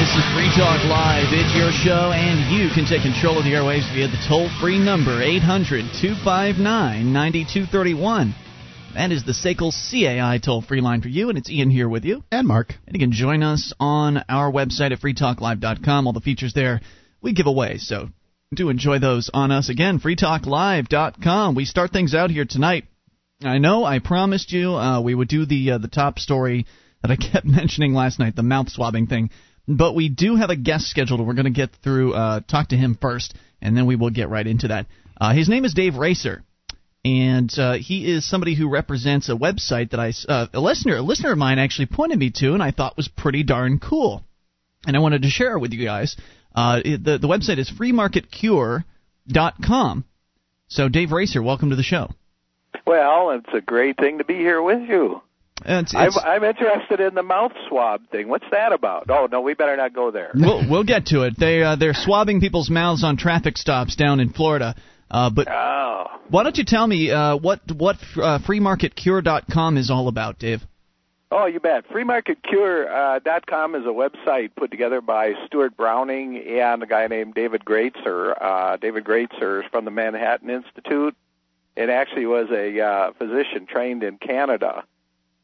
This is Free Talk Live. It's your show, and you can take control of the airwaves via the toll free number 800 259 9231. That is the SACL CAI toll free line for you, and it's Ian here with you. And Mark. And you can join us on our website at freetalklive.com. All the features there we give away, so do enjoy those on us. Again, freetalklive.com. We start things out here tonight. I know I promised you uh, we would do the uh, the top story that I kept mentioning last night, the mouth swabbing thing. But we do have a guest scheduled. We're going to get through, uh, talk to him first, and then we will get right into that. Uh, his name is Dave Racer, and uh, he is somebody who represents a website that I, uh, a listener, a listener of mine actually pointed me to, and I thought was pretty darn cool, and I wanted to share it with you guys. Uh, it, the the website is freemarketcure.com. So, Dave Racer, welcome to the show. Well, it's a great thing to be here with you. It's, it's, I'm, I'm interested in the mouth swab thing. What's that about? Oh no, we better not go there. We'll we'll get to it. They uh, they're swabbing people's mouths on traffic stops down in Florida. Uh, but oh. why don't you tell me uh, what what uh, freemarketcure.com is all about, Dave? Oh, you bet. Freemarketcure.com uh, is a website put together by Stuart Browning and a guy named David Gratzer. Uh, David Gratzer is from the Manhattan Institute and actually was a uh, physician trained in Canada.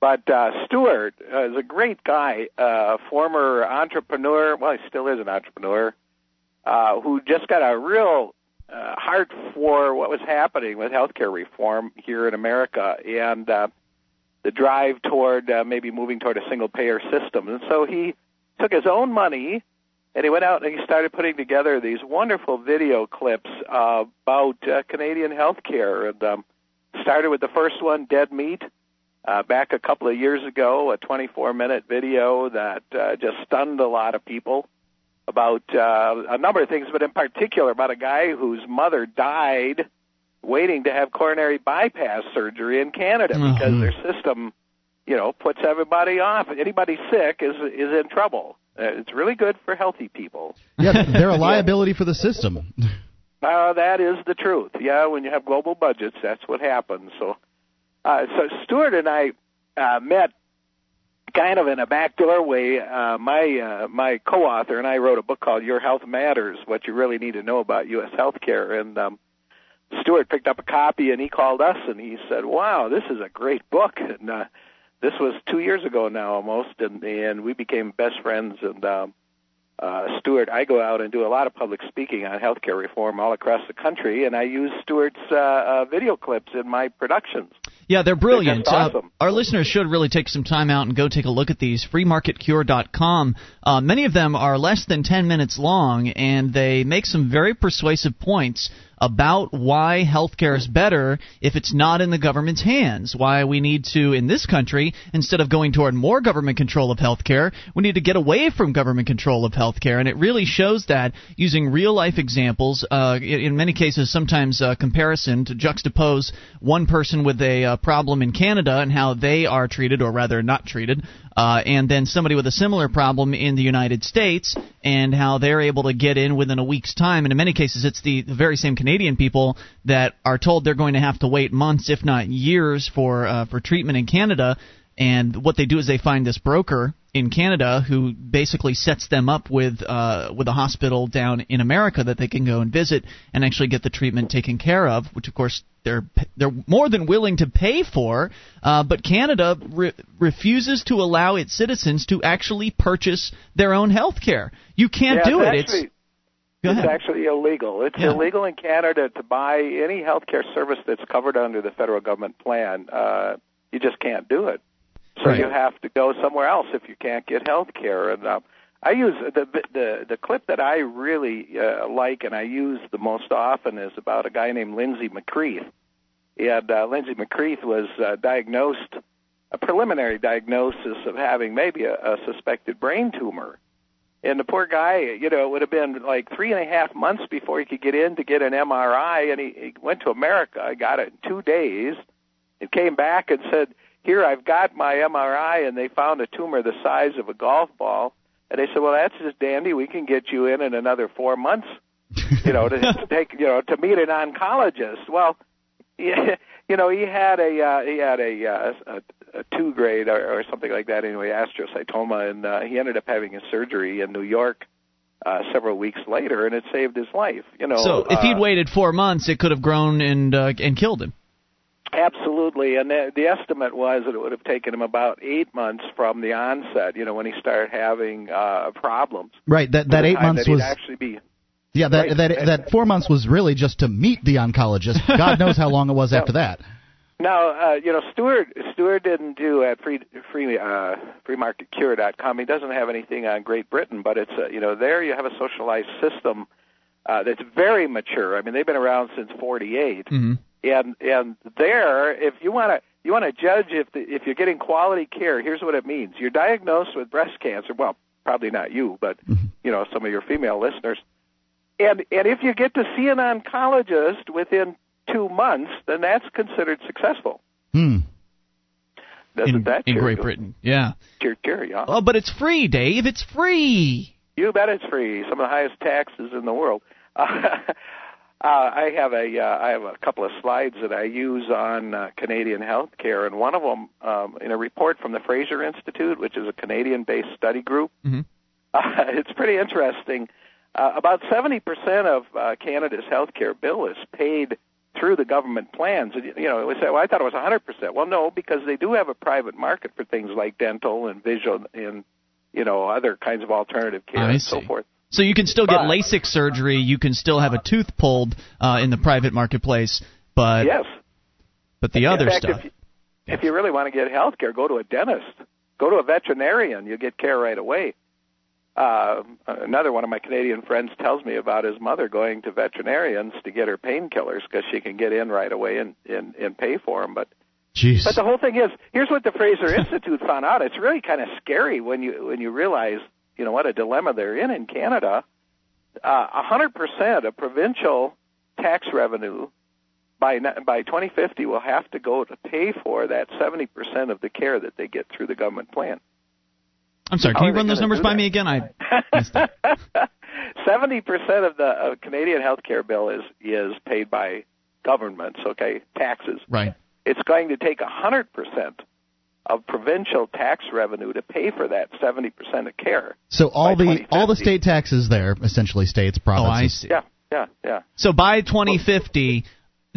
But uh, Stuart uh, is a great guy, uh, former entrepreneur. Well, he still is an entrepreneur, uh, who just got a real uh, heart for what was happening with healthcare reform here in America and uh, the drive toward uh, maybe moving toward a single payer system. And so he took his own money and he went out and he started putting together these wonderful video clips uh, about uh, Canadian healthcare. And um, started with the first one, Dead Meat uh, back a couple of years ago, a 24 minute video that uh, just stunned a lot of people about uh, a number of things, but in particular about a guy whose mother died waiting to have coronary bypass surgery in Canada Mhm. because their system, you know, puts everybody off. Anybody sick is is in trouble. Uh, it's really good for healthy people. Yeah, they're a liability for the system. Uh, that is the truth. Yeah, when you have global budgets, that's what happens. So, uh, so Stuart and I uh, met kind of in a back doorway. Uh, my uh, my co-author and I wrote a book called Your Health Matters: What You Really Need to Know About U.S. Healthcare. And um, Stuart picked up a copy and he called us and he said, "Wow, this is a great book." And uh, this was two years ago now, almost, and and we became best friends. And um, uh, Stuart, I go out and do a lot of public speaking on healthcare reform all across the country, and I use Stuart's uh, uh, video clips in my productions. Yeah, they're brilliant. just awesome. Uh, our listeners should really take some time out and go take a look at these. Freemarketcure.com. Uh, many of them are less than 10 minutes long, and they make some very persuasive points about why healthcare is better if it's not in the government's hands. Why we need to, in this country, instead of going toward more government control of healthcare, we need to get away from government control of healthcare. And it really shows that using real life examples, uh, in many cases, sometimes uh, comparison to juxtapose one person with a uh, problem in Canada and how they are treated, or rather not treated, uh, and then somebody with a similar problem in the United States, and how they're able to get in within a week's time. And in many cases, it's the very same Canadian people that are told they're going to have to wait months, if not years, for uh, for treatment in Canada. And what they do is they find this broker in Canada who basically sets them up with uh, with a hospital down in America that they can go and visit and actually get the treatment taken care of, which of course they're they're more than willing to pay for. Uh, but Canada re- refuses to allow its citizens to actually purchase their own health care. You can't yeah, do it. Actually, it's go it's ahead. actually illegal. It's Yeah. illegal in Canada to buy any healthcare service that's covered under the federal government plan. Uh, you just can't do it. So Right. you have to go somewhere else if you can't get health care. And uh, I use the the the clip that I really uh, like and I use the most often is about a guy named Lindsay McCreith. And uh, Lindsay McCreith was uh, diagnosed a preliminary diagnosis of having maybe a, a suspected brain tumor. And the poor guy, you know, it would have been like three and a half months before he could get in to get an MRI, and he, he went to America, got it in two days, and came back and said, "Here, I've got my MRI," and they found a tumor the size of a golf ball. And they said, "Well, that's just dandy. We can get you in in another four months, you know, to, to take, you know, to meet an oncologist." Well, yeah, you know, he had a uh, he had a, uh, a a two grade or, or something like that anyway, astrocytoma, and uh, he ended up having a surgery in New York uh, several weeks later, and it saved his life. You know. So if he'd uh, waited four months, it could have grown and uh, and killed him. Absolutely, and the, the estimate was that it would have taken him about eight months from the onset. You know, when he started having uh, problems. Right. That that eight months that he'd was actually be. Yeah. That right. that that four months was really just to meet the oncologist. God knows how long it was No. after that. Now, uh, you know, Stuart Stuart didn't do at free free uh, freemarketcure.com. He doesn't have anything on Great Britain, but it's uh, you know there you have a socialized system uh, that's very mature. I mean, they've been around since '48, hmm and and there, if you want to you want to judge if the, if you're getting quality care, here's what it means: you're diagnosed with breast cancer. Well, probably not you, but you know some of your female listeners. And and if you get to see an oncologist within two months, then that's considered successful. Hmm. Doesn't In, that in Great you? Britain, yeah. Cheer, cheer up. Oh, but it's free, Dave. It's free. You bet it's free. Some of the highest taxes in the world. Uh, uh, I have a uh, I have a couple of slides that I use on uh, Canadian healthcare, and one of them um, in a report from the Fraser Institute, which is a Canadian-based study group. Mhm. Uh, it's pretty interesting. Uh, about 70% of uh, Canada's healthcare bill is paid through the government plans. And, you know, we say, well, I thought it was 100%. Well, no, because they do have a private market for things like dental and visual and you know other kinds of alternative care I and so forth. So you can still get But- LASIK surgery. You can still have a tooth pulled uh, in the private marketplace, but yes. but the In other fact, stuff. If you, if you really want to get health care, go to a dentist. Go to a veterinarian. You get care right away. Uh, another one of my Canadian friends tells me about his mother going to veterinarians to get her painkillers because she can get in right away and, and, and pay for them. But Jeez. but the whole thing is, here's what the Fraser Institute found out. It's really kind of scary when you when you realize, you know, what a dilemma they're in in Canada. Uh, A hundred percent of provincial tax revenue by by 2050 will have to go to pay for that 70 percent of the care that they get through the government plan. I'm sorry. how Can you run those numbers by me again? I missed that. Seventy percent of the uh, Canadian health care bill is is paid by governments. Okay, taxes. right. it's going to take 100% of provincial tax revenue to pay for that 70% of care. so all the all the state taxes there, essentially states, Oh, I provinces. see. Yeah, yeah, yeah. So by 2050,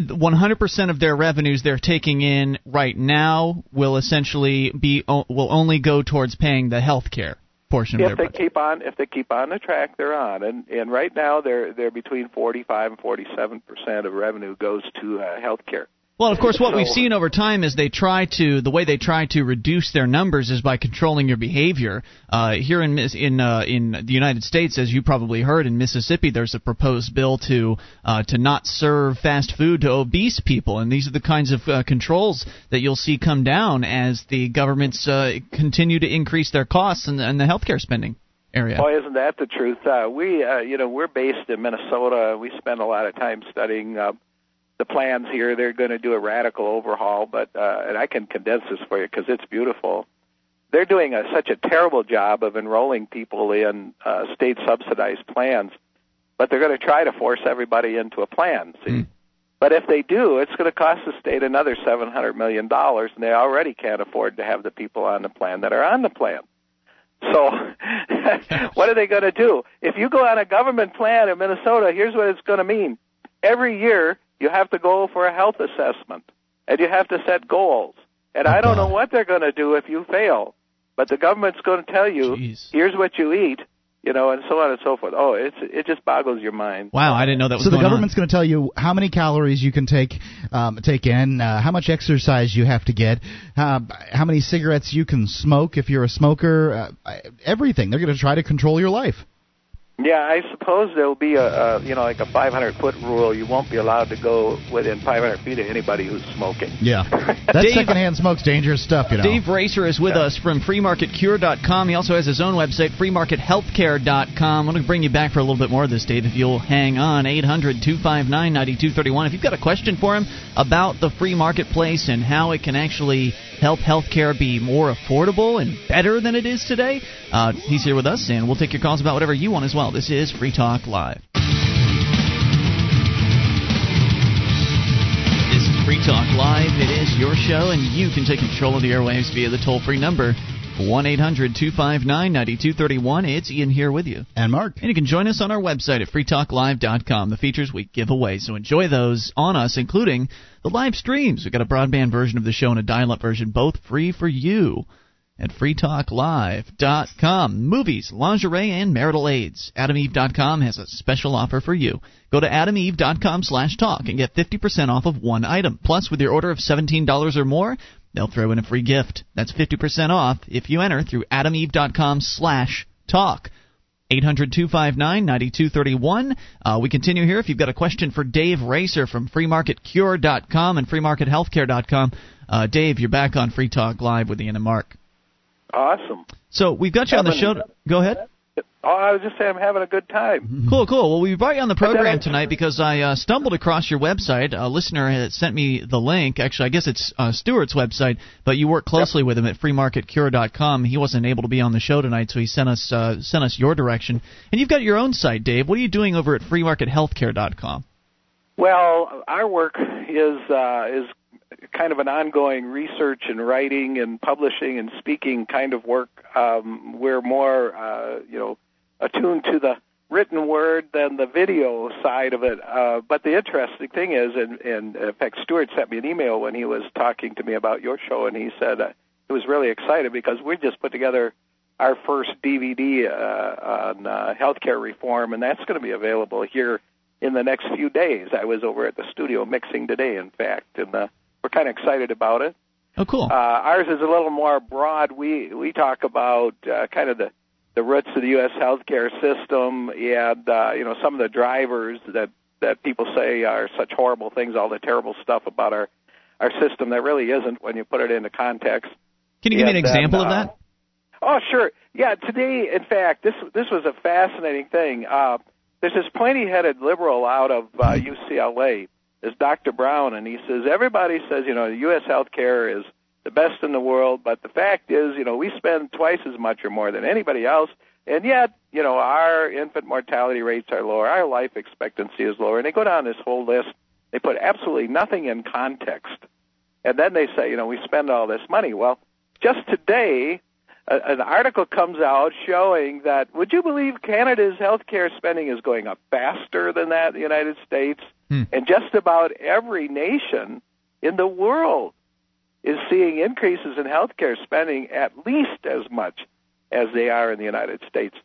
100% of their revenues they're taking in right now will essentially be will only go towards paying the health care portion of If they budget. keep on, if they keep on the track they're on, and and right now they're they're between 45 and 47 percent of revenue goes to uh, health care. Well, of course, what we've seen over time is they try to the way they try to reduce their numbers is by controlling your behavior. Uh, here in in uh, in the United States, as you probably heard, in Mississippi, there's a proposed bill to uh, to not serve fast food to obese people, and these are the kinds of uh, controls that you'll see come down as the governments uh, continue to increase their costs in, in the healthcare spending area. Boy, isn't that the truth? Uh, we, uh, you know, we're based in Minnesota. We spend a lot of time studying uh, the plans here. They're going to do a radical overhaul, but uh, and I can condense this for you because it's beautiful. They're doing a, such a terrible job of enrolling people in uh, state subsidized plans, but they're going to try to force everybody into a plan. See. Mm. But if they do, it's going to cost the state another seven hundred million dollars, and they already can't afford to have the people on the plan that are on the plan. So, what are they going to do? If you go on a government plan in Minnesota, here's what it's going to mean. Every year, you have to go for a health assessment, and you have to set goals. And Oh, I don't know what they're going to do if you fail, but the government's going to tell you, Jeez. here's what you eat, you know, and so on and so forth. Oh, it's it just boggles your mind. Wow, I didn't know that was So the going on. government's going to tell you how many calories you can take um, take in, uh, how much exercise you have to get, uh, how many cigarettes you can smoke if you're a smoker, uh, everything. They're going to try to control your life. Yeah, I suppose there'll be a, a you know like a 500 foot rule. You won't be allowed to go within 500 feet of anybody who's smoking. Yeah, that Dave- secondhand smoke's dangerous stuff. You know. Dave Racer is with us from freemarketcure.com. He also has his own website, freemarkethealthcare.com. I'm going to bring you back for a little bit more of this, Dave, if you'll hang on. 800 259 9231. If you've got a question for him about the free marketplace and how it can actually help healthcare be more affordable and better than it is today, uh, he's here with us, and we'll take your calls about whatever you want as well. This is Free Talk Live. This is Free Talk Live. It is your show, and you can take control of the airwaves via the toll free number. 1 800 259 9231. It's Ian here with you. And Mark. And you can join us on our website at freetalklive.com. The features we give away. So enjoy those on us, including the live streams. We've got a broadband version of the show and a dial up version, both free for you at freetalklive.com. Movies, lingerie, and marital aids. AdamEve.com has a special offer for you. Go to adameve.com slash talk and get 50% off of one item. Plus, with your order of $17 or more, they'll throw in a free gift. That's 50% off if you enter through adameve.com slash talk. 800-259-9231. Uh, we continue here. If you've got a question for Dave Racer from freemarketcure.com and freemarkethealthcare.com, uh, Dave, you're back on Free Talk Live with Ian and Mark. Awesome. So we've got you on the show. Go ahead. Oh, I was just saying I'm having a good time. Cool, cool. Well, we brought you on the program tonight because I uh, stumbled across your website. A listener had sent me the link. Actually, I guess it's uh, Stuart's website, but you work closely yep. with him at freemarketcure.com. He wasn't able to be on the show tonight, so he sent us uh, sent us your direction. And you've got your own site, Dave. What are you doing over at freemarkethealthcare.com? Well, our work is uh, is kind of an ongoing research and writing and publishing and speaking kind of work. Um, we're more, uh, you know, attuned to the written word than the video side of it. Uh, but the interesting thing is, and, and in fact, Stuart sent me an email when he was talking to me about your show, and he said uh, he was really excited because we just put together our first DVD uh, on uh, healthcare reform, and that's going to be available here in the next few days. I was over at the studio mixing today, in fact, and uh, we're kind of excited about it. Oh, cool. Uh, ours is a little more broad. We we talk about uh, kind of the the roots of the U.S. healthcare system and uh, you know some of the drivers that that people say are such horrible things, all the terrible stuff about our our system that really isn't when you put it into context. Can you give and, me an example uh, of that? Oh, sure. Yeah, today, in fact, this this was a fascinating thing. Uh, there's this pointy-headed liberal out of uh, UCLA is Dr. Brown, and he says everybody says you know U.S. healthcare is the best in the world, but the fact is you know we spend twice as much or more than anybody else, and yet you know our infant mortality rates are lower, our life expectancy is lower, and they go down this whole list. They put absolutely nothing in context, and then they say you know we spend all this money. Well, just today an article comes out showing that would you believe Canada's healthcare spending is going up faster than that in the United States? Hmm. And just about every nation in the world is seeing increases in healthcare spending at least as much as they are in the United States.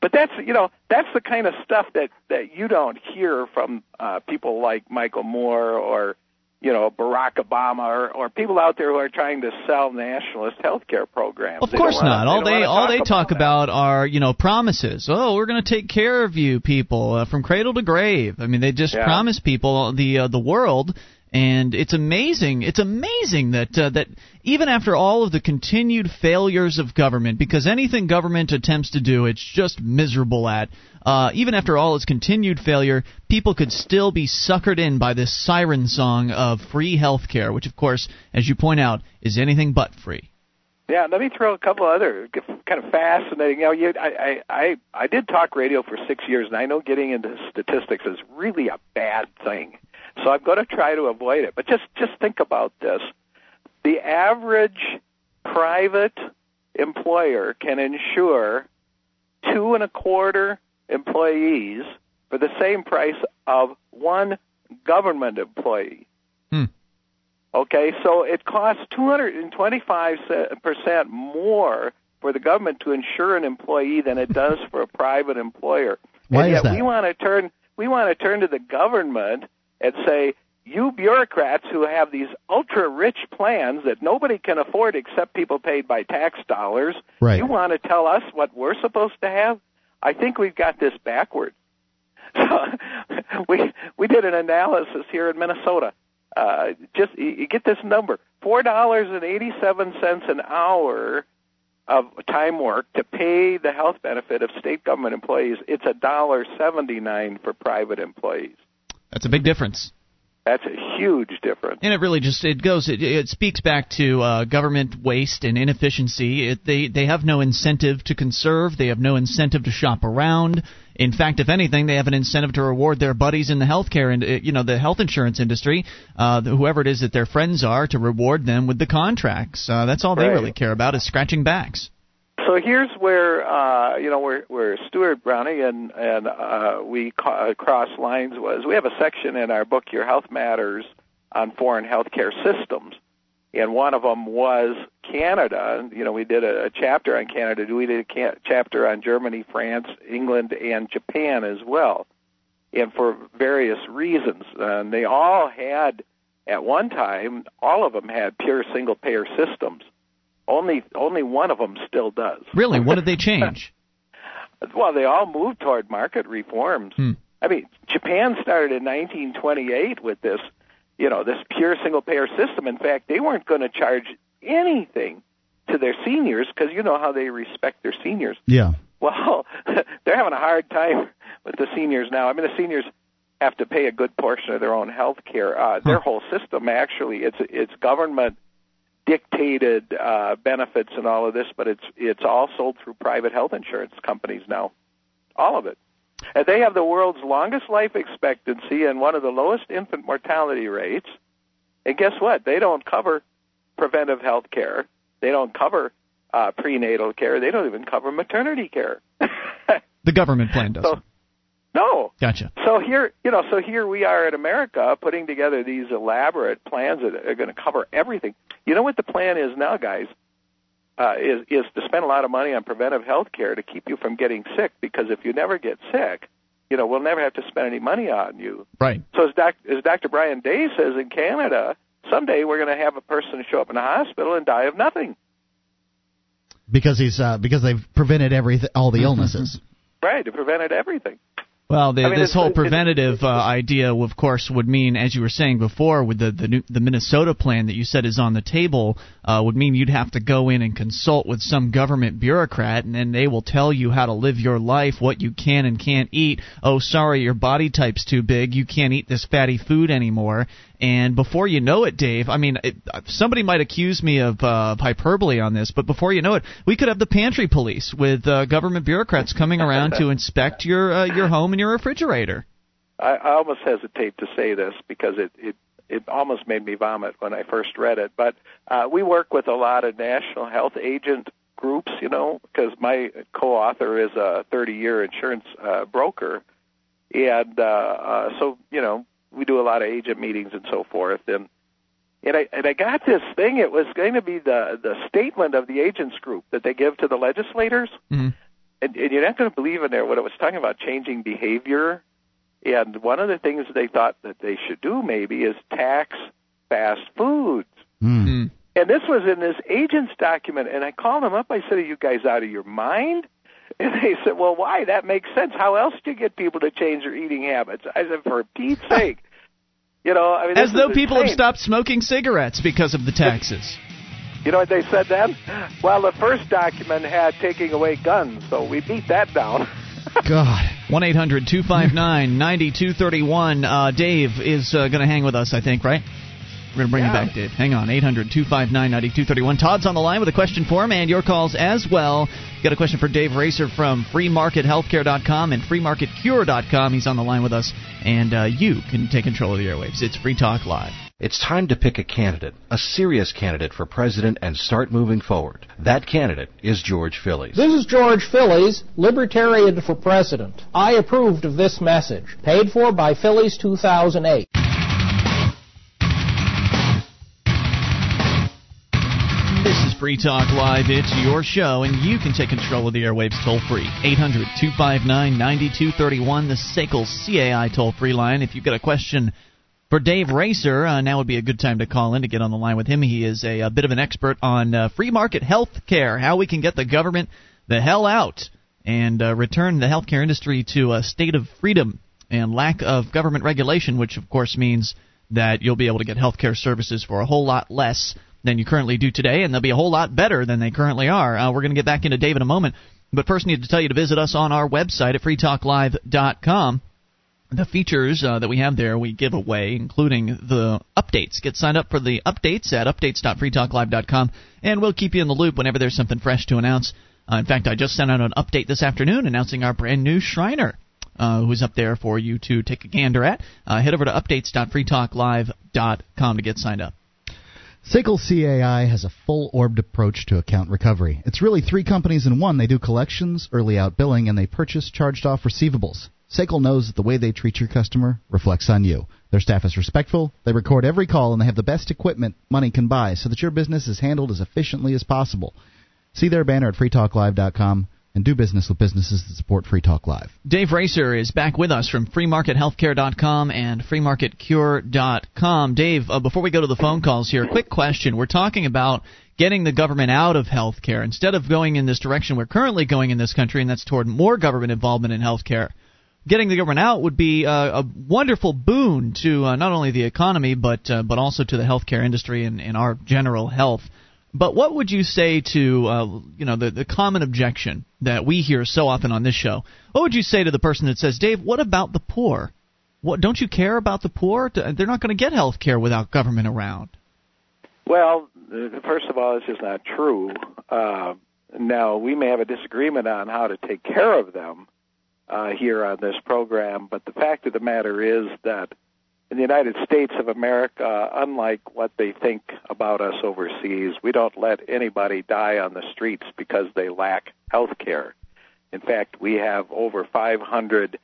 But that's you know that's the kind of stuff that that you don't hear from uh, people like Michael Moore or you know Barack Obama or, or people out there who are trying to sell nationalist health care programs. Of course not. all they, they all they talk about, about, are you know promises. Oh, we're going to take care of you people uh, from cradle to grave. I mean, they just yeah. promise people the uh, the world and it's amazing. It's amazing that uh, that even after all of the continued failures of government, because anything government attempts to do, it's just miserable at. Uh, even after all its continued failure, people could still be suckered in by this siren song of free health care, which, of course, as you point out, is anything but free. Yeah, let me throw a couple other kind of fascinating. You know, you, I, I, I, I did talk radio for six years, and I know getting into statistics is really a bad thing. So I'm going to try to avoid it. But just just think about this: the average private employer can insure two and a quarter employees for the same price of one government employee. Hmm. Okay, so it costs 225% more for the government to insure an employee than it does for a private employer. Why and is that? we want to turn we want to turn to the government and say, you bureaucrats who have these ultra rich plans that nobody can afford except people paid by tax dollars, right. you want to tell us what we're supposed to have? I think we've got this backward. So we we did an analysis here in Minnesota. Uh, just you get this number: four dollars and eighty-seven cents an hour of time work to pay the health benefit of state government employees. It's a dollar seventy-nine for private employees. That's a big difference. That's a huge difference. And it really just it goes it, it speaks back to uh, government waste and inefficiency. It, they they have no incentive to conserve. They have no incentive to shop around. In fact, if anything, they have an incentive to reward their buddies in the healthcare and uh, you know the health insurance industry, uh, whoever it is that their friends are, to reward them with the contracts. Uh, that's all they really care about is scratching backs. So here's where uh, you know where where Stuart Browning and and uh, we ca- cross lines was. We have a section in our book, Your Health Matters, on foreign healthcare systems, and one of them was Canada. You know, we did a, a chapter on Canada. We did a ca- chapter on Germany, France, England, and Japan as well, and for various reasons. And they all had, at one time, all of them had pure single payer systems. Only only one of them still does. Really, what did they change? Well, they all moved toward market reforms. Hmm. I mean, Japan started in 1928 with this, you know, this pure single payer system. In fact, they weren't going to charge anything to their seniors because you know how they respect their seniors. Yeah. Well, they're having a hard time with the seniors now. I mean, the seniors have to pay a good portion of their own health care. Uh, their whole system actually, it's it's government dictated uh, benefits and all of this, but it's it's all sold through private health insurance companies now, all of it. And they have the world's longest life expectancy and one of the lowest infant mortality rates. And guess what? They don't cover preventive health care. They don't cover uh, prenatal care. They don't even cover maternity care. The government plan doesn't. So- no. Gotcha. So here, you know, so here we are in America putting together these elaborate plans that are going to cover everything. You know what the plan is now, guys? Uh, is is to spend a lot of money on preventive health care to keep you from getting sick. Because if you never get sick, you know, we'll never have to spend any money on you. Right. So as, doc, as Dr. Brian Day says in Canada, someday we're going to have a person show up in a hospital and die of nothing. Because he's uh, because they've prevented every all the illnesses. Right, it prevented everything. Well, the, I mean, this whole preventative uh, idea, of course, would mean, as you were saying before, with the the, new, the Minnesota plan that you said is on the table, uh, would mean you'd have to go in and consult with some government bureaucrat, and then they will tell you how to live your life, what you can and can't eat. Oh, sorry, your body type's too big, you can't eat this fatty food anymore. And before you know it, Dave, I mean, it, somebody might accuse me of uh, hyperbole on this, but before you know it, we could have the pantry police with uh, government bureaucrats coming around to inspect your uh, your home and your refrigerator. I, I almost hesitate to say this because it, it it almost made me vomit when I first read it. But uh, we work with a lot of national health agent groups, you know, because my co-author is a 30-year insurance uh, broker, and uh, uh, so you know we do a lot of agent meetings and so forth, and. And I and I got this thing. It was going to be the the statement of the agents group that they give to the legislators, Mhm. and, and you're not going to believe in there what it was talking about changing behavior and one of the things they thought that they should do maybe is tax fast foods. Hmm. Mm. And this was in this agent's document. And I called them up. I said, Are you guys out of your mind? And they said, Well, why? That makes sense. How else do you get people to change their eating habits? I said, For Pete's sake. You know, I mean, As though people have stopped smoking cigarettes because of the taxes. You know what they said then? Well, the first document had taking away guns, so we beat that down. God. 1 800 259 9231. Uh, Dave is uh, going to hang with us, I think, right? We're going to bring Yeah. you back, Dave. Hang on. 800 259 9231. Todd's on the line with a question for him and your calls as well. Got a question for Dave Racer from freemarkethealthcare.com and freemarketcure.com. He's on the line with us, and uh, you can take control of the airwaves. It's Free Talk Live. It's time to pick a candidate, a serious candidate for president, and start moving forward. That candidate is George Phillies. This is George Phillies, Libertarian for President. I approved of this message. Paid for by Phillies 2008. This is Free Talk Live. It's your show, and you can take control of the airwaves toll free. 800 259 9231, the SACL CAI toll free line. If you've got a question for Dave Racer, uh, now would be a good time to call in to get on the line with him. He is a, a bit of an expert on uh, free market health care, how we can get the government the hell out and uh, return the healthcare industry to a state of freedom and lack of government regulation, which of course means that you'll be able to get healthcare services for a whole lot less than you currently do today, and they'll be a whole lot better than they currently are. Uh, we're going to get back into Dave in a moment, but first I need to tell you to visit us on our website at freetalklive.com. The features uh, that we have there we give away, including the updates. Get signed up for the updates at updates.freetalklive.com, and we'll keep you in the loop whenever there's something fresh to announce. Uh, in fact, I just sent out an update this afternoon announcing our brand new Shriner uh, who's up there for you to take a gander at. Uh, head over to updates.freetalklive.com to get signed up. SACL CAI has a full orbed approach to account recovery. It's really three companies in one. They do collections, early out billing, and they purchase charged off receivables. SACL knows that the way they treat your customer reflects on you. Their staff is respectful, they record every call, and they have the best equipment money can buy so that your business is handled as efficiently as possible. See their banner at freetalklive.com and do business with businesses that support Free Talk Live. Dave Racer is back with us from freemarkethealthcare.com and freemarketcure.com. Dave, uh, before we go to the phone calls here, a quick question. We're talking about getting the government out of healthcare instead of going in this direction we're currently going in this country, and that's toward more government involvement in healthcare. Getting the government out would be uh, a wonderful boon to uh, not only the economy but uh, but also to the healthcare industry and, and our general health. But what would you say to uh, you know the the common objection that we hear so often on this show? What would you say to the person that says, "Dave, what about the poor? What don't you care about the poor? They're not going to get health care without government around." Well, first of all, this is not true. Uh, now we may have a disagreement on how to take care of them uh, here on this program, but the fact of the matter is that in the United States of America, unlike what they think about us overseas, we don't let anybody die on the streets because they lack health care. In fact, we have over 500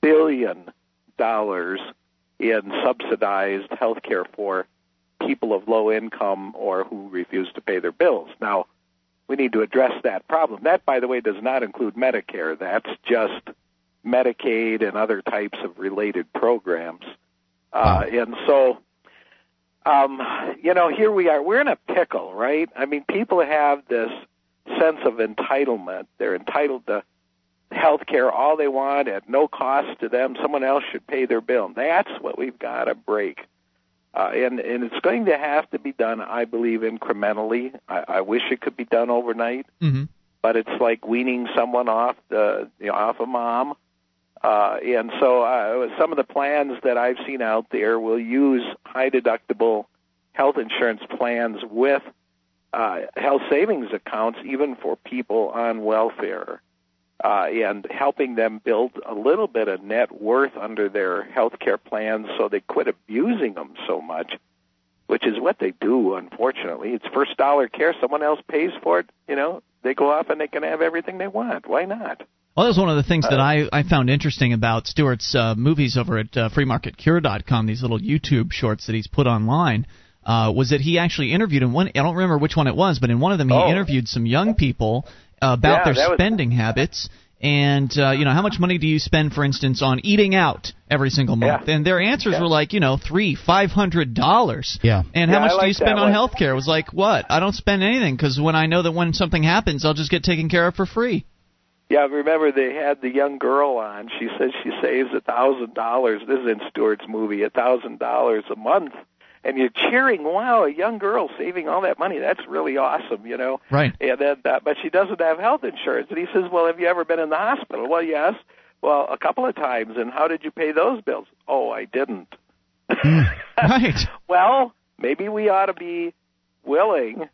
billion dollars in subsidized health care for people of low income or who refuse to pay their bills. Now, we need to address that problem. That, by the way, does not include Medicare. That's just Medicaid and other types of related programs. Uh, and so, um, you know, here we are. We're in a pickle, right? I mean, people have this sense of entitlement. They're entitled to health care all they want at no cost to them. Someone else should pay their bill. That's what we've got to break. Uh, and and it's going to have to be done, I believe, incrementally. I, I wish it could be done overnight, mm-hmm. but it's like weaning someone off the you know, off a mom. Uh, and so uh, some of the plans that I've seen out there will use high deductible health insurance plans with uh, health savings accounts, even for people on welfare, uh, and helping them build a little bit of net worth under their health care plans so they quit abusing them so much, which is what they do, unfortunately. It's first dollar care. Someone else pays for it. You know, they go off and they can have everything they want. Why not? Well, that was one of the things that I, I found interesting about Stuart's uh, movies over at uh, freemarketcure.com, these little YouTube shorts that he's put online, uh, was that he actually interviewed, in one, I don't remember which one it was, but in one of them he Oh. interviewed some young people uh, about Yeah, their that was- spending habits. And uh, you know how much money do you spend, for instance, on eating out every single month? Yeah. And their answers Yeah. were like, you know, three, five hundred dollars. Yeah. And Yeah, how much I do you spend on health care? It was like, what? I don't spend anything because when I know that when something happens, I'll just get taken care of for free. Yeah, remember they had the young girl on. She said she saves a thousand dollars. This is in Stuart's movie, a thousand dollars a month, and you're cheering. Wow, a young girl saving all that money. That's really awesome, you know. Right. And then, uh, but she doesn't have health insurance. And he says, "Well, have you ever been in the hospital?" Well, yes. Well, a couple of times. And how did you pay those bills? Oh, I didn't. Right. Well, maybe we ought to be willing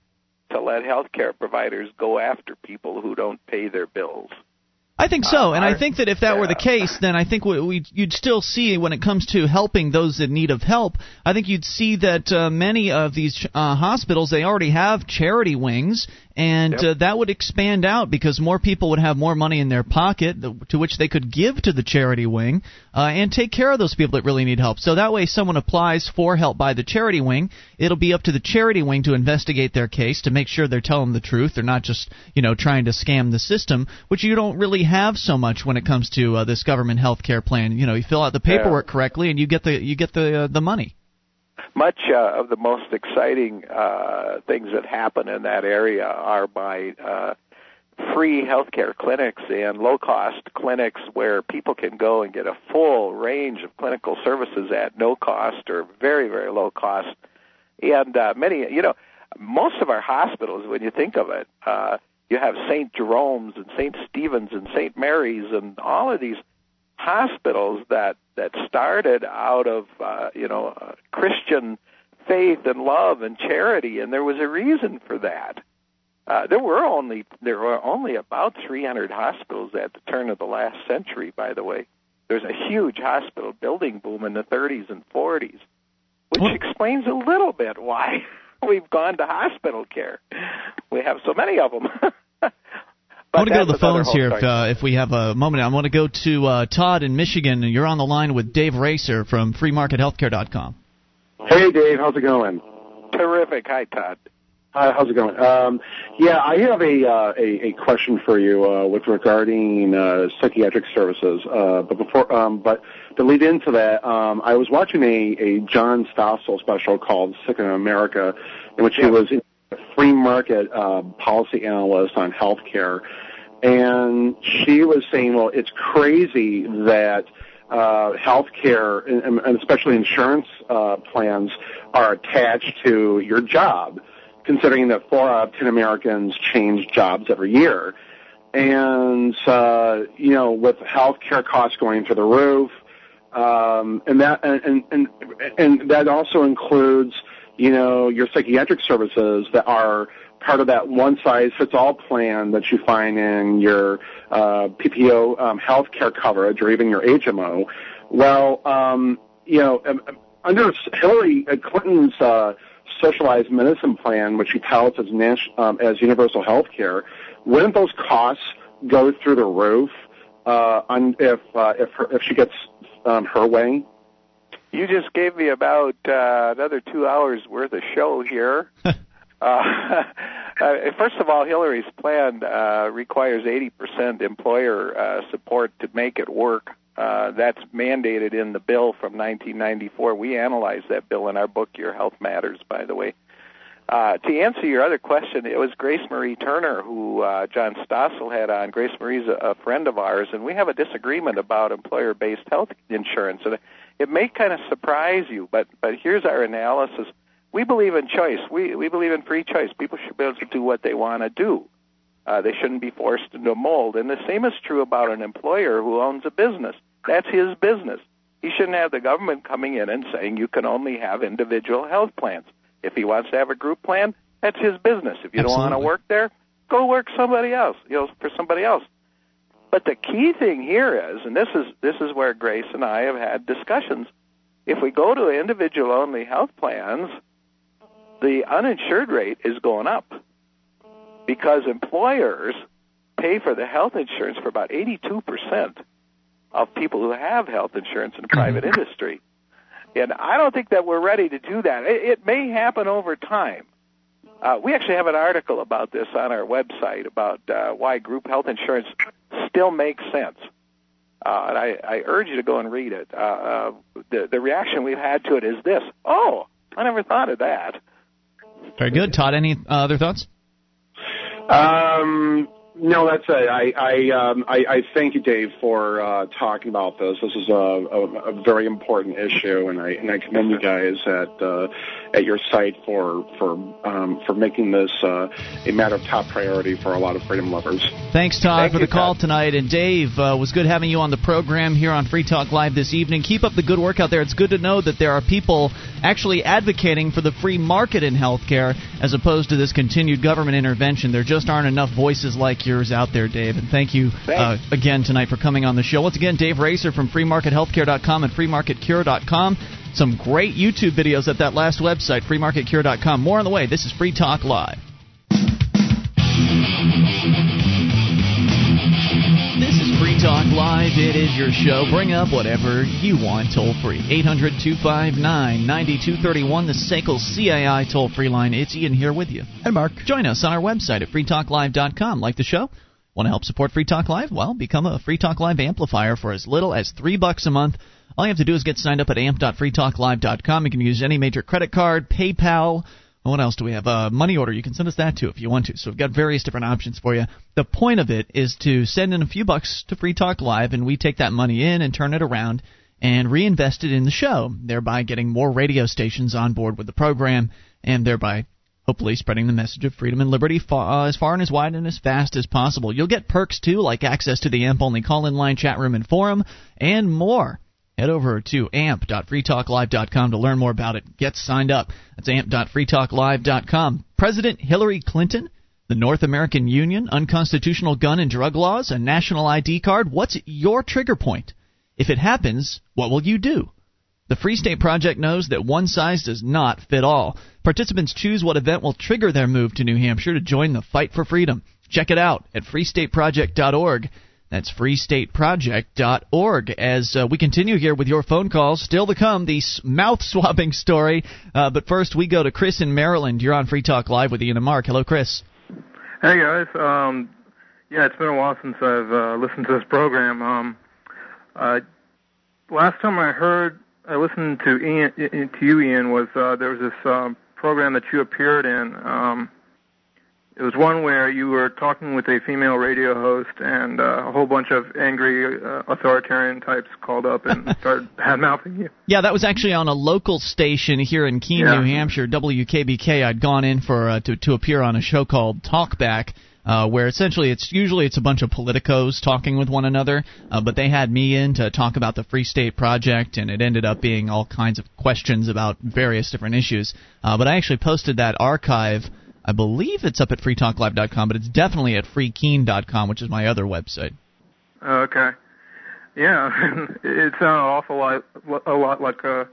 to let healthcare providers go after people who don't pay their bills. I think so, Uh, and I think that if that were the case, then I think we, we you'd still see when it comes to helping those in need of help. I think you'd see that uh, many of these uh, hospitals they already have charity wings, and Yep. uh, that would expand out because more people would have more money in their pocket th- to which they could give to the charity wing uh, and take care of those people that really need help. So that way, someone applies for help by the charity wing. It'll be up to the charity wing to investigate their case to make sure they're telling the truth. They're not just you know trying to scam the system, which you don't really have so much when it comes to uh, this government health care plan. You know, you fill out the paperwork correctly and you get the you get the uh, the money. Much uh, of the most exciting uh, things that happen in that area are by uh, free healthcare clinics and low cost clinics where people can go and get a full range of clinical services at no cost or very very low cost and uh, many you know most of our hospitals when you think of it uh, you have St. Jerome's and St. Stephen's and St. Mary's and all of these hospitals that that started out of uh, you know uh, Christian faith and love and charity, and there was a reason for that. Uh, there were only there were only about 300 hospitals at the turn of the last century, by the way, there's a huge hospital building boom in the 30s and 40s, which Well- explains a little bit why we've gone to hospital care. We have so many of them. I want to go to the phones here if, uh, if we have a moment. I want to go to uh, Todd in Michigan. and You're on the line with Dave Racer from FreeMarketHealthcare.com. Hey, Dave, how's it going? Terrific. Hi, Todd. Hi, how's it going? Um, yeah, I have a, uh, a a question for you uh, with regarding uh, psychiatric services. Uh, but before, um, but to lead into that, um, I was watching a, a John Stossel special called "Sick in America," in which Yeah. he was a free market uh, policy analyst on healthcare, and she was saying, "Well, it's crazy that." uh, healthcare and, and especially insurance uh, plans are attached to your job, considering that four out of ten Americans change jobs every year. And uh, you know, with healthcare costs going through the roof, um, and that and, and and that also includes you know your psychiatric services that are part of that one size fits all plan that you find in your uh, PPO um, healthcare coverage or even your HMO. Well, um, you know, um, under Hillary Clinton's uh, socialized medicine plan, which she touts as, nas- um, as universal health care, wouldn't those costs go through the roof uh, on, if uh, if her, if she gets um, her way? You just gave me about uh, another two hours worth of show here. uh, uh, first of all, Hillary's plan uh, requires 80% employer uh, support to make it work. Uh, that's mandated in the bill from 1994. We analyzed that bill in our book, Your Health Matters, by the way. Uh, to answer your other question, it was Grace Marie Turner who uh, John Stossel had on. Grace Marie's a, a friend of ours, and we have a disagreement about employer-based health insurance. And it may kind of surprise you, but but here's our analysis. We believe in choice. We we believe in free choice. People should be able to do what they want to do. Uh, they shouldn't be forced into a mold. And the same is true about an employer who owns a business. That's his business. He shouldn't have the government coming in and saying you can only have individual health plans. If he wants to have a group plan, that's his business. If you don't want to work there, go work somebody else, you know, for somebody else. But the key thing here is, and this is this is where Grace and I have had discussions. If we go to individual only health plans, the uninsured rate is going up because employers pay for the health insurance for about 82% of people who have health insurance in the private mm-hmm. industry. And I don't think that we're ready to do that. It, it may happen over time. Uh, we actually have an article about this on our website about uh, why group health insurance still makes sense. Uh, and I, I urge you to go and read it. Uh, uh, the, the reaction we've had to it is this Oh, I never thought of that. Very good. Todd, any uh, other thoughts? Um, no, that's it. I I, um, I I thank you, Dave, for uh, talking about this. This is a, a, a very important issue, and I and I commend you guys at uh, at your site for for um, for making this uh, a matter of top priority for a lot of freedom lovers. Thanks, Todd, Thank for you, the call Todd. tonight. And Dave, uh, was good having you on the program here on Free Talk Live this evening. Keep up the good work out there. It's good to know that there are people actually advocating for the free market in healthcare as opposed to this continued government intervention. There just aren't enough voices like yours out there, Dave. And thank you uh, again tonight for coming on the show. Once again, Dave Racer from FreeMarketHealthcare.com and FreeMarketCure.com. Some great YouTube videos at that last website, FreeMarketCure.com. More on the way. This is Free Talk Live. This is Free Talk Live. It is your show. Bring up whatever you want toll free. 800 259 9231, the SACL CAI toll free line. It's Ian here with you. And Mark. Join us on our website at freetalklive.com. Like the show? Want to help support Free Talk Live? Well, become a Free Talk Live amplifier for as little as three bucks a month. All you have to do is get signed up at amp.freetalklive.com. You can use any major credit card, PayPal. What else do we have? Uh, money order. You can send us that too if you want to. So we've got various different options for you. The point of it is to send in a few bucks to Free Talk Live, and we take that money in and turn it around and reinvest it in the show, thereby getting more radio stations on board with the program, and thereby hopefully spreading the message of freedom and liberty uh, as far and as wide and as fast as possible. You'll get perks too, like access to the AMP only call in line, chat room, and forum, and more. Head over to amp.freetalklive.com to learn more about it. Get signed up. That's amp.freetalklive.com. President Hillary Clinton, the North American Union, unconstitutional gun and drug laws, a national ID card. What's your trigger point? If it happens, what will you do? The Free State Project knows that one size does not fit all. Participants choose what event will trigger their move to New Hampshire to join the fight for freedom. Check it out at freestateproject.org. That's freestateproject.org. As uh, we continue here with your phone calls, still to come, the mouth swabbing story. Uh, but first, we go to Chris in Maryland. You're on Free Talk Live with Ian and Mark. Hello, Chris. Hey, guys. Um, yeah, it's been a while since I've uh, listened to this program. Um, uh, last time I heard I listened to Ian to you, Ian. Was uh, there was this um, program that you appeared in? Um, it was one where you were talking with a female radio host, and uh, a whole bunch of angry uh, authoritarian types called up and started bad mouthing you. Yeah, that was actually on a local station here in Keene, yeah. New Hampshire, WKBK. I'd gone in for uh, to to appear on a show called Talkback uh, where essentially it's usually it's a bunch of politicos talking with one another, uh, but they had me in to talk about the Free State Project, and it ended up being all kinds of questions about various different issues. Uh, but I actually posted that archive. I believe it's up at freetalklive.com, but it's definitely at freekeene.com, which is my other website. Okay. Yeah, it sounded an awful lot, a lot like uh,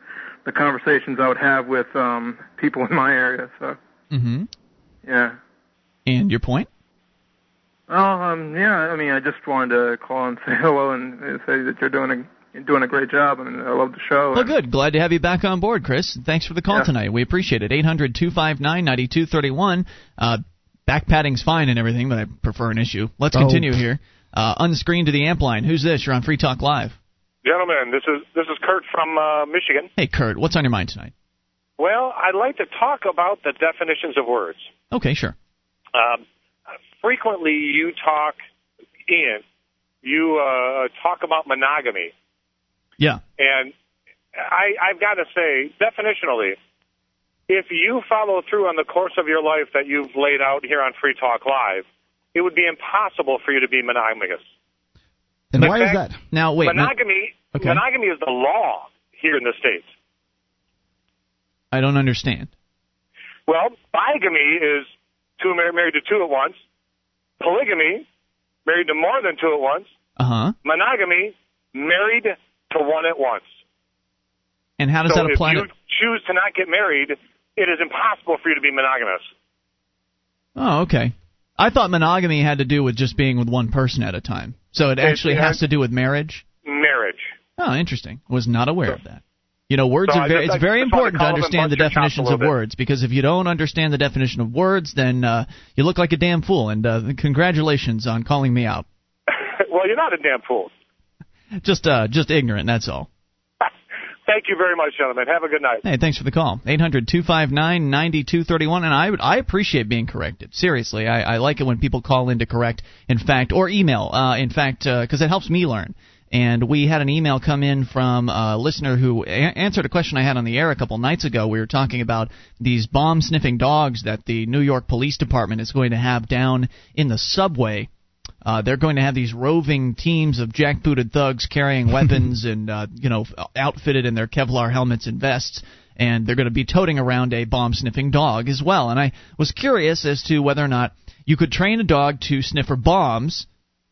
the conversations I would have with um, people in my area. So. Mm-hmm. Yeah. And your point? Oh, um, yeah. I mean, I just wanted to call and say hello and say that you're doing a doing a great job. I mean, I love the show. Well, good. Glad to have you back on board, Chris. Thanks for the call yeah. tonight. We appreciate it. Eight hundred two five nine ninety two thirty one. Uh, back padding's fine and everything, but I prefer an issue. Let's Oh. continue here. Uh, unscreened to the amp line. Who's this? You're on Free Talk Live. Gentlemen, this is this is Kurt from uh, Michigan. Hey, Kurt. What's on your mind tonight? Well, I'd like to talk about the definitions of words. Okay, sure. Um, frequently, you talk, Ian, you uh, talk about monogamy, Yeah. and I, I've got to say, definitionally, if you follow through on the course of your life that you've laid out here on Free Talk Live, it would be impossible for you to be monogamous. And In why is that? Now wait. no- monogamy, Okay. monogamy is the law here in the states. I don't understand. Well, bigamy is two married to two at once. Polygamy, married to more than two at once. Uh huh. Monogamy, married to one at once. And how does so that apply if to? you choose to not get married, it is impossible for you to be monogamous. Oh, okay. I thought monogamy had to do with just being with one person at a time. So it actually has to do with marriage. Marriage. Oh, interesting. Was not aware of that. You know, words So are very, it's very to important to and understand the bust your chops a definitions of bit. words because if you don't understand the definition of words, then uh, you look like a damn fool. And uh, congratulations on calling me out. well, you're not a damn fool. Just, uh, just ignorant. That's all. Thank you very much, gentlemen. Have a good night. Hey, thanks for the call. 800-259-9231. And I would, I appreciate being corrected. Seriously, I, I like it when people call in to correct. In fact, or email. Uh, in fact, because it helps me learn. And we had an email come in from a listener who a- answered a question I had on the air a couple nights ago. We were talking about these bomb sniffing dogs that the New York Police Department is going to have down in the subway. Uh, they're going to have these roving teams of jackbooted thugs carrying weapons and uh, you know outfitted in their Kevlar helmets and vests, and they're going to be toting around a bomb sniffing dog as well. And I was curious as to whether or not you could train a dog to sniff for bombs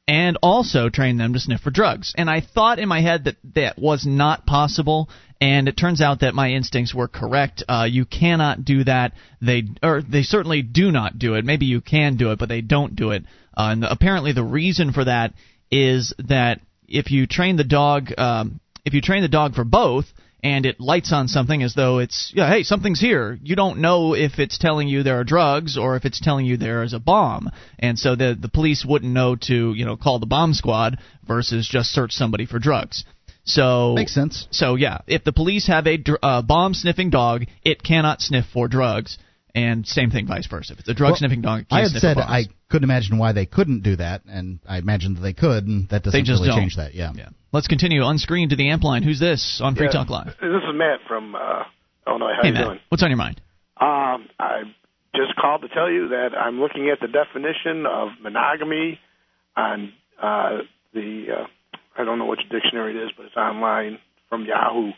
and also train them to sniff for drugs. And I thought in my head that that was not possible, and it turns out that my instincts were correct. Uh, you cannot do that. They or they certainly do not do it. Maybe you can do it, but they don't do it. Uh, and apparently, the reason for that is that if you train the dog, um, if you train the dog for both, and it lights on something as though it's yeah hey something's here you don't know if it's telling you there are drugs or if it's telling you there is a bomb and so the the police wouldn't know to you know call the bomb squad versus just search somebody for drugs so Makes sense. so yeah if the police have a dr- uh, bomb sniffing dog it cannot sniff for drugs and same thing vice versa if it's a drug Well, sniffing dog it can't I had sniff said. I couldn't imagine why they couldn't do that, and I imagined that they could, and that doesn't just really don't change that. Yeah. yeah let's continue unscreened to the amp line who's this on free Yeah. talk live This is Matt from uh, Illinois. How hey you Matt doing? what's on your mind Um, I just called to tell you that I'm looking at the definition of monogamy on uh, the uh, I don't know which dictionary it is, but it's online from Yahoo.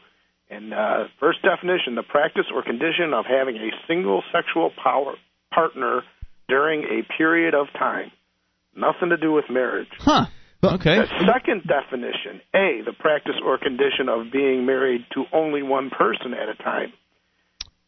And uh, first definition: the practice or condition of having a single sexual power partner during a period of time. Nothing to do with marriage. huh Okay. The second definition, A, the practice or condition of being married to only one person at a time.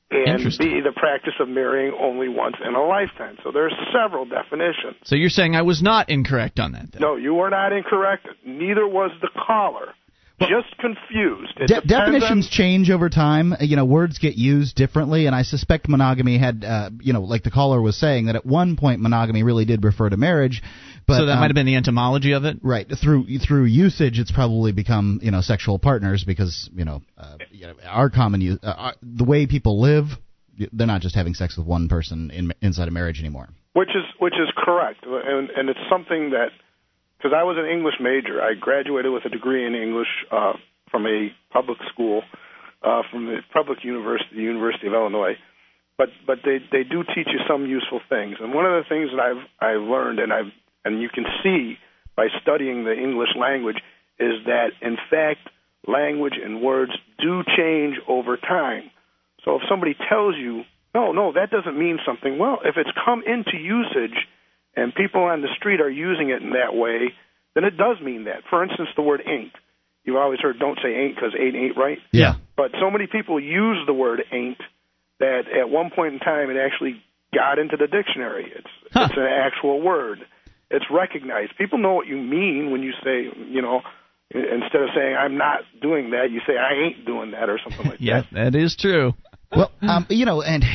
And Interesting. B, the practice of marrying only once in a lifetime. So there's several definitions. So you're saying I was not incorrect on that then? No, you were not incorrect. Neither was the caller. Just confused. De- depends on- definitions change over time. Uh, You know, words get used differently, and I suspect monogamy had, uh, you know, like the caller was saying, that at one point monogamy really did refer to marriage. But so that um, might have been the entomology of it. right through through usage. It's probably become you know sexual partners because you know, uh, you know our common use, uh, our, the way people live, they're not just having sex with one person in, inside a marriage anymore. which is which is correct, and and it's something that because I was an English major, I graduated with a degree in English uh, from a public school, uh, from the public university, the University of Illinois. But but they they do teach you some useful things, and one of the things that I've I've learned, and I've and you can see by studying the English language, is that in fact language and words do change over time. So if somebody tells you, no, no, that doesn't mean something, well, if it's come into usage and people on the street are using it in that way, then it does mean that. For instance, the word ain't. You've always heard don't say ain't because ain't ain't right. Yeah. But so many people use the word ain't that at one point in time it actually got into the dictionary. It's Huh. it's an actual word. It's recognized. People know what you mean when you say, you know, instead of saying I'm not doing that, you say I ain't doing that or something like Yeah, that. Yeah, that is true. Well, um, you know, and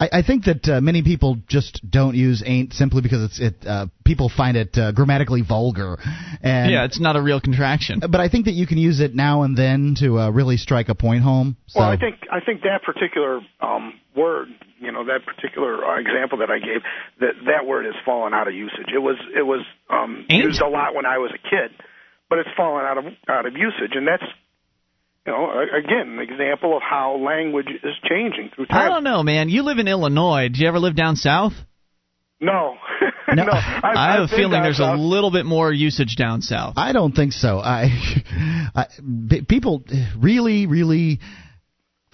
I, I think that uh, many people just don't use "ain't" simply because it's it. Uh, people find it uh, grammatically vulgar, and yeah, it's not a real contraction. but I think that you can use it now and then to uh, really strike a point home. So, Well, I think I think that particular um, word, you know, that particular uh, example that I gave, that that word has fallen out of usage. It was it was um, Ain't? used a lot when I was a kid, but it's fallen out of out of usage, and that's you know again an example of how language is changing through time. I don't know, man. You live in Illinois. Did you ever live down south? No, No. no. I've, I have I've a feeling there's south. a little bit more usage down south. I don't think so. I, I b- people really, really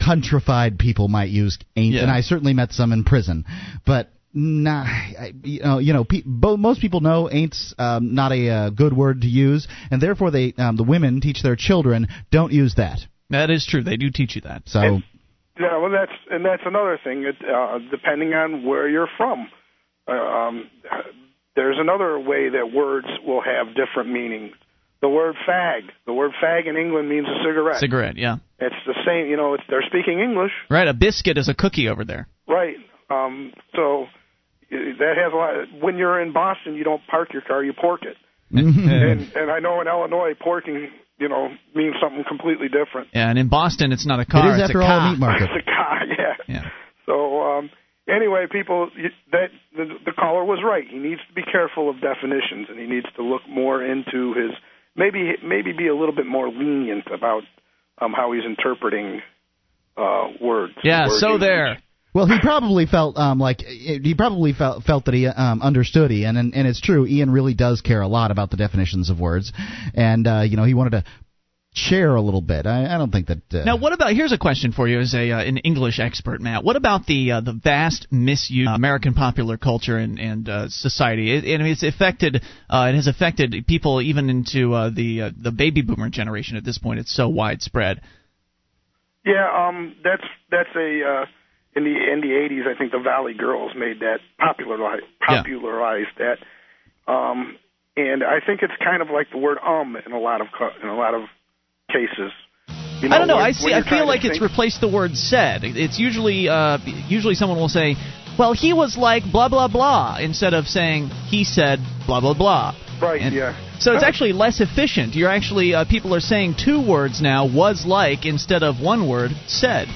countrified people might use "ain't," Yeah. and I certainly met some in prison, but. Nah, I, you know, you know, pe- bo- most people know "ain't's" um, not a uh, good word to use, and therefore they, um, the women teach their children don't use that. That is true. They do teach you that. So, And- Yeah, well, that's and that's another thing. It, uh, depending on where you're from, uh, um, there's another way that words will have different meanings. The word fag, the word fag in England means a cigarette. Cigarette, yeah. it's the same, you know. It's, they're speaking English, Right, a biscuit is a cookie over there. right? Um, so that has a lot. When you're in Boston, you don't park your car, you pork it. And and I know in Illinois, porking, you know, means something completely different. Yeah, and in Boston, it's not a car. it is it's after a all a car. meat market. It's a car, yeah. Yeah. So um, anyway, people, that the, the caller was right. He needs to be careful of definitions, and he needs to look more into his maybe maybe be a little bit more lenient about um, how he's interpreting uh, words. Yeah, word so usage. there. Well, he probably felt um, like he probably felt felt that he um, understood Ian, and, and it's true. Ian really does care a lot about the definitions of words, and uh, you know he wanted to share a little bit. I, I don't think that. Uh, Now, what about? Here's a question for you, as a uh, an English expert, Matt. What about the uh, the vast misuse of American popular culture and and uh, society? It, and it's affected. Uh, it has affected people even into uh, the uh, the baby boomer generation. At this point, it's so widespread. Yeah, um, that's that's a uh, in the in the eighties. I think the Valley Girls made that popularized Yeah. popularized that, um, and I think it's kind of like the word um in a lot of in a lot of cases. You I don't know. when- I see. I feel like it's think- replaced the word said. It's usually uh, usually someone will say, "Well, he was like blah blah blah," instead of saying he said blah blah blah. right. and- yeah. So it's actually less efficient. You're actually uh, people are saying two words now, was like instead of one word, said.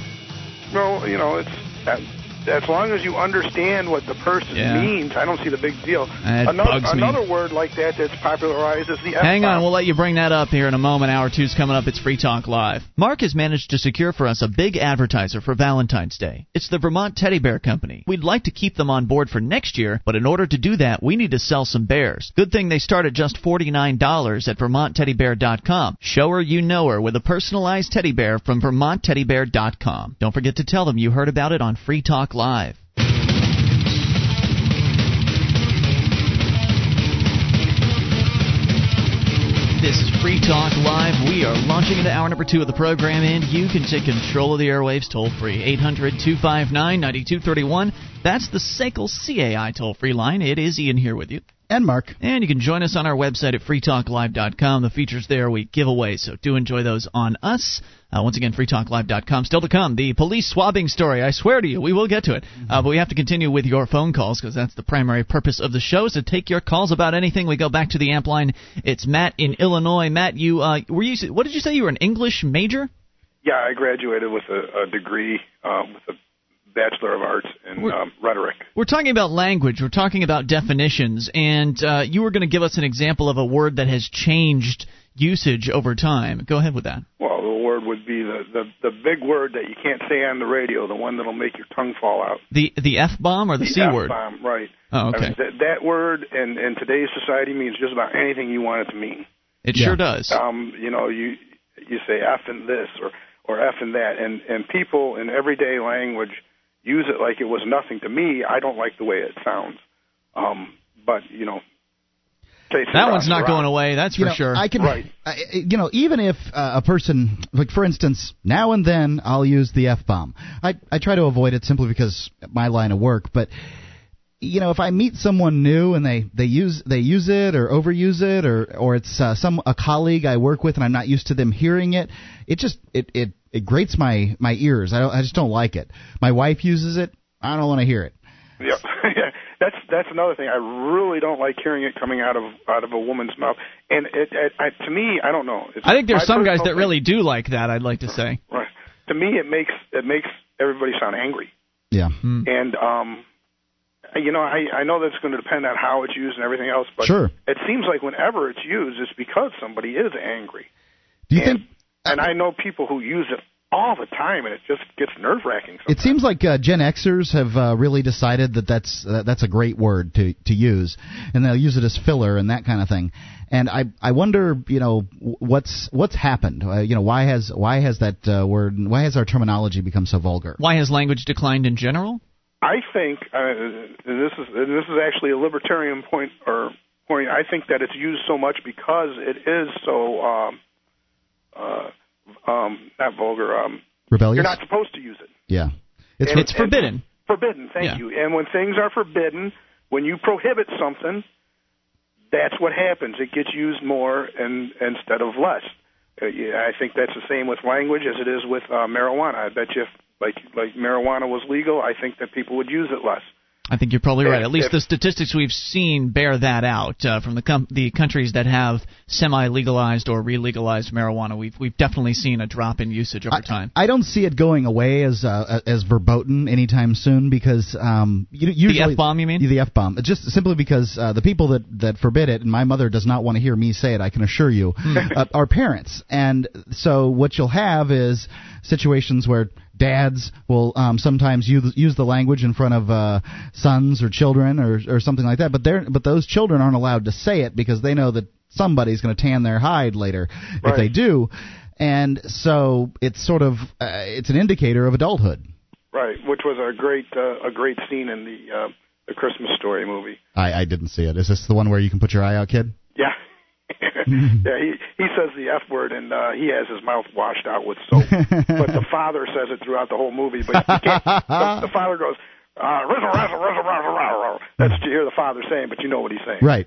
No, you know it's that, as long as you understand what the person Yeah. means. I don't see the big deal. It another bugs me. word like that that's popularized is the Hang on, we'll let you bring that up here in a moment. Hour two's coming up. It's Free Talk Live. Mark has managed to secure for us a big advertiser for Valentine's Day. It's the Vermont Teddy Bear Company. We'd like to keep them on board for next year, but in order to do that, we need to sell some bears. Good thing they start at just $49 at VermontTeddyBear.com. Show her you know her with a personalized teddy bear from VermontTeddyBear.com. Don't forget to tell them you heard about it on Free Talk Live. This is Free Talk Live. We are launching into hour number two of the program, and you can take control of the airwaves toll free. 800 259 9231. That's the SACL CAI toll free line. It is Ian here with you. And Mark. And you can join us on our website at freetalklive.com. The features there we give away, so do enjoy those on us. Uh, once again, freetalklive.com. Still to come, the police swabbing story. I swear to you, we will get to it. Uh, but we have to continue with your phone calls because that's the primary purpose of the show is to take your calls about anything. We go back to the amp line. It's Matt in Illinois. Matt, you uh, were you? What did you say? You were an English major? Yeah, I graduated with a, a degree uh, with a Bachelor of Arts in um, Rhetoric. We're talking about language. We're talking about definitions, and uh, you were going to give us an example of a word that has changed usage over time. Go ahead with that. Well, the word would be the, the the big word that you can't say on the radio, the one that'll make your tongue fall out. The the f bomb or the, the c word? F-bomb, right. Oh, okay. I mean, that, that word in in today's society means just about anything you want it to mean. It yeah. sure does. Um, you know, you you say f and this or or f and that, and and people in everyday language use it like it was nothing to me. I don't like the way it sounds. Um, but you know, that one's not going away. That's you for know, sure. I can, right. I, you know, even if uh, a person, like for instance, now and then I'll use the f bomb. I I try to avoid it simply because my line of work, but you know, if I meet someone new and they they use they use it or overuse it or or it's uh, some a colleague I work with and I'm not used to them hearing it, it just it it it grates my my ears. I don't I just don't like it. My wife uses it. I don't want to hear it. Yeah, that's that's another thing. I really don't like hearing it coming out of out of a woman's mouth. And it, it I, to me, I don't know. It's I think there's some guys that thing. really do like that. I'd like to say. Right. To me, it makes it makes everybody sound angry. Yeah. Hmm. And um, you know, I I know that's going to depend on how it's used and everything else, but sure. it seems like whenever it's used, it's because somebody is angry. Do you and, think? And I know people who use it all the time, and it just gets nerve wracking. It seems like uh, Gen Xers have uh, really decided that that's uh, that's a great word to to use, and they'll use it as filler and that kind of thing. And I I wonder, you know, what's what's happened? Uh, you know, why has why has that uh, word why has our terminology become so vulgar? Why has language declined in general? I think uh, this is this is actually a libertarian point or point. I think that it's used so much because it is so um, uh, um, not vulgar. Um, Rebellious. You're not supposed to use it. Yeah, it's And- It's forbidden. Forbidden. Thank Yeah. you. And when things are forbidden, when you prohibit something, that's what happens. It gets used more and instead of less. Uh, yeah, I think that's the same with language as it is with uh, marijuana. I bet you if like like marijuana was legal, I think that people would use it less. I think you're probably right. At least the statistics we've seen bear that out uh, from the com- the countries that have semi-legalized or re-legalized marijuana. We've we've definitely seen a drop in usage over time. I don't see it going away as uh, as verboten anytime soon because um, you, usually F-bomb, you mean? the f bomb just simply because uh, the people that that forbid it and my mother does not want to hear me say it. I can assure you, Hmm. uh, are parents, and so what you'll have is situations where dads will um, sometimes use use the language in front of uh, sons or children or or something like that, but they're but those children aren't allowed to say it because they know that somebody's going to tan their hide later if they do and so it's sort of uh, it's an indicator of adulthood. Right, which was a great uh, a great scene in the uh, the Christmas Story movie. I, I didn't see it. Is this the one where you can put your eye out, kid? Yeah. yeah, he he says the F word and uh, he has his mouth washed out with soap. but the father says it throughout the whole movie. But you can't, the, the father goes, uh, "Rizzle, rizzle, rizzle, rizzle, rizzle." that's what you hear the father saying, but you know what he's saying. Right.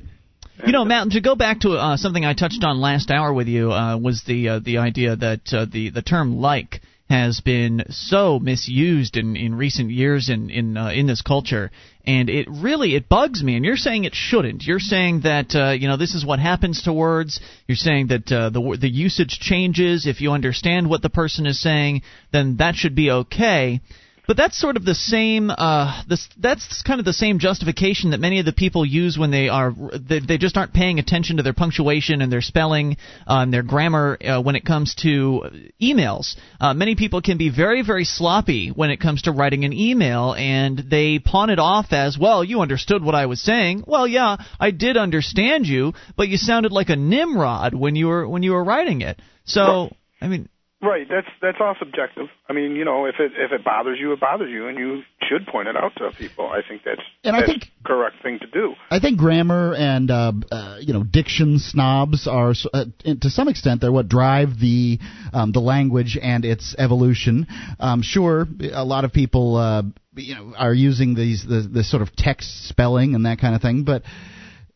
You know, Matt, to go back to uh, something I touched on last hour with you uh, was the uh, the idea that uh, the the term like has been so misused in, in recent years in in uh, in this culture, and it really it bugs me. And you're saying it shouldn't. You're saying that uh, you know this is what happens to words. You're saying that uh, the the usage changes if you understand what the person is saying, then that should be okay. But that's sort of the same. Uh, this that's kind of the same justification that many of the people use when they are they, they just aren't paying attention to their punctuation and their spelling uh, and their grammar uh, when it comes to emails. Uh, many people can be very very sloppy when it comes to writing an email, and they pawn it off as well. You understood what I was saying. Well, yeah, I did understand you, but you sounded like a Nimrod when you were when you were writing it. So I mean. Right. That's that's all subjective. I mean, you know, if it if it bothers you, it bothers you, and you should point it out to people. I think that's And I think- correct thing to do. I think grammar and uh, uh, you know diction snobs are uh, to some extent they're what drive the um, the language and its evolution. Um, sure, a lot of people uh, you know are using these the, this sort of text spelling and that kind of thing, but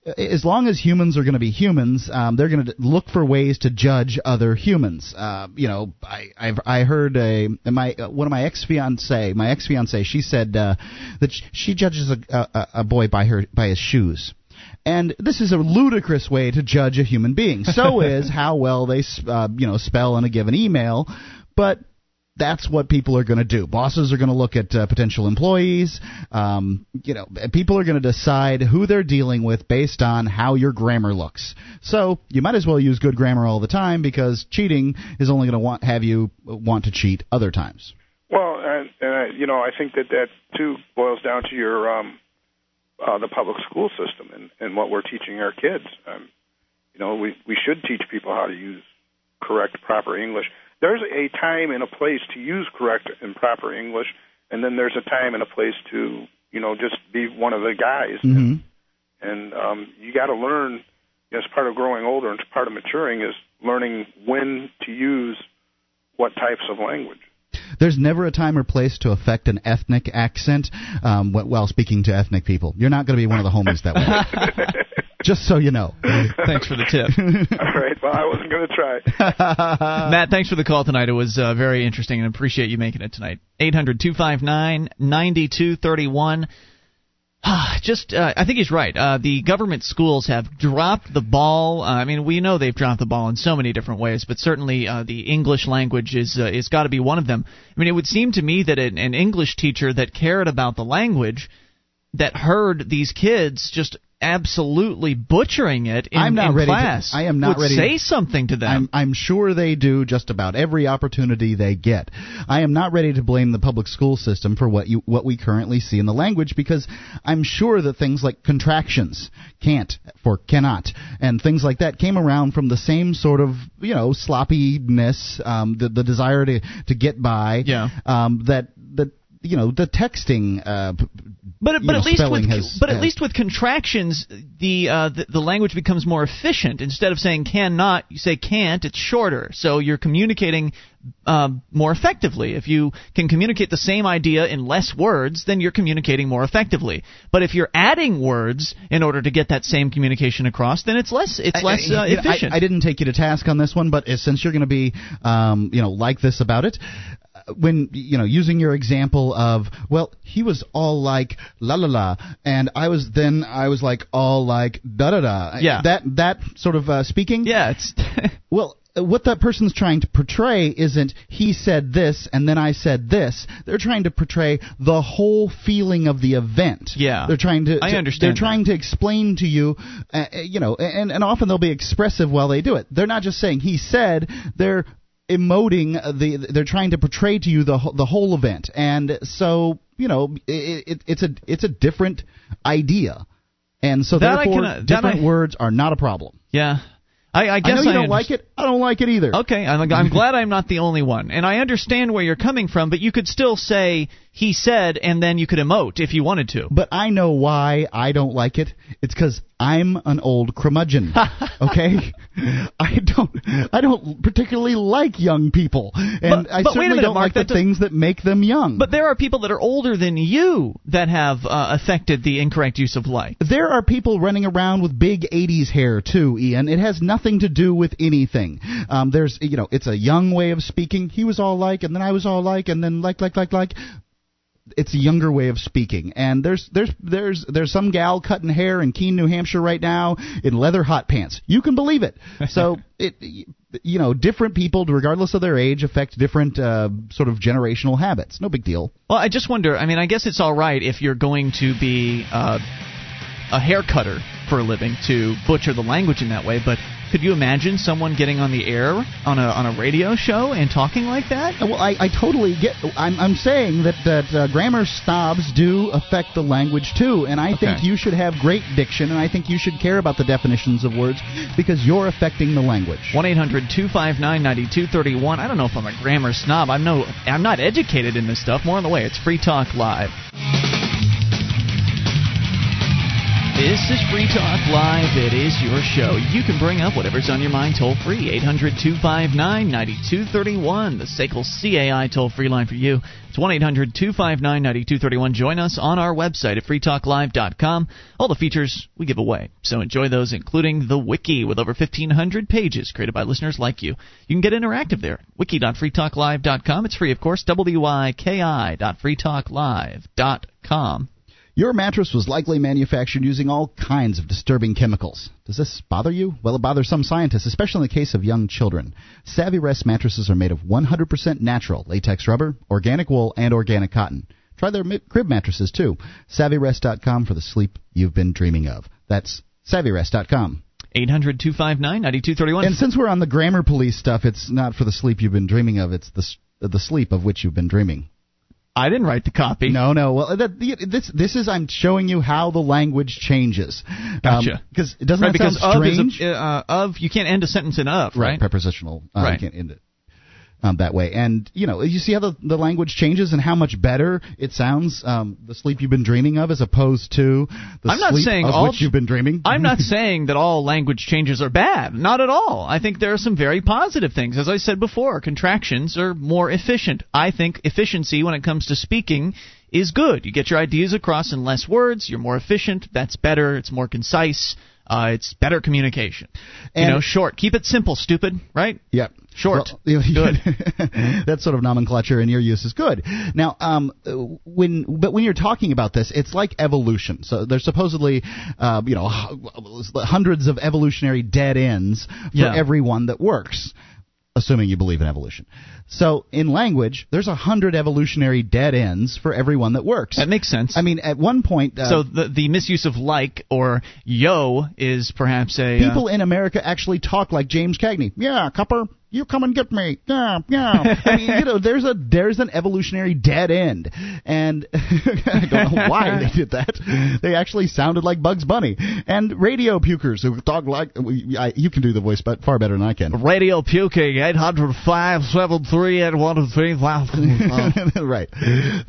as long as humans are going to be humans, um, they're going to look for ways to judge other humans. Uh, you know, I I've, I heard a my uh, one of my ex fiance, my ex fiance, she said uh, that she judges a, a a boy by her by his shoes. And this is a ludicrous way to judge a human being. So is how well they, uh, you know, spell in a given email. But that's what people are going to do. Bosses are going to look at uh, potential employees. Um, you know, people are going to decide who they're dealing with based on how your grammar looks. So you might as well use good grammar all the time because cheating is only going to want have you want to cheat other times. Well, and, and I, you know, I think that that too boils down to your um, uh, the public school system and, and what we're teaching our kids. Um, you know, we we should teach people how to use correct, proper English. There's a time and a place to use correct and proper English, and then there's a time and a place to you know just be one of the guys. Mm-hmm. And um, you got to learn. As part of growing older and part of maturing is learning when to use what types of language. There's never a time or place to affect an ethnic accent um, while speaking to ethnic people. You're not going to be one of the homies that way. Just so you know. Thanks for the tip. All right. Well, I wasn't going to try. It. Matt, thanks for the call tonight. It was uh, very interesting and appreciate you making it tonight. 800 259 9231. Just, uh, I think he's right. Uh, the government schools have dropped the ball. Uh, I mean, we know they've dropped the ball in so many different ways, but certainly uh, the English language is uh, is got to be one of them. I mean, it would seem to me that an, an English teacher that cared about the language, that heard these kids just absolutely butchering it in, class. I'm not in ready to- I am not would ready- say something to them. I'm, I'm sure they do just about every opportunity they get. I am not ready to blame the public school system for what you what we currently see in the language because I'm sure that things like contractions, can't for cannot, and things like that came around from the same sort of you know sloppiness, um, the the desire to to get by. Yeah. Um, that that you know the texting. Uh, But but know, at least with has- but at has- least with contractions, the, uh, the the language becomes more efficient. Instead of saying cannot, you say can't. It's shorter, so you're communicating um, more effectively. If you can communicate the same idea in less words, then you're communicating more effectively. But if you're adding words in order to get that same communication across, then it's less it's I- less uh, know, I- efficient. I, didn't take you to task on this one, but uh, since you're going to be, um, you know, like this about it, uh, when you know using your example of well he was all like la la la and i was then i was like all like da da da Yeah. that that sort of uh, speaking yeah, it's well what that person's trying to portray isn't he said this and then I said this. They're trying to portray the whole feeling of the event. Yeah. they're trying to. I to- understand They're trying to explain to you, uh, uh, you know, and and often they'll be expressive while they do it. They're not just saying he said. They're emoting the. They're trying to portray to you the the whole event, and so you know, it, it, it's a it's a different idea, and so That therefore can, uh, different I- words are not a problem. yeah. I, I guess I know you I don't like it. I don't like it either. Okay, I'm, I'm glad I'm not the only one. And I understand where you're coming from, but you could still say, he said, and then you could emote if you wanted to. But I know why I don't like it. It's because I'm an old curmudgeon. Okay, I don't. I don't particularly like young people, and But- I but certainly minute, don't Mark, like the does- things that make them young. But there are people that are older than you that have uh, affected the incorrect use of like. there are people running around with big 80s hair too, Ian. It has nothing to do with anything. Um, there's, you know, it's a young way of speaking. He was all like, and then I was all like, and then like, like, like, like. It's a younger way of speaking, and there's there's there's there's some gal cutting hair in Keene, New Hampshire right now in leather hot pants. You can believe it. So it you know different people, regardless of their age, affect different uh, sort of generational habits. No big deal. Well, I just wonder. I mean, I guess it's all right if you're going to be uh, a hair cutter for a living to butcher the language in that way, but could you imagine someone getting on the air on a on a radio show and talking like that? Well, I, I totally get. I'm, I'm saying that that uh, grammar snobs do affect the language too, and I Okay. think you should have great diction, and I think you should care about the definitions of words because you're affecting the language. 1 800 259 9231. I don't know if I'm a grammar snob. I'm, no, I'm not educated in this stuff. More on the way. It's Free Talk Live. This is Free Talk Live. It is your show. You can bring up whatever's on your mind toll free. 800 259 9231. The SACL CAI toll free line for you. It's 1 800 259 9231. Join us on our website at freetalklive.com. All the features we give away. So enjoy those, including the wiki with over 1,500 pages created by listeners like you. You can get interactive there. Wiki.freetalklive.com. It's free, of course. W-I-K-I.freetalklive.com. Your mattress was likely manufactured using all kinds of disturbing chemicals. Does this bother you? Well, it bothers some scientists, especially in the case of young children. Savvy Rest mattresses are made of 100% natural latex rubber, organic wool, and organic cotton. Try their crib mattresses too. SavvyRest.com for the sleep you've been dreaming of. That's SavvyRest.com. 800 259 9231. And since we're on the grammar police stuff, it's not for the sleep you've been dreaming of. It's the the sleep of which you've been dreaming. I didn't write the copy. No, no. Well, that, this this is I'm showing you how the language changes. Gotcha. Because it doesn't right, because sound of strange? a, uh, of you can't end a sentence in of, right? Prepositional. Uh, Right. You can't end it. Um, that way, and you know, you see how the, the language changes and how much better it sounds. Um, the sleep you've been dreaming of, as opposed to the I'm not sleep saying of all which you've been dreaming. I'm not saying that all language changes are bad. Not at all. I think there are some very positive things. As I said before, contractions are more efficient. I think efficiency when it comes to speaking is good. You get your ideas across in less words. You're more efficient. That's better. It's more concise. Uh, it's better communication. you know, short. Keep it simple, stupid. Right? Yep. Short. Well, Good. that sort of nomenclature in your use is good. Now, um, when but when you're talking about this, it's like evolution. So there's supposedly, uh, you know, hundreds of evolutionary dead ends for Yeah. every one that works. Assuming you believe in evolution. So in language, there's a hundred evolutionary dead ends for every one that works. That makes sense. I mean, at one point, uh, so the the misuse of like or yo is perhaps a uh, People in America actually talk like James Cagney. Yeah, Cupper, you come and get me. Yeah, yeah. I mean, you know, there's a there's an evolutionary dead end, and I don't know why they did that. They actually sounded like Bugs Bunny and radio pukers who talk like I, you can do the voice, but far better than I can. radio puking eight hundred five seven three eight one three five. right.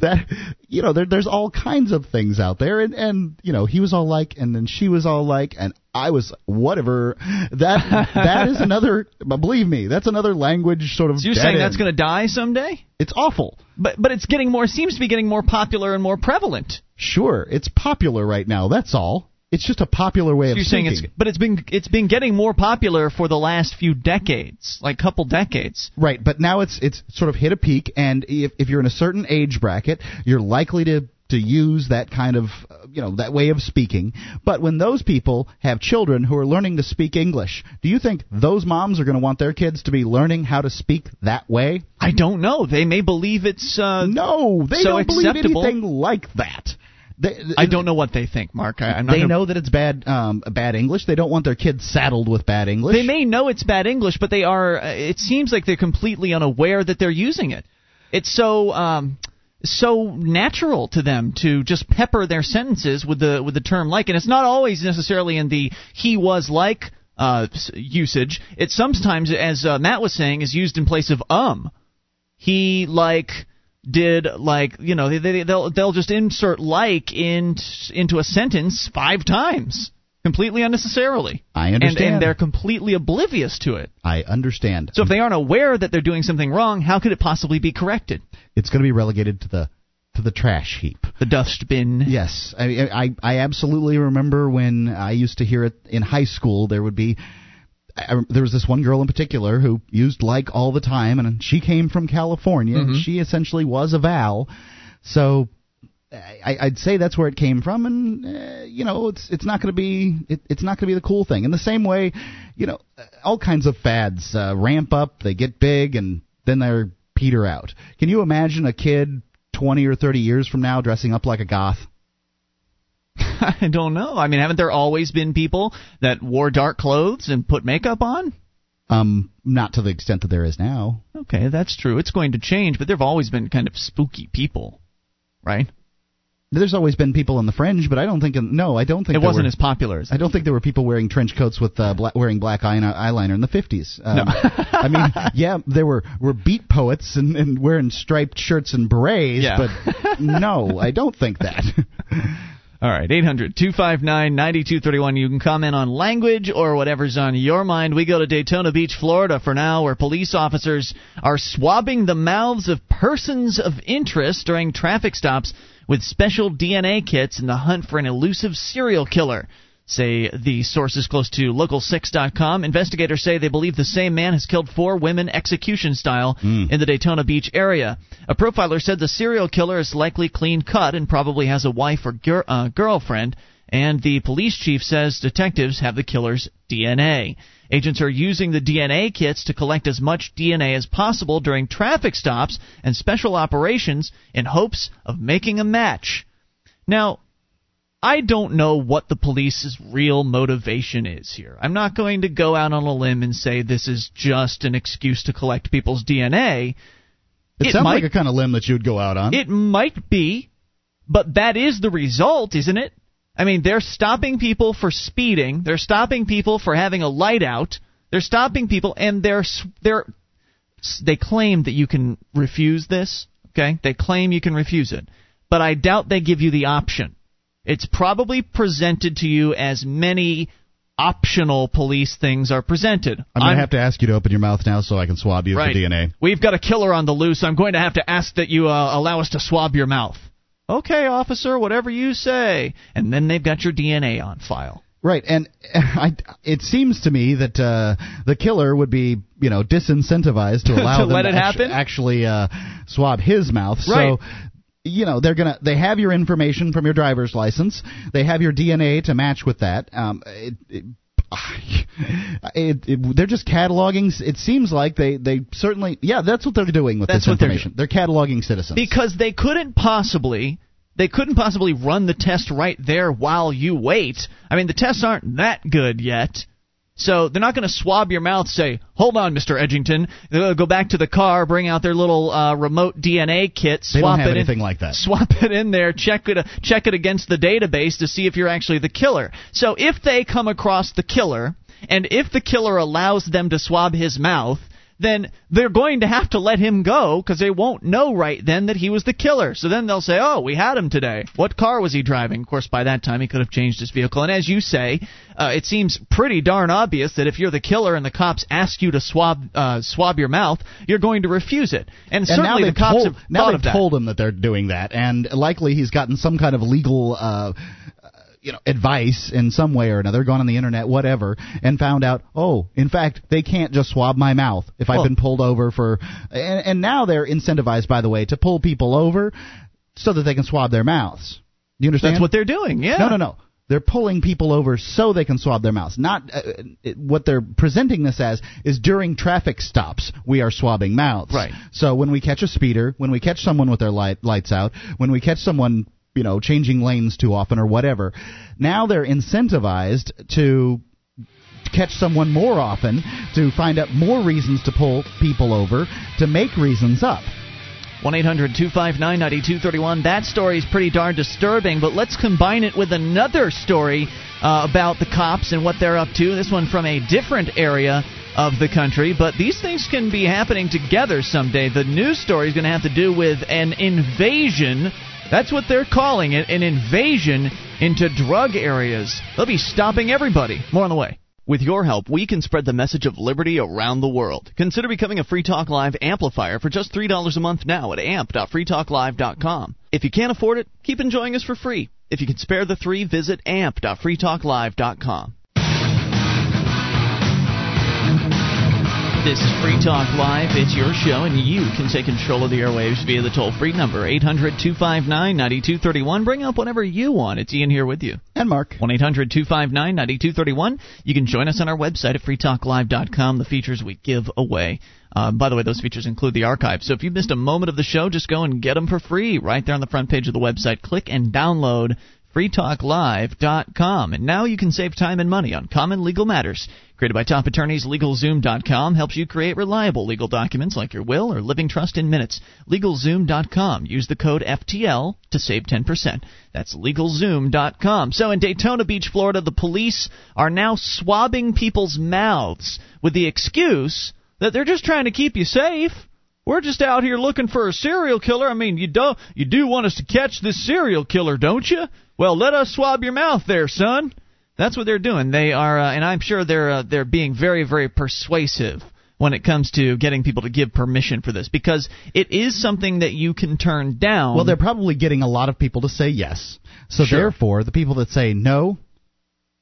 That you know, there, there's all kinds of things out there, and and you know, he was all like, and then she was all like, and I was whatever. That that is another. Believe me, that's another language sort of. So you're saying that's going to die someday? It's awful. But but it's getting more seems to be getting more popular and more prevalent. Sure, it's popular right now. That's all. It's just a popular way So of you're saying speaking. it's but it's been it's been getting more popular for the last few decades, like couple decades. Right, but now it's it's sort of hit a peak, and if if you're in a certain age bracket, you're likely to to use that kind of uh, you know that way of speaking. But when those people have children who are learning to speak English, do you think those moms are going to want their kids to be learning how to speak that way? I don't know. They may believe it's uh, No, they so don't believe acceptable. anything like that. They, I don't know what they think, Mark. I, They gonna- know that it's bad, um, bad English. They don't want their kids saddled with bad English. They may know it's bad English, but they are. uh, It seems like they're completely unaware that they're using it. It's so um, so natural to them to just pepper their sentences with the with the term like, and it's not always necessarily in the he was like uh, usage. It sometimes, as uh, Matt was saying, is used in place of um. He like did like you know they, they they'll they'll just insert like in into a sentence five times completely unnecessarily. I understand. and they're completely oblivious to it. I understand. So if they aren't aware that they're doing something wrong, how could it possibly be corrected? it's going to be relegated to the to the trash heap. The dust bin. Yes, I, I I absolutely remember when I used to hear it in high school. There would be I, there was this one girl in particular who used like all the time, and she came from California. and Mhm. She essentially was a Val, so. I, I'd say that's where it came from, and uh, you know, it's it's not going to be it, it's not going to be the cool thing. In the same way, you know, all kinds of fads uh, ramp up, they get big, and then they're peter out. Can you imagine a kid twenty or thirty years from now dressing up like a goth? I don't know. I mean, haven't there always been people that wore dark clothes and put makeup on? Um, not to the extent that there is now. Okay, that's true. It's going to change, but there've always been kind of spooky people, right? There's always been people on the fringe, but I don't think no, I don't think it wasn't were, as popular as I don't think there were people wearing trench coats with uh, black, wearing black eye- eyeliner in the 50s. Um, no. I mean, yeah, there were were beat poets and, and wearing striped shirts and berets, Yeah. but no, I don't think that. All right, 800 259 9231. You can comment on language or whatever's on your mind. We go to Daytona Beach, Florida for now, where police officers are swabbing the mouths of persons of interest during traffic stops with special DNA kits in the hunt for an elusive serial killer. Say the sources close to local6.com. Investigators say they believe the same man has killed four women execution style in the Daytona Beach area. A profiler said the serial killer is likely clean cut and probably has a wife or gir- uh, girlfriend. And the police chief says detectives have the killer's DNA. Agents are using the DNA kits to collect as much DNA as possible during traffic stops and special operations in hopes of making a match. Now, I don't know what the police's real motivation is here. I'm not going to go out on a limb and say this is just an excuse to collect people's DNA. It, It sounds might- like a kind of limb that you'd go out on. It might be, but that is the result, isn't it? I mean, they're stopping people for speeding. They're stopping people for having a light out. They're stopping people, and they're they're they claim that you can refuse this. Okay, they claim you can refuse it, but I doubt they give you the option. It's probably presented to you as many optional police things are presented. I'm going to have to ask you to open your mouth now so I can swab you Right. for DNA. We've got a killer on the loose. I'm going to have to ask that you uh, allow us to swab your mouth. Okay, officer, whatever you say. And then they've got your DNA on file. Right, and I, it seems to me that uh, the killer would be, you know, disincentivized to allow To them let to actu- happen? actually uh, swab his mouth. Right. So, you know, they're gonna they have your information from your driver's license. They have your DNA to match with that. Um, it, it, it, it, they're just cataloging. It seems like they, they certainly, yeah, that's what they're doing with That's this what they're information. They're, cataloging citizens. Because they couldn't possibly they couldn't possibly run the test right there while you wait. I mean, the tests aren't that good yet. So they're not going to swab your mouth, say, "Hold on, Mr. Edgington." They'll go back to the car, bring out their little uh, remote DNA kit, They don't swap have it anything in, like that. Swap it in there, check it, check it against the database to see if you're actually the killer. So if they come across the killer, and if the killer allows them to swab his mouth, then they're going to have to let him go because they won't know right then that he was the killer. So then they'll say, "Oh, we had him today. What car was he driving?" Of course, by that time he could have changed his vehicle. And as you say, uh, it seems pretty darn obvious that if you're the killer and the cops ask you to swab uh, swab your mouth, you're going to refuse it. And, and certainly now the cops told, have now thought of that. told him that they're doing that, and likely he's gotten some kind of legal. Uh, you know, advice in some way or another, gone on the internet, whatever, and found out, oh, in fact, they can't just swab my mouth if I've Well- been pulled over for, and, and now they're incentivized, by the way, to pull people over so that they can swab their mouths. You understand? That's what they're doing. Yeah. No, no, no. They're pulling people over so they can swab their mouths. Not uh, it, what they're presenting this as is during traffic stops we are swabbing mouths. Right. So when we catch a speeder, when we catch someone with their light, lights out, when we catch someone you know changing lanes too often or whatever, now they're incentivized to catch someone more often to find out more reasons to pull people over to make reasons up. 1 800 259 9231. That story is pretty darn disturbing, but let's combine it with another story uh, about the cops and what they're up to. This one from a different area of the country, but these things can be happening together someday. The news story is going to have to do with an invasion. That's what they're calling it an invasion into drug areas. They'll be stopping everybody. More on the way. With your help, we can spread the message of liberty around the world. Consider becoming a Free Talk Live amplifier for just $3 a month now at amp.freetalklive.com. If you can't afford it, keep enjoying us for free. If you can spare the three, visit amp.freetalklive.com. This is Free Talk Live. It's your show, and you can take control of the airwaves via the toll free number, 800 259 9231. Bring up whatever you want. It's Ian here with you. And Mark. 1 800 259 9231. You can join us on our website at freetalklive.com, the features we give away. Uh, by the way, those features include the archive. So if you missed a moment of the show, just go and get them for free right there on the front page of the website. Click and download freetalklive.com. And now you can save time and money on common legal matters. Created by top attorneys, LegalZoom.com helps you create reliable legal documents like your will or living trust in minutes. LegalZoom.com. Use the code FTL to save 10%. That's LegalZoom.com. So in Daytona Beach, Florida, the police are now swabbing people's mouths with the excuse that they're just trying to keep you safe. We're just out here looking for a serial killer. I mean, you do you do want us to catch this serial killer, don't you? Well, let us swab your mouth there, son. That's what they're doing. They are, uh, and I'm sure they're uh, they're being very very persuasive when it comes to getting people to give permission for this because it is something that you can turn down. Well, they're probably getting a lot of people to say yes. So Sure. therefore, the people that say no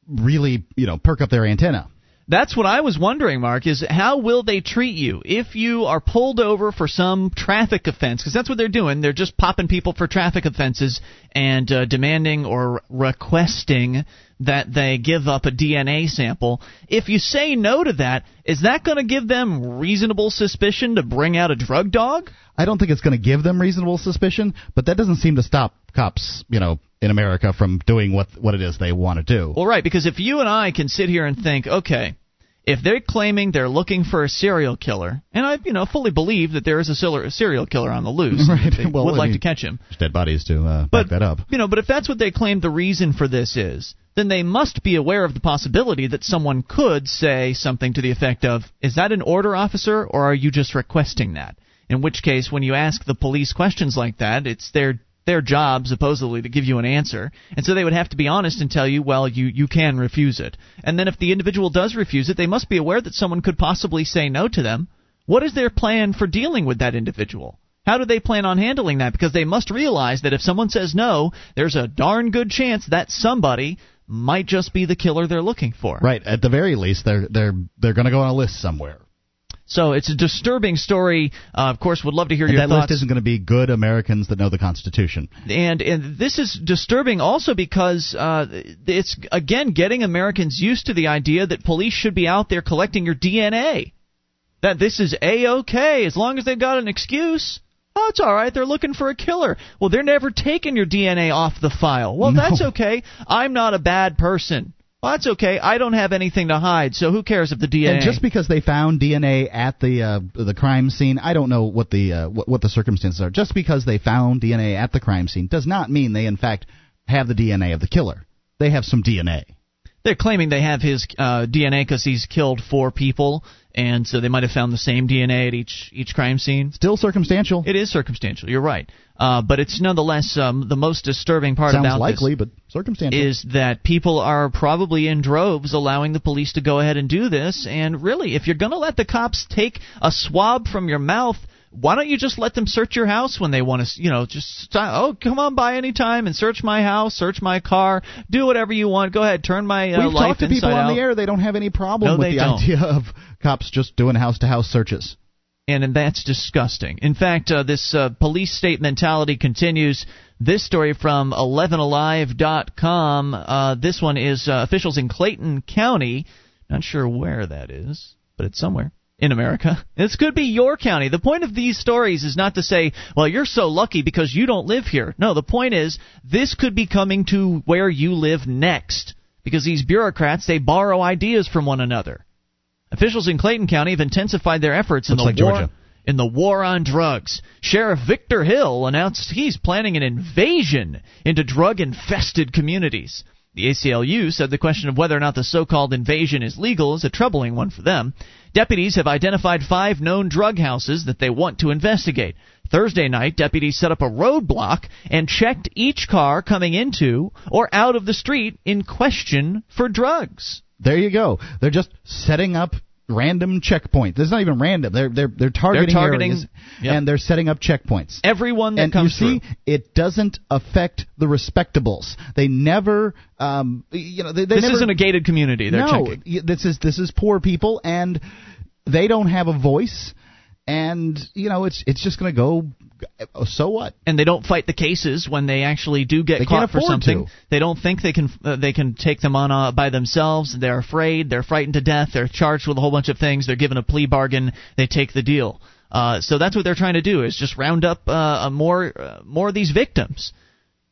really, you know, perk up their antenna. That's what I was wondering, Mark, is how will they treat you if you are pulled over for some traffic offense? Because that's what they're doing. They're just popping people for traffic offenses and uh, demanding or requesting that they give up a DNA sample. If you say no to that, is that going to give them reasonable suspicion to bring out a drug dog? I don't think it's going to give them reasonable suspicion, but that doesn't seem to stop cops, you know, in America from doing what what it is they want to do. Well, right, because if you and I can sit here and think, okay, if they're claiming they're looking for a serial killer, and I, you know, fully believe that there is a serial- serial killer on the loose, Right. they Well, would I like mean, to catch him. There's dead bodies to uh, But- back that up. You know, but if that's what they claim the reason for this is, then they must be aware of the possibility that someone could say something to the effect of, "Is that an order, officer, or are you just requesting that?" In which case, when you ask the police questions like that, it's their their job supposedly to give you an answer, and so they would have to be honest and tell you, "Well, you you can refuse it." And then if the individual does refuse it, they must be aware that someone could possibly say no to them. What is their plan for dealing with that individual? How do they plan on handling that? Because they must realize that if someone says no, there's a darn good chance that somebody might just be the killer they're looking for. Right. At the very least, they're they're they're going to go on a list somewhere. So it's a disturbing story. Uh, of course, would love to hear And your that thoughts. list isn't going to be good Americans that know the Constitution. and and this is disturbing also because uh, it's again getting Americans used to the idea that police should be out there collecting your DNA. That this is a okay as long as they've got an excuse. Oh, it's all right. They're looking for a killer. Well, they're never taking your DNA off the file. Well, No. that's okay. I'm not a bad person. Well, that's okay. I don't have anything to hide, so who cares if the DNA? And just because they found DNA at the uh, the crime scene, I don't know what the uh, what, what the circumstances are. Just because they found DNA at the crime scene does not mean they in fact have the DNA of the killer. They have some DNA. They're claiming they have his uh, DNA because he's killed four people, and so they might have found the same DNA at each each crime scene. Still circumstantial. It is circumstantial. You're right, uh, but it's nonetheless um, the most disturbing part about this. Sounds about likely, this but circumstantial. is that people are probably in droves allowing the police to go ahead and do this. And really, if you're going to let the cops take a swab from your mouth. Why don't you just let them search your house when they want to, you know, just oh, come on by any time and search my house, search my car, do whatever you want. Go ahead, turn my uh, We've talked to people inside on the air; they don't have any problem No, with the don't. idea of cops just doing house-to-house searches. and, and that's disgusting. In fact, uh, this uh, police state mentality continues. This story from 11alive.com. Uh, this one is uh, officials in Clayton County. Not sure where that is, but it's somewhere in America. This could be your county. The point of these stories is not to say, well, you're so lucky because you don't live here. No, the point is this could be coming to where you live next because these bureaucrats they borrow ideas from one another. Officials in Clayton County have intensified their efforts in the like war Georgia. in the war on drugs. Sheriff Victor Hill announced he's planning an invasion into drug-infested communities. The ACLU said the question of whether or not the so-called invasion is legal is a troubling one for them. Deputies have identified five known drug houses that they want to investigate. Thursday night, deputies set up a roadblock and checked each car coming into or out of the street in question for drugs. There you go. They're just setting up random checkpoints. It's not even random. They're they're they're targeting, targeting- areas yep. and they're setting up checkpoints. Everyone that and comes you see, through. it doesn't affect the respectables. They never, um, you know, they, they This never, isn't a gated community. They're no, checking. this is this is poor people, and they don't have a voice. And you know, it's it's just going to go. So what? and they don't fight the cases when they actually do get They caught for something. to. They don't think they can uh, they can take them on uh, by themselves. They're afraid. They're frightened to death. They're charged with a whole bunch of things. They're given a plea bargain. They take the deal. Uh, so that's what they're trying to do is just round up uh, uh, more uh, more of these victims.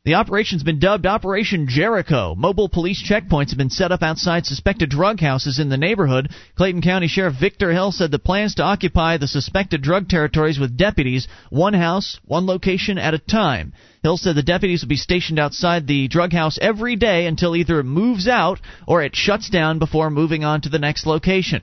The operation's been dubbed Operation Jericho. Mobile police checkpoints have been set up outside suspected drug houses in the neighborhood. Clayton County Sheriff Victor Hill said the plans to occupy the suspected drug territories with deputies, one house, one location at a time. Hill said the deputies will be stationed outside the drug house every day until either it moves out or it shuts down before moving on to the next location.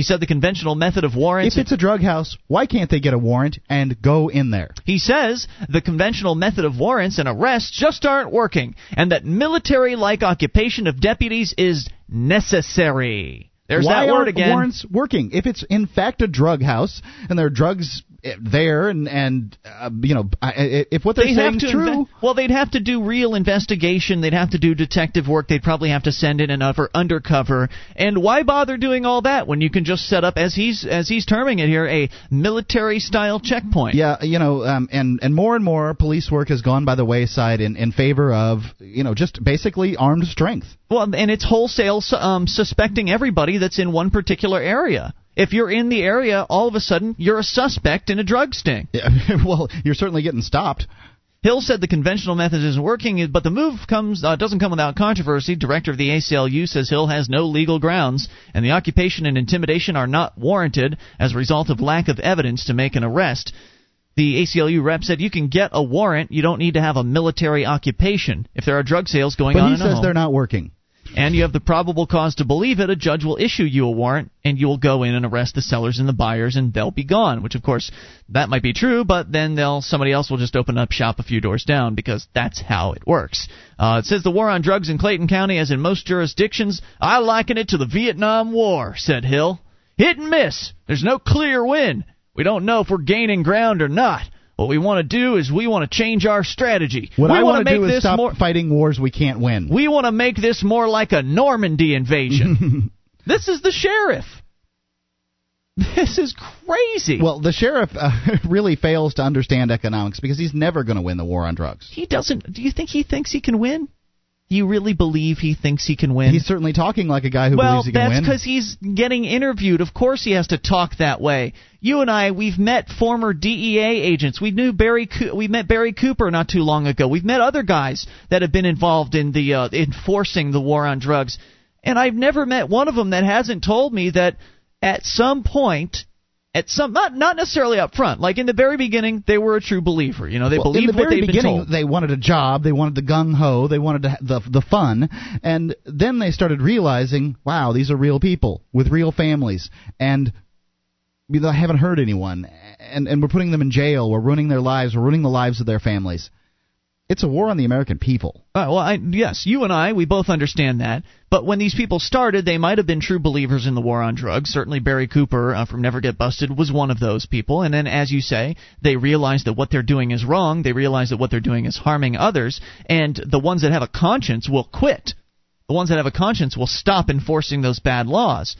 He said the conventional method of warrants. If it's a drug house, why can't they get a warrant and go in there? He says the conventional method of warrants and arrests just aren't working, and that military like occupation of deputies is necessary. There's Why that word aren't again. warrants working? If it's in fact a drug house and there are drugs there, and and uh, you know, I- if what they're They'd saying is true, inve- well, they'd have to do real investigation. They'd have to do detective work. They'd probably have to send in another undercover. And why bother doing all that when you can just set up, as he's as he's terming it here, a military style checkpoint? Yeah, you know, um, and and more and more police work has gone by the wayside in in favor of you know just basically armed strength. Well, and it's wholesale um, suspecting everybody that's in one particular area. If you're in the area, all of a sudden you're a suspect in a drug sting. Yeah, well, you're certainly getting stopped. Hill said the conventional method isn't working, but the move comes uh, doesn't come without controversy. Director of the ACLU says Hill has no legal grounds, and the occupation and intimidation are not warranted as a result of lack of evidence to make an arrest. The ACLU rep said you can get a warrant, you don't need to have a military occupation if there are drug sales going But on he in a says they're not working. And you have the probable cause to believe it, a judge will issue you a warrant, and you will go in and arrest the sellers and the buyers, and they'll be gone. Which, of course, that might be true, but then they'll somebody else will just open up shop a few doors down because that's how it works. Uh, it says the war on drugs in Clayton County, as in most jurisdictions, I liken it to the Vietnam War," said Hill. "Hit and miss. There's no clear win. We don't know if we're gaining ground or not." What we want to do is we want to change our strategy. What we I want to make do is this stop more fighting wars we can't win. we want to make this more like a Normandy invasion. this is the sheriff. This is crazy. Well, the sheriff uh, really fails to understand economics because he's never going to win the war on drugs. he doesn't. Do you think he thinks he can win? You really believe he thinks he can win? He's certainly talking like a guy who well, believes he can win. Well, that's because he's getting interviewed. Of course, he has to talk that way. You and I, we've met former DEA agents. We knew Barry. Co- we met Barry Cooper not too long ago. We've met other guys that have been involved in the uh, enforcing the war on drugs, and I've never met one of them that hasn't told me that at some point. At some, not not necessarily up front. Like in the very beginning, they were a true believer. You know, they Well, believed in the what very beginning, they wanted a job, they wanted the gung ho, they wanted to the the fun, and then they started realizing, wow, these are real people with real families, and you know, I haven't hurt anyone, and and we're putting them in jail, we're ruining their lives, we're ruining the lives of their families. It's a war on the American people. Uh, well, I, yes, you and I, we both understand that. But when these people started, they might have been true believers in the war on drugs. Certainly, Barry Cooper uh, from Never Get Busted was one of those people. And then, as you say, they realize that what they're doing is wrong. They realize that what they're doing is harming others. And the ones that have a conscience will quit. The ones that have a conscience will stop enforcing those bad laws.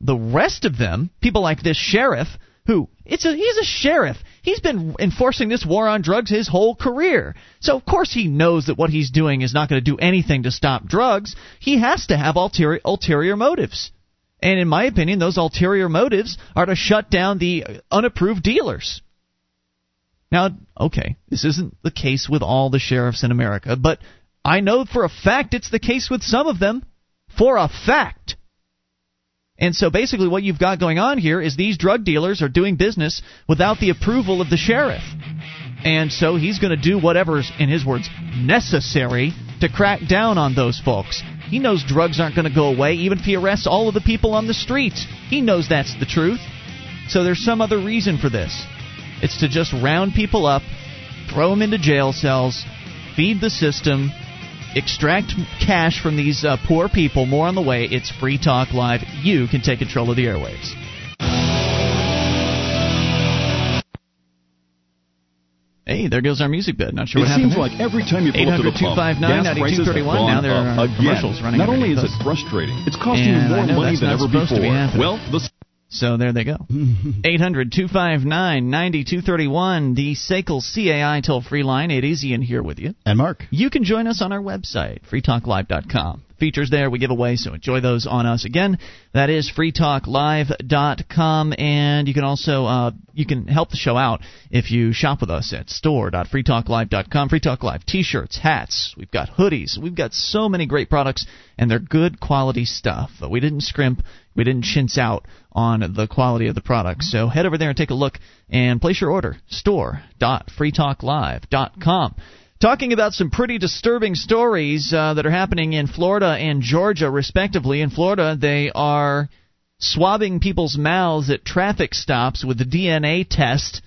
The rest of them, people like this sheriff, who it's a he's a sheriff. He's been enforcing this war on drugs his whole career. So of course he knows that what he's doing is not going to do anything to stop drugs. He has to have ulterior ulterior motives. And in my opinion, those ulterior motives are to shut down the unapproved dealers. Now, okay, this isn't the case with all the sheriffs in America, but I know for a fact it's the case with some of them. For a fact. And so basically, what you've got going on here is these drug dealers are doing business without the approval of the sheriff. And so he's going to do whatever's, in his words, necessary to crack down on those folks. He knows drugs aren't going to go away, even if he arrests all of the people on the streets. He knows that's the truth. So there's some other reason for this. It's to just round people up, throw them into jail cells, feed the system, extract cash from these uh, poor people. More on the way. It's Free Talk Live. You can take control of the airwaves. Hey, there goes our music bed. Not sure it what happened. seems like every time you pull up to the pump, 800-259-9231. gas prices have Now there are again. commercials running Not only is it frustrating, it's costing And you more money than ever to be before. Well, the So there they go. 800 259 9231, the SACL CAI toll free line. It is Ian here with you. And Mark. You can join us on our website, freetalklive.com. features there we give away, so enjoy those on us. Again, that is freetalklive.com, and you can also uh, you can help the show out if you shop with us at store.freetalklive.com. Free Talk Live t-shirts, hats, we've got hoodies, we've got so many great products, and they're good quality stuff. But we didn't scrimp, we didn't chintz out on the quality of the product. So head over there and take a look and place your order. Store.freetalklive.com. Talking about some pretty disturbing stories uh, that are happening in Florida and Georgia, respectively. In Florida, they are swabbing people's mouths at traffic stops with the DNA test.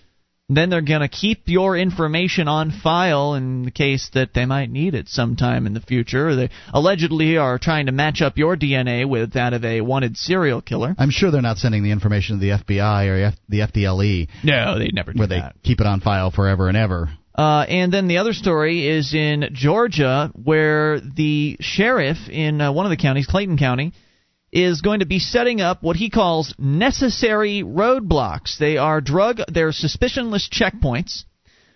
Then they're going to keep your information on file in the case that they might need it sometime in the future. They allegedly are trying to match up your DNA with that of a wanted serial killer. I'm sure they're not sending the information to the FBI or F- the FDLE. No, they'd never do where that. Where they keep it on file forever and ever. Uh, and then the other story is in Georgia, where the sheriff in uh, one of the counties, Clayton County, is going to be setting up what he calls necessary roadblocks. They are drug, they're suspicionless checkpoints.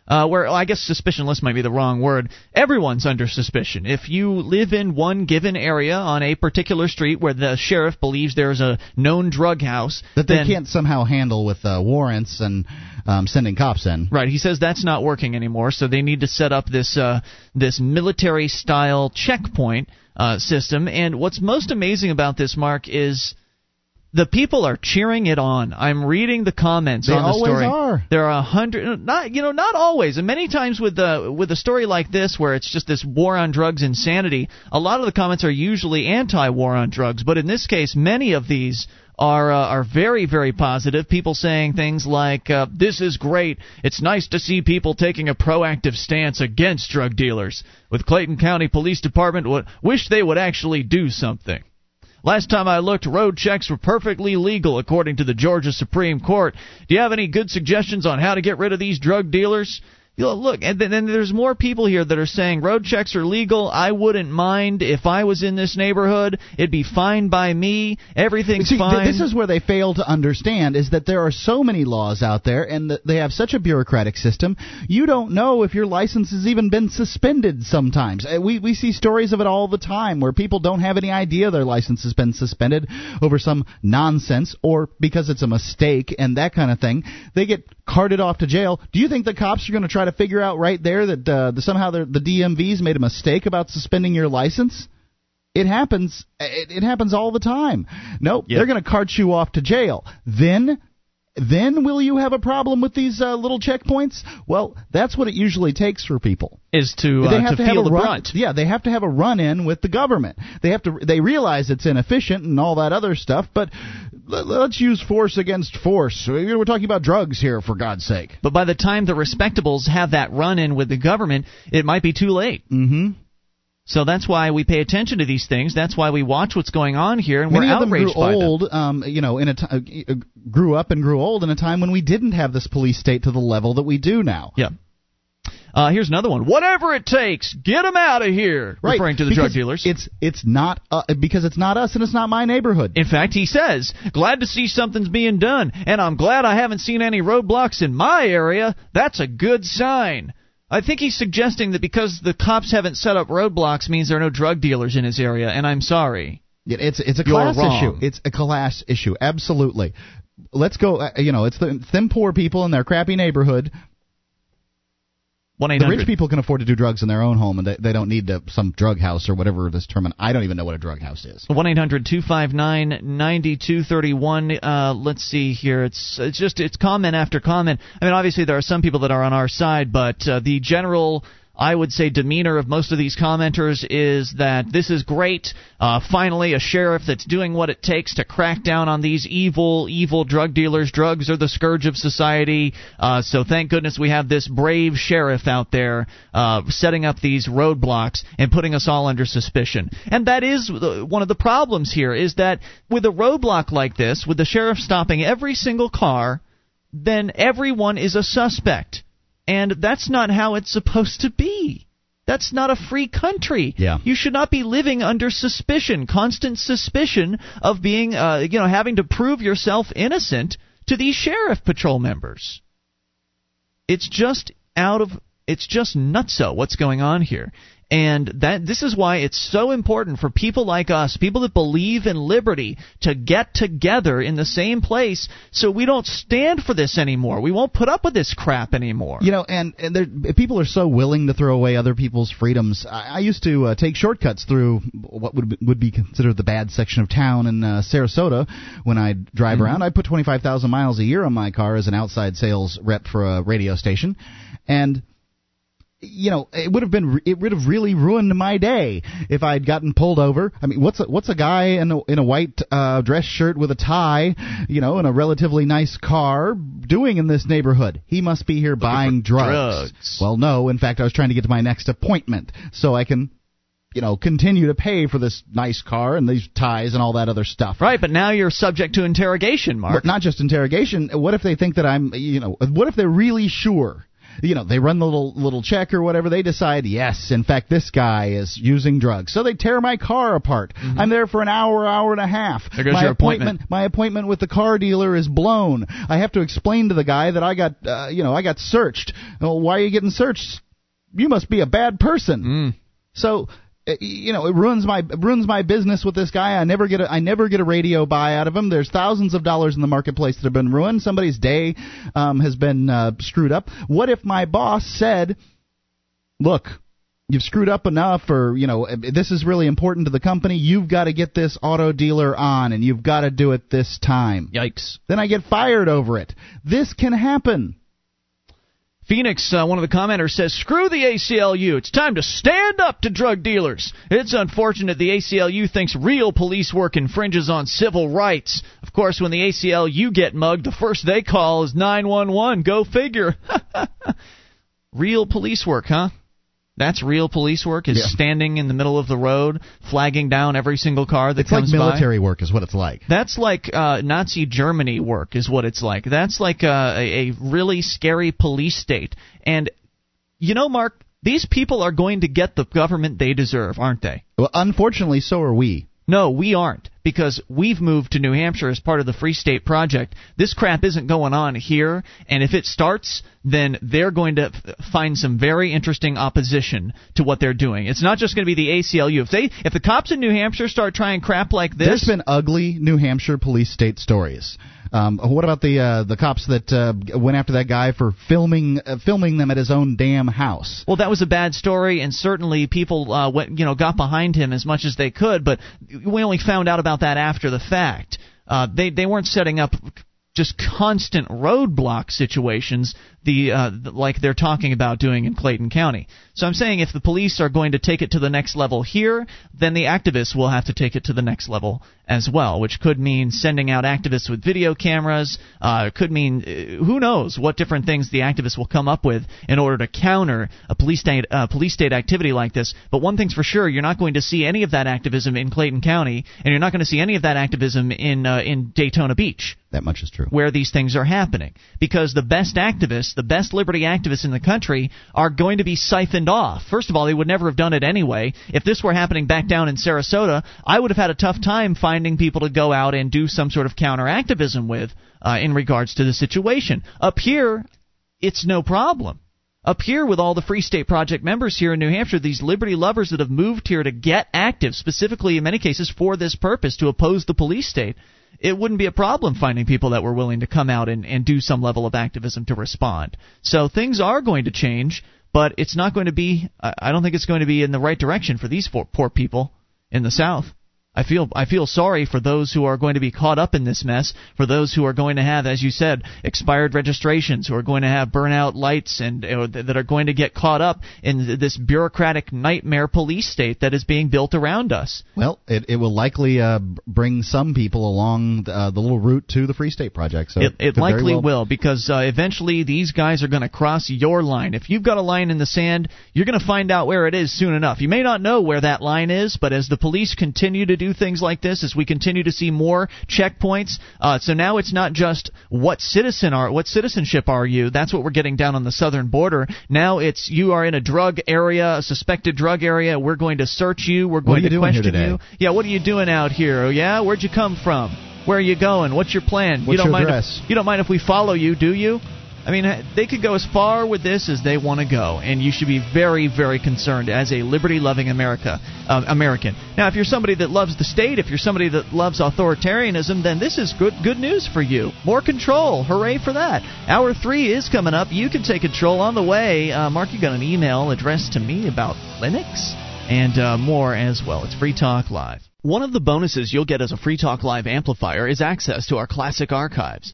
Uh, where well, I guess suspicionless might be the wrong word. Everyone's under suspicion. If you live in one given area on a particular street where the sheriff believes there's a known drug house, That they then, can't somehow handle with uh, warrants and um, sending cops in. Right. He says that's not working anymore, so they need to set up this uh, this military style checkpoint uh, system. And what's most amazing about this, Mark, is the people are cheering it on. I'm reading the comments They on the always story. are. There are a hundred, not you know, not always, and many times with the with a story like this where it's just this war on drugs insanity. A lot of the comments are usually anti-war on drugs, but in this case, many of these are uh, are very very positive. People saying things like, uh, "This is great. It's nice to see people taking a proactive stance against drug dealers." With Clayton County Police Department, w- wish they would actually do something. Last time I looked, road checks were perfectly legal, according to the Georgia Supreme Court. Do you have any good suggestions on how to get rid of these drug dealers? Look, and then there's more people here that are saying road checks are legal. I wouldn't mind if I was in this neighborhood. It'd be fine by me. Everything's See, th- fine. this is where they fail to understand is that there are so many laws out there and that they have such a bureaucratic system. You don't know if your license has even been suspended sometimes. Uh, We we see stories of it all the time where people don't have any idea their license has been suspended over some nonsense or because it's a mistake and that kind of thing. They get carted off to jail. Do you think the cops are going to try to figure out right there that uh, the, somehow the the DMV's made a mistake about suspending your license? It happens. It, it happens all the time. Nope, Yep. they're going to cart you off to jail. Then, then will you have a problem with these uh, little checkpoints? Well, that's what it usually takes for people. is to they uh, have to, to, feel have a the run, brunt. Yeah, they have to have a run-in with the government. They have to. They realize it's inefficient and all that other stuff, but let's use force against force. We're talking about drugs here, for God's sake. But by the time the respectables have that run in with the government, it might be too late. Mm-hmm. So that's why we pay attention to these things. That's why we watch what's going on here, and Many we're of them grew outraged by them. old, um, you know, in a t- uh, grew up and grew old in a time when we didn't have this police state to the level that we do now. Yeah. Uh, here's another one. Whatever it takes, get them out of here. Right, Referring to the because drug dealers. It's it's not uh, because it's not us and it's not my neighborhood. In fact, he says, "Glad to see something's being done, and I'm glad I haven't seen any roadblocks in my area. That's a good sign." I think he's suggesting that because the cops haven't set up roadblocks means there are no drug dealers in his area, and I'm sorry. It- It's it's a You're class wrong. issue. It's a class issue. Absolutely. Let's go. Uh, you know, it's the them poor people in their crappy neighborhood. One eight The rich people can afford to do drugs in their own home, and they, they don't need to, some drug house or whatever this term. I don't even know what a drug house is. One eight hundred two five nine ninety two thirty one. Uh, let's see here. It's it's just it's comment after comment. I mean, obviously there are some people that are on our side, but uh, the general. I would say demeanor of most of these commenters is that this is great. Uh, finally, a sheriff that's doing what it takes to crack down on these evil, evil drug dealers. Drugs are the scourge of society. Uh, so thank goodness we have this brave sheriff out there uh, setting up these roadblocks and putting us all under suspicion. And that is the- one of the problems here is that with a roadblock like this, with the sheriff stopping every single car, then everyone is a suspect. And that's not how it's supposed to be. That's not a free country. Yeah. You should not be living under suspicion, constant suspicion of being, uh, you know, having to prove yourself innocent to these sheriff patrol members. It's just out of it's just nutso what's going on here. And that this is why it's so important for people like us, people that believe in liberty, to get together in the same place so we don't stand for this anymore. We won't put up with this crap anymore. You know, and, and there, people are so willing to throw away other people's freedoms. I, I used to uh, take shortcuts through what would would be considered the bad section of town in uh, Sarasota when I drive Mm-hmm. around. I put 25,000 miles a year on my car as an outside sales rep for a radio station, and you know, it would have been it would have really ruined my day if I'd gotten pulled over. I mean, what's a, what's a guy in a, in a white uh, dress shirt with a tie, you know, in a relatively nice car doing in this neighborhood? He must be here buying drugs. drugs. Well, no. In fact, I was trying to get to my next appointment so I can, you know, continue to pay for this nice car and these ties and all that other stuff. Right, but now you're subject to interrogation, Mark. But not just interrogation. What if they think that I'm, you know, what if they're really sure? You know, they run the little little check or whatever. They decide, yes, in fact, this guy is using drugs. So they tear my car apart. I'm there for an hour, hour and a half. Mm-hmm. There goes my your appointment. My appointment with the car dealer is blown. I have to explain to the guy that I got, uh, you know, I got searched. Well, why are you getting searched? You must be a bad person. Mm. So you know it ruins my it ruins my business with this guy. I never get a I never get a radio buy out of him. There's thousands of dollars in the marketplace that have been ruined. Somebody's day um, has been uh, screwed up. What if my boss said, "Look, you've screwed up enough, or you know this is really important to the company. You've got to get this auto dealer on, and you've got to do it this time." Yikes. Then I get fired over it. This can happen. Phoenix, uh, one of the commenters says, "Screw the ACLU. It's time to stand up to drug dealers. It's unfortunate the ACLU thinks real police work infringes on civil rights. Of course, when the ACLU get mugged, the first they call is 911. Go figure. real police work, huh? That's real police work. Is Yeah. standing in the middle of the road, flagging down every single car that It's like comes by. military work, is what it's like. That's like uh, Nazi Germany work, is what it's like. That's like uh, a, a really scary police state. And, you know, Mark, these people are going to get the government they deserve, aren't they? Well, unfortunately, so are we. No, we aren't, because we've moved to New Hampshire as part of the Free State Project. This crap isn't going on here, and if it starts, then they're going to find some very interesting opposition to what they're doing. It's not just going to be the ACLU. If they, if the cops in New Hampshire start trying crap like this, There's been ugly New Hampshire police state stories. Um, what about the uh, the cops that uh, went after that guy for filming uh, filming them at his own damn house? Well, that was a bad story, and certainly people uh, went, you know, got behind him as much as they could. But we only found out about that after the fact. Uh, they they weren't setting up just constant roadblock situations, the uh, like they're talking about doing in Clayton County. So I'm saying if the police are going to take it to the next level here, then the activists will have to take it to the next level as well, which could mean sending out activists with video cameras. Uh, could mean uh, who knows what different things the activists will come up with in order to counter a police state uh, police state activity like this. But one thing's for sure, you're not going to see any of that activism in Clayton County, and you're not going to see any of that activism in uh, in Daytona Beach That much is true. where these things are happening. Because the best activists, the best liberty activists in the country, are going to be siphoned off. First of all, they would never have done it anyway. If this were happening back down in Sarasota, I would have had a tough time finding people to go out and do some sort of counter activism with uh, in regards to the situation. Up here, it's no problem. Up here, with all the Free State Project members here in New Hampshire, these liberty lovers that have moved here to get active, specifically in many cases for this purpose, to oppose the police state, it wouldn't be a problem finding people that were willing to come out and, and do some level of activism to respond. So things are going to change, but it's not going to be, I don't think it's going to be in the right direction for these poor, poor people in the South. I feel I feel sorry for those who are going to be caught up in this mess, for those who are going to have, as you said, expired registrations, who are going to have burnout lights, and uh, that are going to get caught up in this bureaucratic nightmare police state that is being built around us. Well, it, it will likely uh, bring some people along uh, the little route to the Free State Project. So It, it likely well- will because uh, eventually these guys are going to cross your line. If you've got a line in the sand, you're going to find out where it is soon enough. You may not know where that line is, but as the police continue to do things like this, as we continue to see more checkpoints, uh, so now it's not just what citizen are, what citizenship are you? That's what we're getting down on the southern border. Now it's you are in a drug area, a suspected drug area. We're going to search you. We're going you to question you. Yeah, what are you doing out here? Oh yeah, where'd you come from? Where are you going? What's your plan? you What's don't your mind? If, you don't mind if we follow you, do you? I mean, they could go as far with this as they want to go, and you should be very, very concerned as a liberty-loving America uh, American. Now, if you're somebody that loves the state, if you're somebody that loves authoritarianism, then this is good good news for you. More control, hooray for that! Hour three is coming up. You can take control on the way. Uh, Mark, you got an email addressed to me about Linux and uh, more as well. It's Free Talk Live. One of the bonuses you'll get as a Free Talk Live amplifier is access to our classic archives.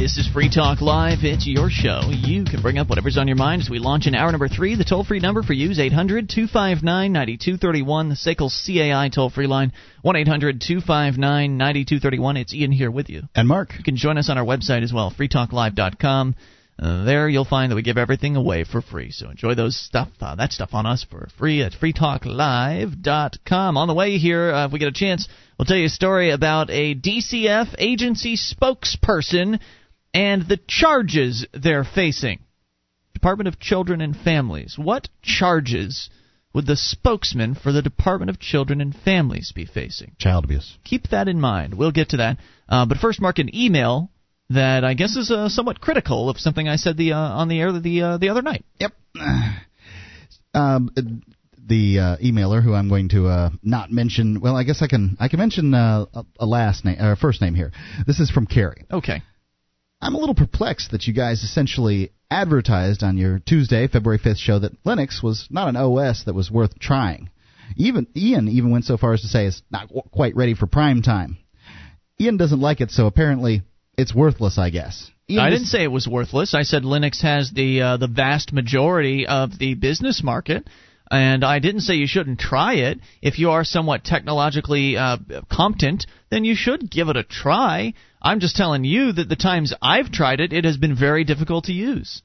This is Free Talk Live. It's your show. You can bring up whatever's on your mind as we launch in hour number three. The toll free number for you is 800 259 9231. The SACL CAI toll free line 1 800 259 9231. It's Ian here with you. And Mark. You can join us on our website as well, freetalklive.com. Uh, there you'll find that we give everything away for free. So enjoy those stuff, uh, that stuff on us for free at freetalklive.com. On the way here, uh, if we get a chance, we'll tell you a story about a DCF agency spokesperson and the charges they're facing. Department of Children and Families. What charges would the spokesman for the Department of Children and Families be facing? Child abuse. Keep that in mind. We'll get to that. Uh, but first, mark an email that I guess is uh, somewhat critical of something I said the uh, on the air the uh, the other night. Yep. Um, the uh, emailer who I'm going to uh, not mention. Well, I guess I can I can mention uh, a last name or first name here. This is from Carrie. Okay. I'm a little perplexed that you guys essentially advertised on your Tuesday, February 5th show that Linux was not an OS that was worth trying. Even Ian even went so far as to say it's not quite ready for prime time. Ian doesn't like it, so apparently it's worthless, I guess. Ian I didn't say it was worthless. I said Linux has the uh, the vast majority of the business market. And I didn't say you shouldn't try it. If you are somewhat technologically uh, competent, then you should give it a try. I'm just telling you that the times I've tried it, it has been very difficult to use.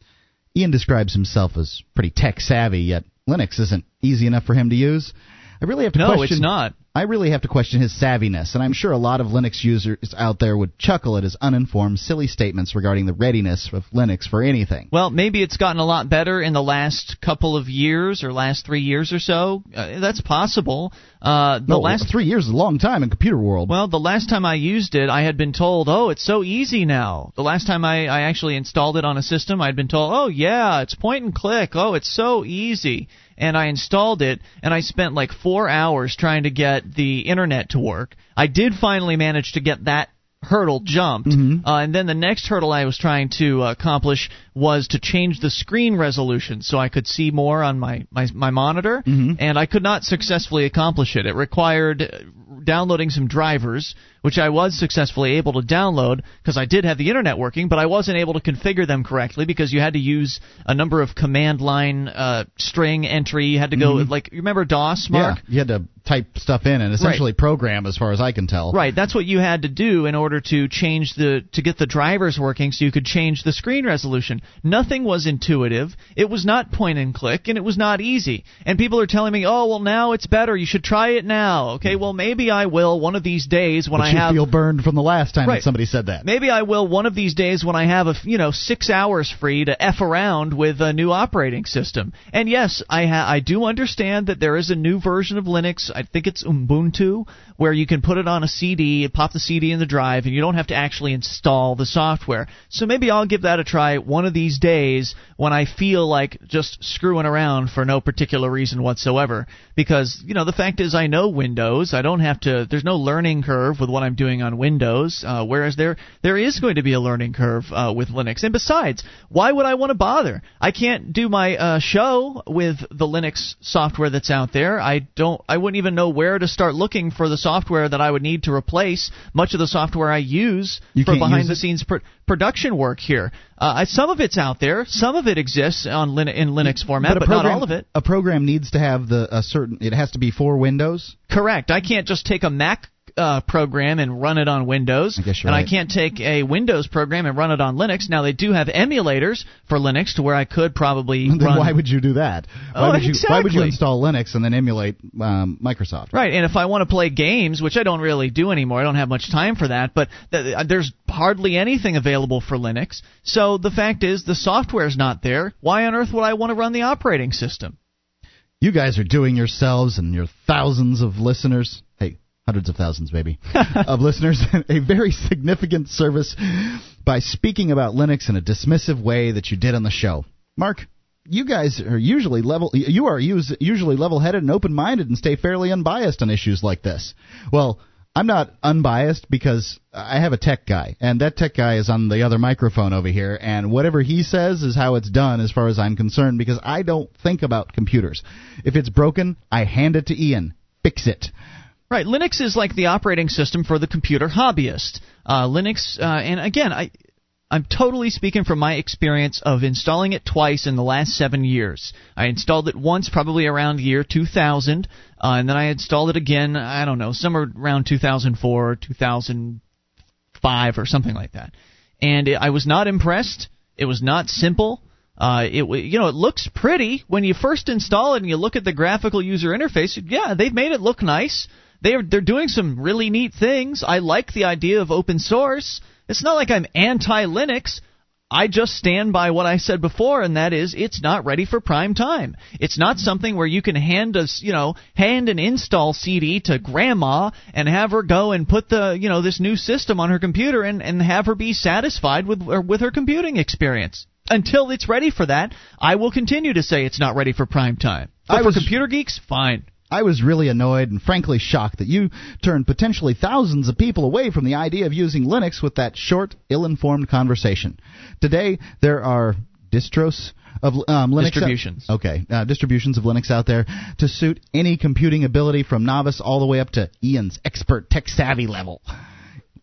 Ian describes himself as pretty tech savvy, yet Linux isn't easy enough for him to use. I really have to no, question. No, it's not. I really have to question his savviness, and I'm sure a lot of Linux users out there would chuckle at his uninformed, silly statements regarding the readiness of Linux for anything. Well, maybe it's gotten a lot better in the last couple of years or last three years or so. Uh, that's possible. Uh, the no, last three years is a long time in computer world. Well, the last time I used it, I had been told, "Oh, it's so easy now." The last time I, I actually installed it on a system, I'd been told, "Oh, yeah, it's point and click. Oh, it's so easy." And I installed it, and I spent like four hours trying to get the internet to work. I did finally manage to get that hurdle jumped, mm-hmm. uh, and then the next hurdle I was trying to uh, accomplish was to change the screen resolution so I could see more on my my, my monitor, mm-hmm. and I could not successfully accomplish it. It required downloading some drivers, which I was successfully able to download because I did have the internet working, but I wasn't able to configure them correctly because you had to use a number of command line uh, string entry. You had to go Mhm. like you remember DOS, Mark? Yeah, you had to type stuff in and essentially program, as far as I can tell. Right, that's what you had to do in order to change the to get the drivers working so you could change the screen resolution. Nothing was intuitive. It was not point and click and it was not easy. And people are telling me, "Oh, well now it's better. You should try it now." Okay, well maybe I will one of these days when But I you have feel burned from the last time Right. that somebody said that. Maybe I will one of these days when I have a, you know six hours free to f around with a new operating system. And yes, I ha- I do understand that there is a new version of Linux. I think it's Ubuntu where you can put it on a CD, pop the CD in the drive, and you don't have to actually install the software. So maybe I'll give that a try one of these days when I feel like just screwing around for no particular reason whatsoever. Because you know the fact is I know Windows. I don't have to. There's no learning curve with what I'm doing on Windows. Uh, whereas there there is going to be a learning curve uh, with Linux. And besides, why would I want to bother? I can't do my uh, show with the Linux software that's out there. I don't. I wouldn't even know where to start looking for the software that I would need to replace much of the software I use You for behind use the scenes pr- production work here. Uh, I- some of it's out there. Some of it exists on Lin- in Linux format, but, a program, not all of it. A program needs to have the a certain. It has to be for Windows. Correct. I can't just take a Mac uh, program and run it on Windows, I and right. I can't take a Windows program and run it on Linux. Now they do have emulators for Linux to where I could probably Then run. why would you do that? Why Oh, would you Why would you install Linux and then emulate um, Microsoft? Right, and if I want to play games, which I don't really do anymore, I don't have much time for that, but th- uh, there's hardly anything available for Linux. So the fact is, the software's not there. Why on earth would I want to run the operating system? You guys are doing yourselves and your thousands of listeners. Hundreds of thousands, maybe, of listeners a very significant service by speaking about Linux in a dismissive way that you did on the show. Mark, you guys are usually level. You are us- usually level-headed and open-minded and stay fairly unbiased on issues like this. Well. I'm not unbiased because I have a tech guy, and that tech guy is on the other microphone over here, and whatever he says is how it's done as far as I'm concerned because I don't think about computers. If it's broken, I hand it to Ian. Fix it. Right, Linux is like the operating system for the computer hobbyist. Uh, Linux, uh, and again, I, I'm totally speaking from my experience of installing it twice in the last seven years. I installed it once, probably around year 2000, uh, and then I installed it again. I don't know, somewhere around 2004, 2005, or something like that. And it, I was not impressed. It was not simple. Uh, it you know it looks pretty when you first install it and you look at the graphical user interface. Yeah, they've made it look nice. They're they're doing some really neat things. I like the idea of open source. It's not like I'm anti Linux. I just stand by what I said before, and that is, it's not ready for prime time. It's not something where you can hand us, you know, hand an install CD to grandma and have her go and put the, you know, this new system on her computer and, and have her be satisfied with with her computing experience. Until it's ready for that, I will continue to say it's not ready for prime time. But I for was- computer geeks, fine. I was really annoyed and frankly shocked that you turned potentially thousands of people away from the idea of using Linux with that short, ill-informed conversation. Today, there are distros of um, Linux Distributions. okay, uh, distributions of Linux out there to suit any computing ability from novice all the way up to Ian's expert tech savvy level.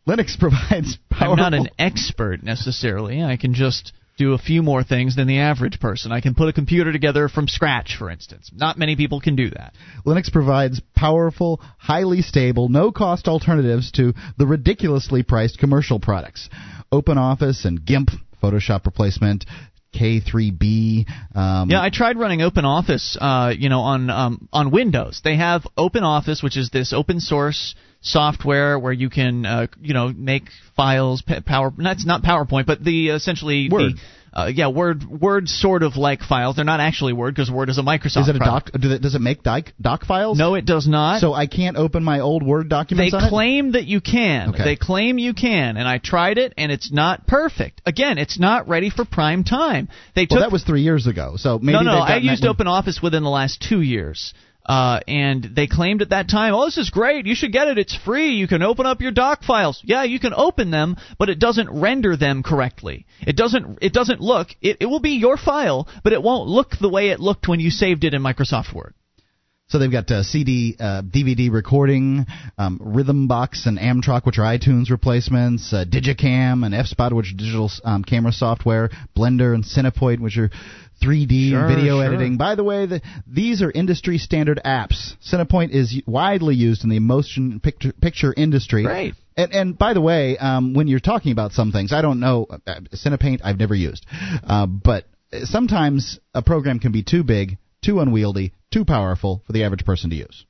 Linux provides powerful. I'm not an expert necessarily. I can just do a few more things than the average person. I can put a computer together from scratch, for instance. Not many people can do that. Linux provides powerful, highly stable, no cost alternatives to the ridiculously priced commercial products. OpenOffice and GIMP, Photoshop replacement, K3B. Um, Yeah, I tried running OpenOffice, uh, you know, on um, on Windows. They have OpenOffice, which is this open source software where you can, uh, you know, make files, power. That's not PowerPoint, but the essentially Word. the. Uh, yeah, Word, Word sort of like files. They're not actually Word because Word is a Microsoft. Is it a product. doc? do it- Does it make doc, doc files? No, it does not. So I can't open my old Word They documents it? claim that you can. Okay. They claim you can, and I tried it, and it's not perfect. Again, it's not ready for prime time. They Well, that was three years ago. So maybe no, no. I used one- OpenOffice within the last two years. Uh, and they claimed at that time, oh, this is great. You should get it. It's free. You can open up your doc files. Yeah, you can open them, but it doesn't render them correctly. It doesn't. It doesn't look. It, it will be your file, but it won't look the way it looked when you saved it in Microsoft Word. So they've got uh, CD, uh, DVD recording, um, Rhythm Box and Amarok, which are iTunes replacements, uh, digiKam and F-Spot, which are digital um, camera software, Blender and Cinepaint, which are 3D Sure, video sure. editing. By the way, the, these are industry standard apps. Cinepaint is widely used in the motion picture, picture industry. Great. And, and by the way, um, when you're talking about some things, I don't know, uh, Cinepaint I've never used, uh, but sometimes a program can be too big, too unwieldy, too powerful for the average person to use.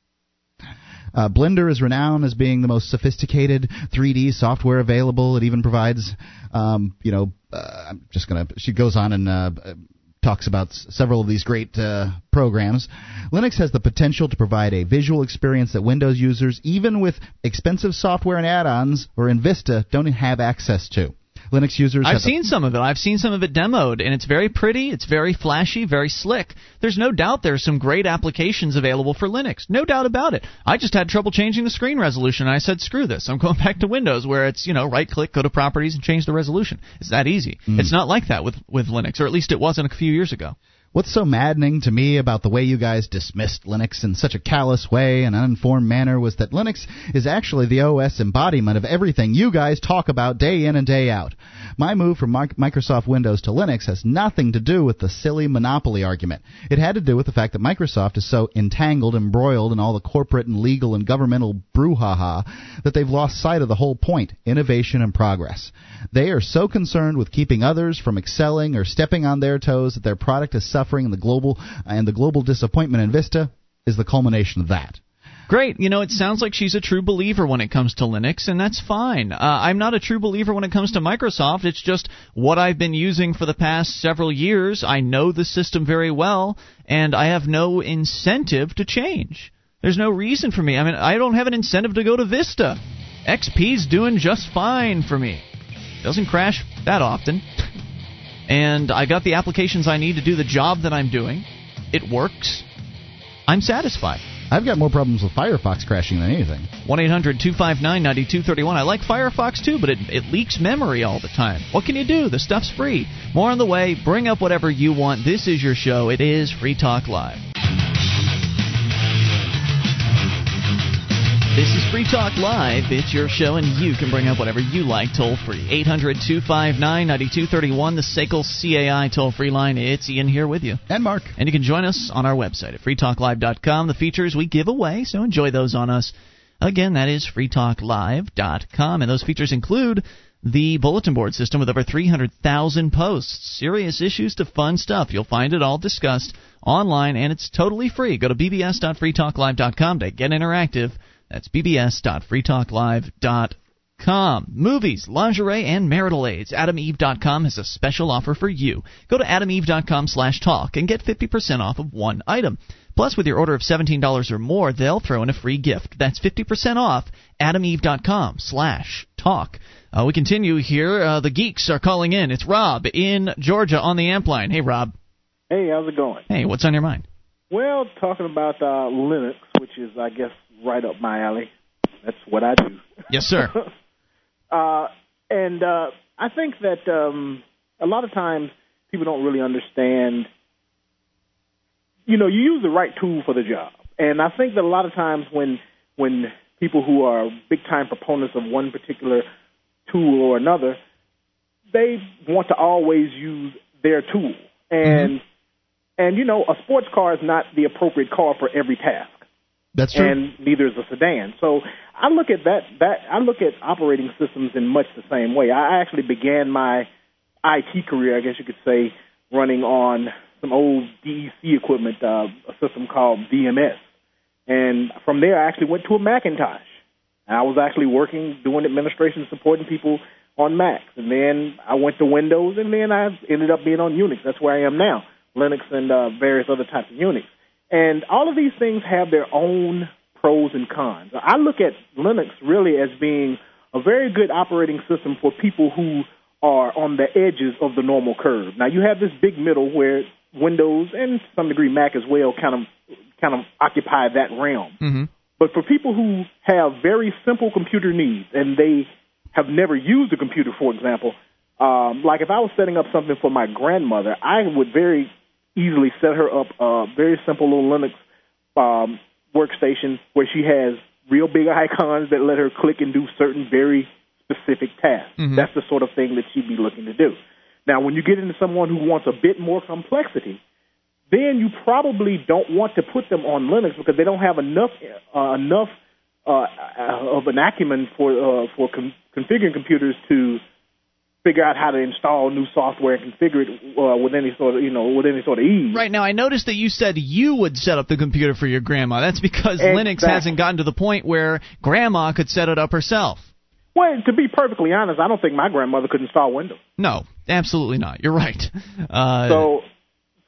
Uh, Blender is renowned as being the most sophisticated 3D software available. It even provides, um, you know, uh, I'm just gonna. She goes on and uh, uh, talks about s- several of these great uh, programs. Linux has the potential to provide a visual experience that Windows users, even with expensive software and add-ons or in Vista, don't have access to. Linux users I've seen some of it. I've seen some of it demoed, and it's very pretty. It's very flashy, very slick. There's no doubt there's some great applications available for Linux. No doubt about it. I just had trouble changing the screen resolution. I said, screw this. I'm going back to Windows, where it's you know right click, go to Properties, and change the resolution. It's that easy. Hmm. It's not like that with with Linux, or at least it wasn't a few years ago. What's so maddening to me about the way you guys dismissed Linux in such a callous way and uninformed manner was that Linux is actually the OS embodiment of everything you guys talk about day in and day out. My move from Microsoft Windows to Linux has nothing to do with the silly monopoly argument. It had to do with the fact that Microsoft is so entangled, embroiled in all the corporate and legal and governmental brouhaha that they've lost sight of the whole point innovation and progress. They are so concerned with keeping others from excelling or stepping on their toes that their product is suffering and the global and the global disappointment in Vista is the culmination of that. Great. You know, it sounds like she's a true believer when it comes to Linux, and that's fine. Uh, I'm not a true believer when it comes to Microsoft. It's just what I've been using for the past several years. I know the system very well, and I have no incentive to change. There's no reason for me. I mean, I don't have an incentive to go to Vista. XP's doing just fine for me. Doesn't crash that often. and I got the applications I need to do the job that I'm doing. It works. I'm satisfied. I've got more problems with Firefox crashing than anything. 1 800 259 9231. I like Firefox too, but it, it leaks memory all the time. What can you do? The stuff's free. More on the way. Bring up whatever you want. This is your show. It is Free Talk Live. This is Free Talk Live. It's your show, and you can bring up whatever you like toll free. 800 259 9231, the SACL CAI toll free line. It's Ian here with you. And Mark. And you can join us on our website at freetalklive.com. The features we give away, so enjoy those on us. Again, that is freetalklive.com. And those features include the bulletin board system with over 300,000 posts. Serious issues to fun stuff. You'll find it all discussed online, and it's totally free. Go to bbs.freetalklive.com to get interactive. That's bbs.freetalklive.com. Movies, lingerie, and marital aids. AdamEve.com has a special offer for you. Go to adameve.com slash talk and get 50% off of one item. Plus, with your order of $17 or more, they'll throw in a free gift. That's 50% off adameve.com slash talk. Uh, we continue here. Uh, the geeks are calling in. It's Rob in Georgia on the amp line. Hey, Rob. Hey, how's it going? Hey, what's on your mind? Well, talking about uh, Linux, which is, I guess, right up my alley. That's what I do. Yes, sir. uh, and uh, I think that um, a lot of times people don't really understand. You know, you use the right tool for the job, and I think that a lot of times when when people who are big time proponents of one particular tool or another, they want to always use their tool, and mm-hmm. and you know, a sports car is not the appropriate car for every task. That's true. And neither is a sedan. So I look at that that I look at operating systems in much the same way. I actually began my IT career, I guess you could say, running on some old DEC equipment, uh, a system called VMS. And from there, I actually went to a Macintosh. And I was actually working, doing administration, supporting people on Macs. And then I went to Windows, and then I ended up being on Unix. That's where I am now, Linux and uh, various other types of Unix. And all of these things have their own pros and cons. I look at Linux really as being a very good operating system for people who are on the edges of the normal curve. Now you have this big middle where Windows and to some degree Mac as well kind of kind of occupy that realm. Mm-hmm. But for people who have very simple computer needs and they have never used a computer, for example, um, like if I was setting up something for my grandmother, I would very easily set her up a very simple little Linux um, workstation where she has real big icons that let her click and do certain very specific tasks. Mm-hmm. That's the sort of thing that she'd be looking to do. Now, when you get into someone who wants a bit more complexity, then you probably don't want to put them on Linux because they don't have enough uh, enough uh, of an acumen for uh, for com- configuring computers to figure out how to install new software and configure it uh, with any sort of you know with any sort of ease. Right now, I noticed that you said you would set up the computer for your grandma. That's because exactly. Linux hasn't gotten to the point where grandma could set it up herself. Well, to be perfectly honest, I don't think my grandmother could install Windows. No, absolutely not. You're right. Uh, so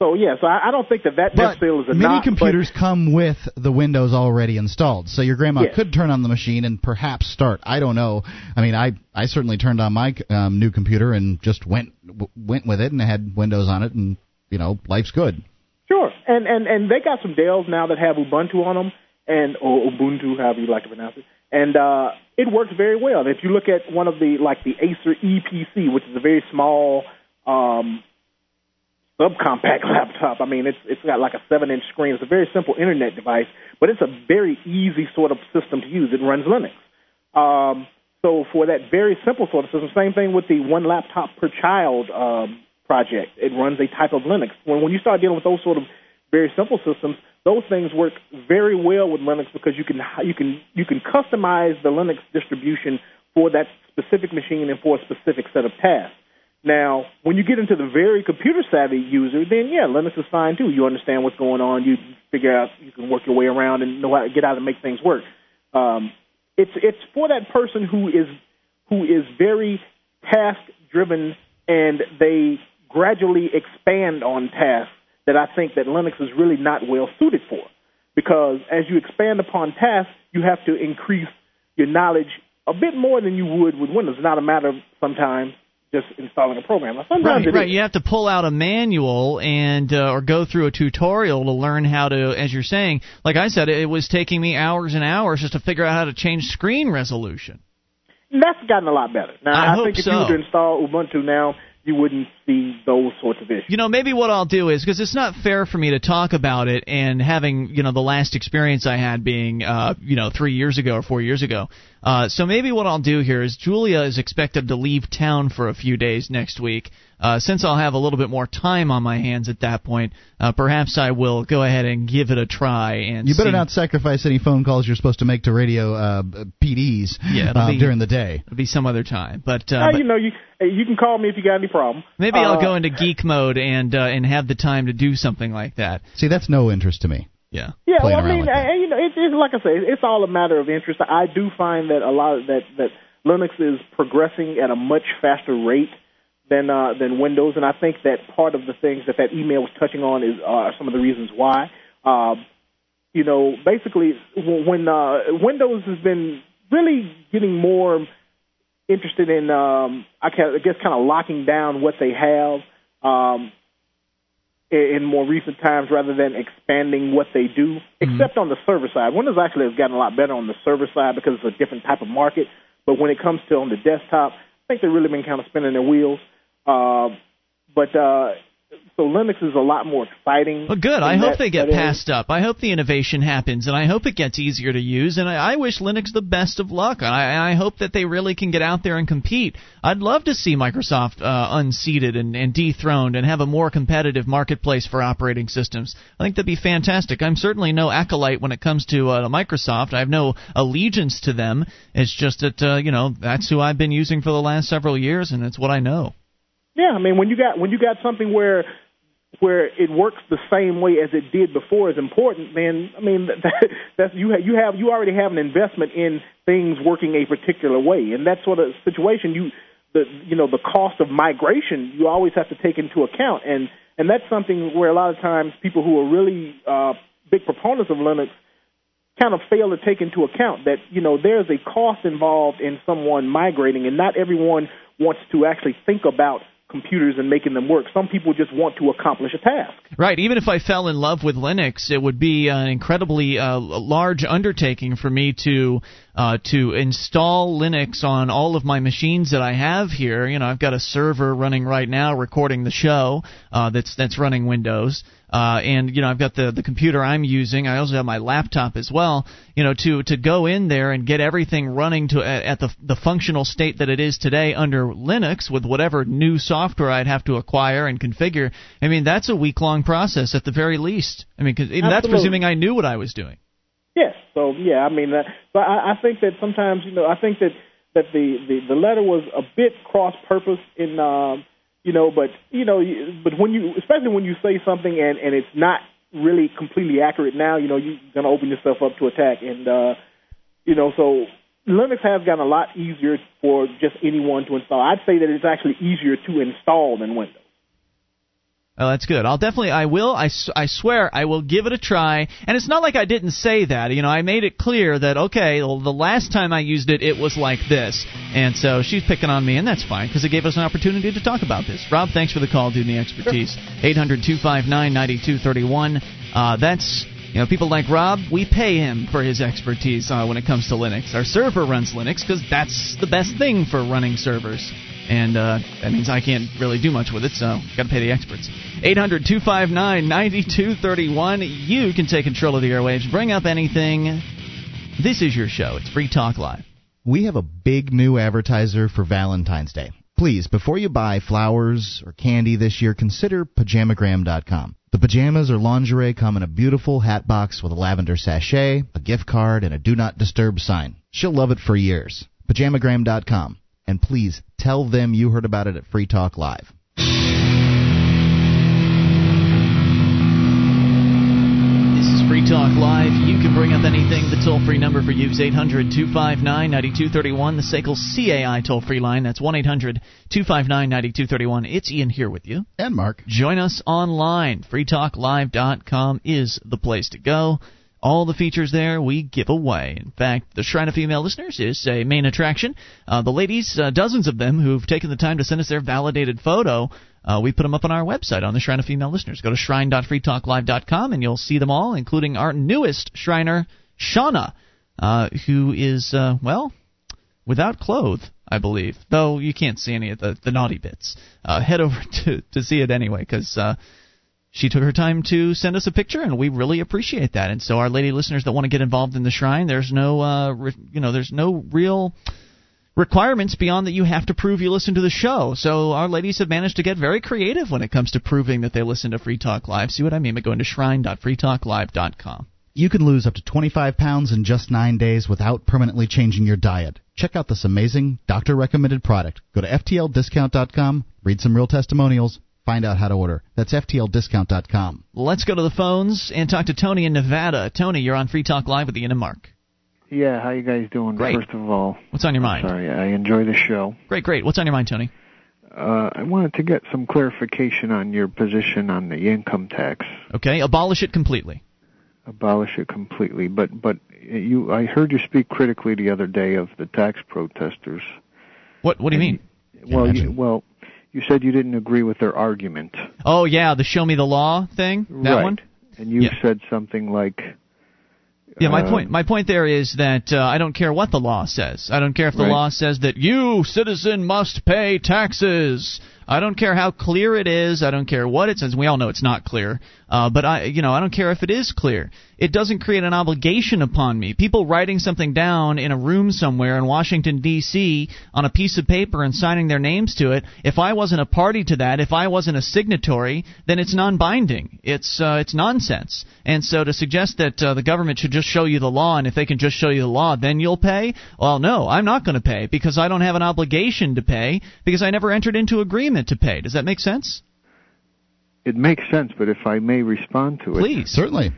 so yeah, so I, I don't think that that but necessarily is a many knock, computers come with the Windows already installed, so your grandma Yes. could turn on the machine and perhaps start. I don't know. I mean, I I certainly turned on my um, new computer and just went w- went with it and had Windows on it, and you know, life's good. Sure, and and and they got some Dells now that have Ubuntu on them, and or Ubuntu, however you like to pronounce it, and uh, it works very well. If you look at one of the like the Asus Eee PC, which is a very small um, subcompact laptop. I mean, it's it's got like a seven inch screen. It's a very simple internet device, but it's a very easy sort of system to use. It runs Linux. Um, so for that very simple sort of system, same thing with the one laptop per child um, project. It runs a type of Linux. When when you start dealing with those sort of very simple systems, those things work very well with Linux because you can you can you can customize the Linux distribution for that specific machine and for a specific set of tasks. Now, when you get into the very computer savvy user, then yeah, Linux is fine too. You understand what's going on. You figure out you can work your way around and know how to get out and make things work. Um, it's it's for that person who is who is very task driven and they gradually expand on tasks that I think that Linux is really not well suited for. Because as you expand upon tasks, you have to increase your knowledge a bit more than you would with Windows. It's not a matter of sometimes just installing a program. Now, sometimes right, right. Is. You have to pull out a manual and uh, or go through a tutorial to learn how to, as you're saying. Like I said, it was taking me hours and hours just to figure out how to change screen resolution. That's gotten a lot better. Now I, I think if so. you were to install Ubuntu now, you wouldn't see those sorts of issues. You know, maybe what I'll do is because it's not fair for me to talk about it and having you know the last experience I had being uh, you know three years ago or four years ago. Uh, so maybe what I'll do here is Julia is expected to leave town for a few days next week. Uh, since I'll have a little bit more time on my hands at that point, uh, perhaps I will go ahead and give it a try. And you better see. not sacrifice any phone calls you're supposed to make to radio uh, PDs Yeah, uh, be- during the day. It'll be some other time, but, uh, Uh, but you know, you you can call me if you got any problem. maybe I'll Uh, go into geek mode and uh, and have the time to do something like that. See, that's no interest to me. Yeah. Yeah, well, I mean, like that. uh, you know, it's, it's like I say, it's all a matter of interest. I do find that a lot of that that Linux is progressing at a much faster rate than uh, than Windows, and I think that part of the things that that email was touching on is uh, some of the reasons why. Uh, you know, basically, when uh, Windows has been really getting more interested in, um, I, guess, kind of locking down what they have. Um, i- in more recent times rather than expanding what they do, except on the server side. Windows actually has gotten a lot better on the server side because it's a different type of market. But when it comes to on the desktop, I think they've really been kind of spinning their wheels. Uh, but uh, so Linux is a lot more exciting. Well, good. I hope that- they get passed up. I hope the innovation happens, and I hope it gets easier to use. And I, I wish Linux the best of luck. And I, and I hope that they really can get out there and compete. I'd love to see Microsoft uh, unseated and, and dethroned and have a more competitive marketplace for operating systems. I think that'd be fantastic. I'm certainly no acolyte when it comes to uh, Microsoft. I have no allegiance to them. It's just that uh, you know that's who I've been using for the last several years, and it's what I know. Yeah, I mean when you got when you got something where where it works the same way as it did before is important, then I mean that, that's you have you have you already have an investment in things working a particular way, and that sort of situation you the you know the cost of migration you always have to take into account, and and that's something where a lot of times people who are really uh, big proponents of Linux kind of fail to take into account that you know there's a cost involved in someone migrating, and not everyone wants to actually think about computers and making them work. Some people just want to accomplish a task. Right. Even if I fell in love with Linux, it would be an incredibly uh, large undertaking for me to uh, to install Linux on all of my machines that I have here. You know, I've got a server running right now recording the show uh, that's that's running Windows. Uh, and you know I've got the the computer I'm using. I also have my laptop as well. You know to to go in there and get everything running to at, at the the functional state that it is today under Linux with whatever new software I'd have to acquire and configure. I mean that's a week long process at the very least. I mean, cause even that's presuming I knew what I was doing. Yes. So yeah, I mean, uh, but I, I think that sometimes you know I think that that the the, the letter was a bit cross purpose in um, you know, but you know, but when you especially when you say something and and it's not really completely accurate now, you know, you're gonna open yourself up to attack, and uh, you know, so Linux has gotten a lot easier for just anyone to install. I'd say that it's actually easier to install than Windows. Oh, that's good. I'll definitely, I will, I, I swear, I will give it a try. And it's not like I didn't say that. You know, I made it clear that, okay, well, the last time I used it, it was like this. And so she's picking on me, and that's fine, because it gave us an opportunity to talk about this. Rob, thanks for the call, due to the expertise. 800 259 9231. Uh, That's You know, people like Rob, we pay him for his expertise uh, when it comes to Linux. Our server runs Linux because that's the best thing for running servers. And uh, that means I can't really do much with it, so got to pay the experts. 800 259 9231. You can take control of the airwaves. Bring up anything. This is your show. It's Free Talk Live. We have a big new advertiser for Valentine's Day. Please, before you buy flowers or candy this year, consider pajamagram.com. The pajamas or lingerie come in a beautiful hat box with a lavender sachet, a gift card, and a do not disturb sign. She'll love it for years. Pajamagram.com. And please tell them you heard about it at Free Talk Live. Talk Live. You can bring up anything. The toll free number for you is 800 259 9231. The SACL CAI toll free line. That's 1 800 259 9231. It's Ian here with you. And Mark. Join us online. FreeTalkLive.com is the place to go. All the features there we give away. In fact, the Shrine of Female Listeners is a main attraction. Uh, the ladies, uh, dozens of them who've taken the time to send us their validated photo, uh, we put them up on our website on the Shrine of Female Listeners. Go to shrine.freetalklive.com and you'll see them all, including our newest Shriner, Shauna, uh, who is, uh, well, without clothes, I believe. Though you can't see any of the, the naughty bits. Uh, head over to, to see it anyway, because uh, she took her time to send us a picture, and we really appreciate that. And so, our lady listeners that want to get involved in the shrine, there's no, uh, re- you know, there's no real requirements beyond that you have to prove you listen to the show. So our ladies have managed to get very creative when it comes to proving that they listen to Free Talk Live. See what I mean by going to shrine.freetalklive.com. You can lose up to 25 pounds in just nine days without permanently changing your diet. Check out this amazing doctor recommended product. Go to FTLDiscount.com, read some real testimonials, find out how to order. That's FTLDiscount.com. Let's go to the phones and talk to Tony in Nevada. Tony, you're on Free Talk Live with Ian and Mark. Yeah, how you guys doing? Great. First of all, What's on your mind? sorry, I enjoy the show. Great, great. What's on your mind, Tony? Uh, I wanted to get some clarification on your position on the income tax. Okay, abolish it completely. Abolish it completely, but but you, I heard you speak critically the other day of the tax protesters. What What do you mean? Well, you, well, you said you didn't agree with their argument. Oh yeah, the show me the law thing. That right. one. And you Yeah. said something like, Yeah, my Uh, point. My point there is that uh, I don't care what the law says. I don't care if the Right. law says that you, citizen, must pay taxes. I don't care how clear it is. I don't care what it says. We all know it's not clear. Uh, but I, you know, I don't care if it is clear. It doesn't create an obligation upon me. People writing something down in a room somewhere in Washington D.C. on a piece of paper and signing their names to it. If I wasn't a party to that, if I wasn't a signatory, then it's non-binding. It's uh, it's nonsense. And so to suggest that uh, the government should just show you the law, and if they can just show you the law, then you'll pay. Well, no, I'm not going to pay because I don't have an obligation to pay because I never entered into agreement to pay. Does that make sense? it makes sense, but if I may respond to it, Please. Certainly.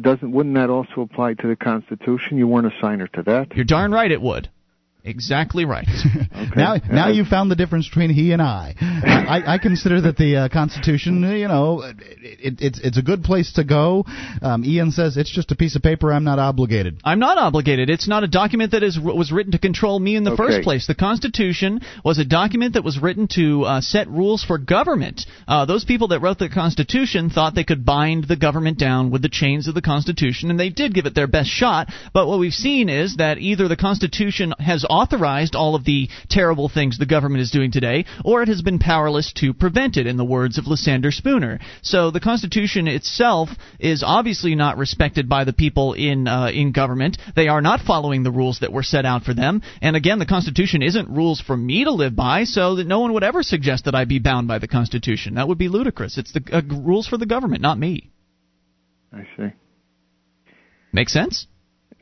Doesn't wouldn't that also apply to the Constitution? You weren't a signer to that. You're darn right it would. Exactly right. Now, now you found the difference between he and I. I, I consider that the uh, Constitution, you know, it, it, it's it's a good place to go. Um, Ian says it's just a piece of paper. I'm not obligated. I'm not obligated. It's not a document that is was written to control me in the Okay. first place. The Constitution was a document that was written to uh, set rules for government. Uh, those people that wrote the Constitution thought they could bind the government down with the chains of the Constitution, and they did give it their best shot. But what we've seen is that either the Constitution has authorized all of the terrible things the government is doing today, or it has been powerless to prevent it. In the words of Lysander Spooner, so the Constitution itself is obviously not respected by the people in uh, in government. They are not following the rules that were set out for them. And again, the Constitution isn't rules for me to live by, so that no one would ever suggest that I be bound by the Constitution. That would be ludicrous. It's the uh, rules for the government, not me. I see. Make sense?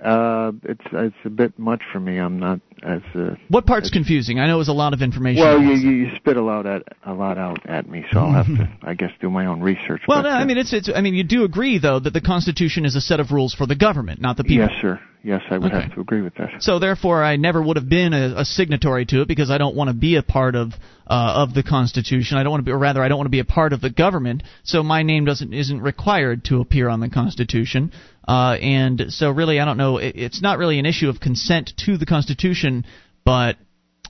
Uh, it's it's a bit much for me. I'm not as uh, What part's confusing? I know it was a lot of information. well. You, you you spit a lot at a lot out at me, so I'll have to, I guess, do my own research. Well, no, uh, I mean it's it's. I mean you do agree though that the Constitution is a set of rules for the government, not the people. yes, sir. Yes, I would Okay. have to agree with that. So therefore, I never would have been a, a signatory to it because I don't want to be a part of uh, of the Constitution. I don't want to be, or rather, I don't want to be a part of the government. So my name doesn't isn't required to appear on the Constitution. Uh, and so really, I don't know. It, it's not really an issue of consent to the Constitution, but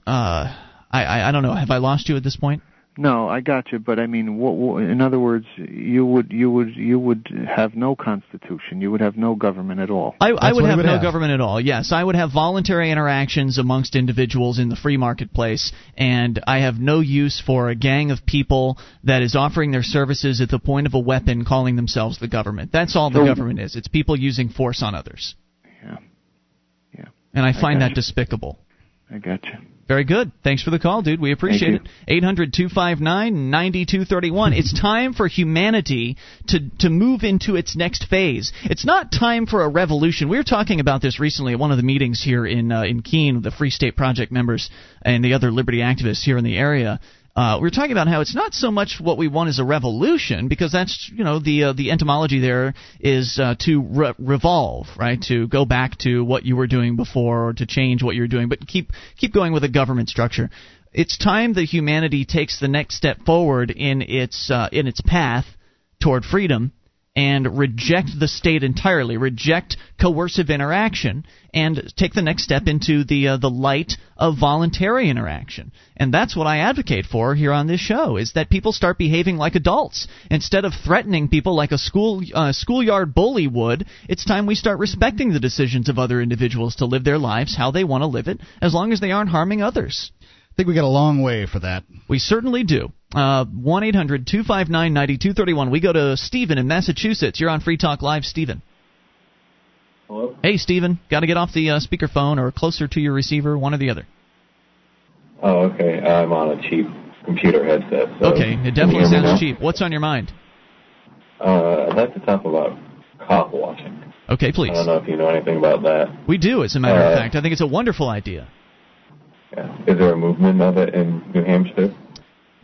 uh, I, I I don't know. Have I lost you at this point? No, I got you, but I mean, what, what, in other words, you would you would you would have no constitution. You would have no government at all. I, I would have would no have. government at all. Yes, I would have voluntary interactions amongst individuals in the free marketplace, and I have no use for a gang of people that is offering their services at the point of a weapon, calling themselves the government. That's all the So- government is. It's people using force on others. Yeah. Yeah. And I find got that you. despicable. I got you. Very good. Thanks for the call, dude. We appreciate it. 800 259 9231. It's time for humanity to, to move into its next phase. It's not time for a revolution. We were talking about this recently at one of the meetings here in, uh, in Keene, the Free State Project members and the other liberty activists here in the area. Uh, we were talking about how it's not so much what we want is a revolution because that's you know the uh, the etymology there is uh, to re- revolve right to go back to what you were doing before or to change what you're doing but keep keep going with a government structure. It's time that humanity takes the next step forward in its uh, in its path toward freedom and reject the state entirely, reject coercive interaction, and take the next step into the uh, the light of voluntary interaction. And that's what I advocate for here on this show: is that people start behaving like adults instead of threatening people like a school uh, schoolyard bully would. It's time we start respecting the decisions of other individuals to live their lives how they want to live it, as long as they aren't harming others. I think we got a long way for that. We certainly do. Uh, One eight hundred two five nine ninety two thirty one. We go to Stephen in Massachusetts. You're on Free Talk Live, Stephen. Hello? Hey, Stephen. Got to get off the uh, speakerphone or closer to your receiver, one or the other. Oh, okay. I'm on a cheap computer headset. So okay, it definitely you hear me now? sounds cheap. What's on your mind? Uh, I'd like to talk about cop watching. Okay, please. I don't know if you know anything about that. We do, as a matter of Uh, fact. I think it's a wonderful idea. Yeah. Is there a movement of it in New Hampshire?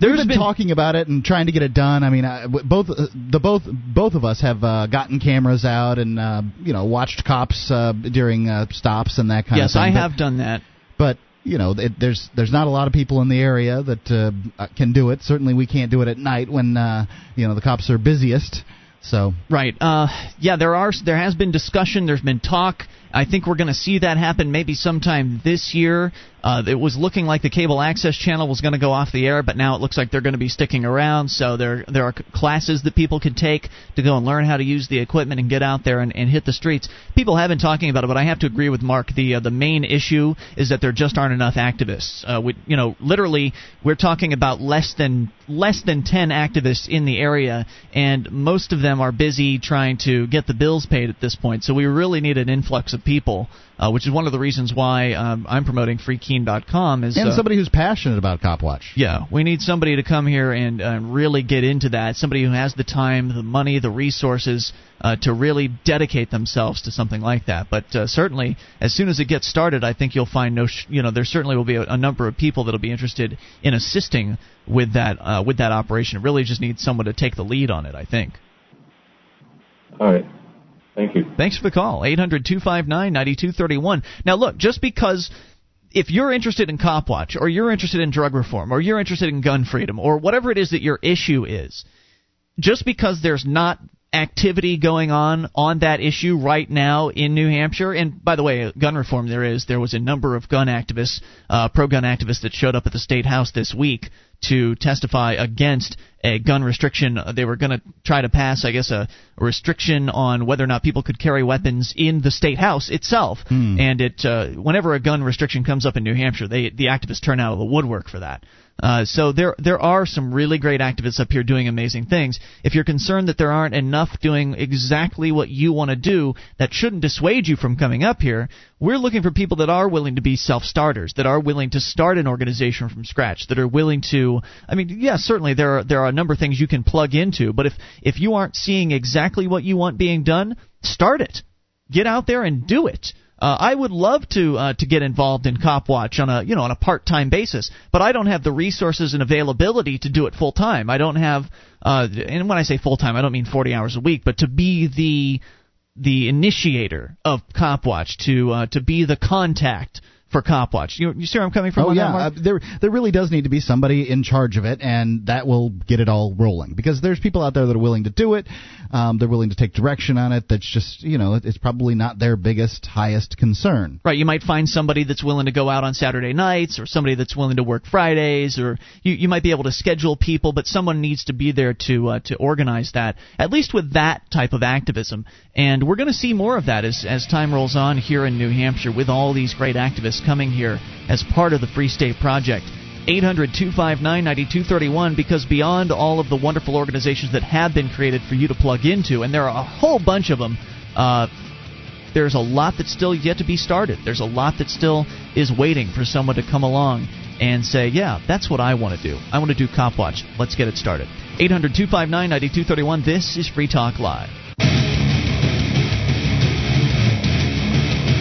We've been, talking about it and trying to get it done. I mean, I, w- both uh, the both both of us have uh, gotten cameras out and uh, you know watched cops uh, during uh, stops and that kind yes, of thing. Yes, I But- have done that. but you know it, there's there's not a lot of people in the area that uh, uh, can do it certainly we can't do it at night when uh, you know the cops are busiest so Right. Uh, yeah, there are. There has been discussion. There's been talk. I think we're going to see that happen maybe sometime this year. Uh, it was looking like the cable access channel was going to go off the air, but now it looks like they're going to be sticking around. So there there are classes that people can take to go and learn how to use the equipment and get out there and, and hit the streets. People have been talking about it, but I have to agree with Mark. The uh, the main issue is that there just aren't enough activists. Uh, we, you know, literally, we're talking about less than less than 10 activists in the area, and most of them are busy trying to get the bills paid at this point. So we really need an influx of people, uh, which is one of the reasons why um, I'm promoting FreeKeene.com. Is and uh, somebody who's passionate about CopWatch. yeah, we need somebody to come here and uh, really get into that. Somebody who has the time, the money, the resources uh, to really dedicate themselves to something like that. But uh, certainly, as soon as it gets started, I think you'll find no, sh- you know, there certainly will be a, a number of people that'll be interested in assisting with that uh, with that operation. It really just needs someone to take the lead on it. I think. All right. Thank you. Thanks for the call. 800 259 9231. Now, look, just because if you're interested in cop watch, or you're interested in drug reform, or you're interested in gun freedom, or whatever it is that your issue is, just because there's not activity going on on that issue right now in New Hampshire, and by the way, gun reform there is, there was a number of gun activists, uh, pro gun activists that showed up at the state house this week to testify against a gun restriction. They were going to try to pass, I guess, a, a restriction on whether or not people could carry weapons in the state house itself. And it, uh, whenever a gun restriction comes up in New Hampshire, they the activists turn out of the woodwork for that. Uh, so there there are some really great activists up here doing amazing things. If you're concerned that there aren't enough doing exactly what you want to do, that shouldn't dissuade you from coming up here. We're looking for people that are willing to be self-starters, that are willing to start an organization from scratch, that are willing to. I mean, yeah, certainly there are there are number of things you can plug into, but if if you aren't seeing exactly what you want being done, start it. Get out there and do it. Uh, I would love to uh, to get involved in Cop Watch on a you know on a part time basis, but I don't have the resources and availability to do it full time. I don't have, uh, and when I say full time, I don't mean 40 hours a week, but to be the the initiator of Cop Watch, to uh, to be the contact for Copwatch. You, you see where I'm coming from? Oh yeah, uh, there there really does need to be somebody in charge of it, and that will get it all rolling. Because there's people out there that are willing to do it, um, they're willing to take direction on it. That's just you know it's probably not their biggest, highest concern. Right, you might find somebody that's willing to go out on Saturday nights, or somebody that's willing to work Fridays, or you, you might be able to schedule people, but someone needs to be there to uh, to organize that. At least with that type of activism, and we're going to see more of that as as time rolls on here in New Hampshire with all these great activists coming here as part of the Free State Project. 800 259 9231 because beyond all of the wonderful organizations that have been created for you to plug into, and there are a whole bunch of them, uh, there's a lot that's still yet to be started. There's a lot that still is waiting for someone to come along and say, yeah, that's what I want to do. I want to do Copwatch. Let's get it started. 800 259 9231. This is Free Talk Live.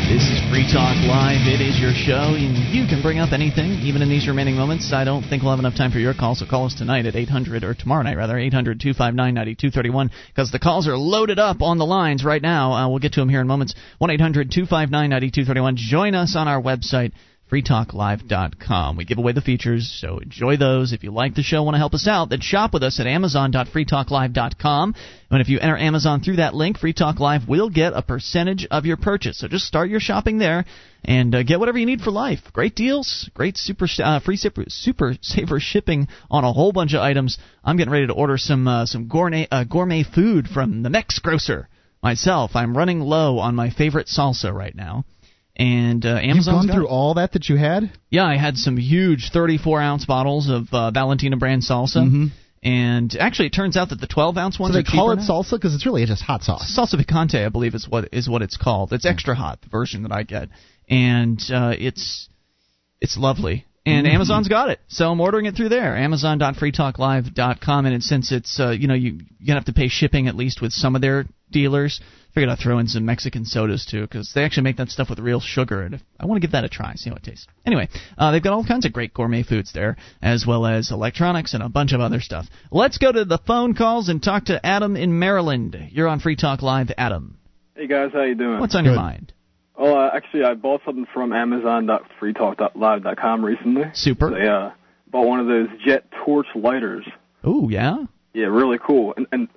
This is Free Talk Live. It is your show, and you can bring up anything, even in these remaining moments. I don't think we'll have enough time for your call, so call us tonight at 800, or tomorrow night, rather, 800 259 9231, because the calls are loaded up on the lines right now. Uh, we'll get to them here in moments. 1 800 259 9231. Join us on our website freetalklive.com. We give away the features, so enjoy those. If you like the show, want to help us out, then shop with us at amazon.freetalklive.com. And if you enter Amazon through that link, Free Talk Live will get a percentage of your purchase. So just start your shopping there and uh, get whatever you need for life. Great deals, great super uh, free super, super saver shipping on a whole bunch of items. I'm getting ready to order some uh, some gourmet uh, gourmet food from the MexGrocer myself. I'm running low on my favorite salsa right now and uh, You've Amazon's gone through all that that you had. Yeah, I had some huge 34 ounce bottles of uh, Valentina brand salsa, Mhm. and actually, it turns out that the 12 ounce ones. So they call it now. salsa because it's really just hot sauce. Salsa picante, I believe, is what is what it's called. It's extra hot, the version that I get, and uh, it's it's lovely. And Mhm. Amazon's got it, so I'm ordering it through there. Amazon.freetalklive.com, and since it's uh, you know you you gonna have to pay shipping at least with some of their dealers. Figured I'd throw in some Mexican sodas too, because they actually make that stuff with real sugar, and if, I want to give that a try, see how it tastes. Anyway, uh, they've got all kinds of great gourmet foods there, as well as electronics and a bunch of other stuff. Let's go to the phone calls and talk to Adam in Maryland. You're on Free Talk Live, Adam. Hey guys, how you doing? What's on your mind? Oh, uh, actually, I bought something from Amazon.freetalklive.com recently. Super. I uh, bought one of those jet torch lighters. Oh yeah. Yeah, really cool. And, and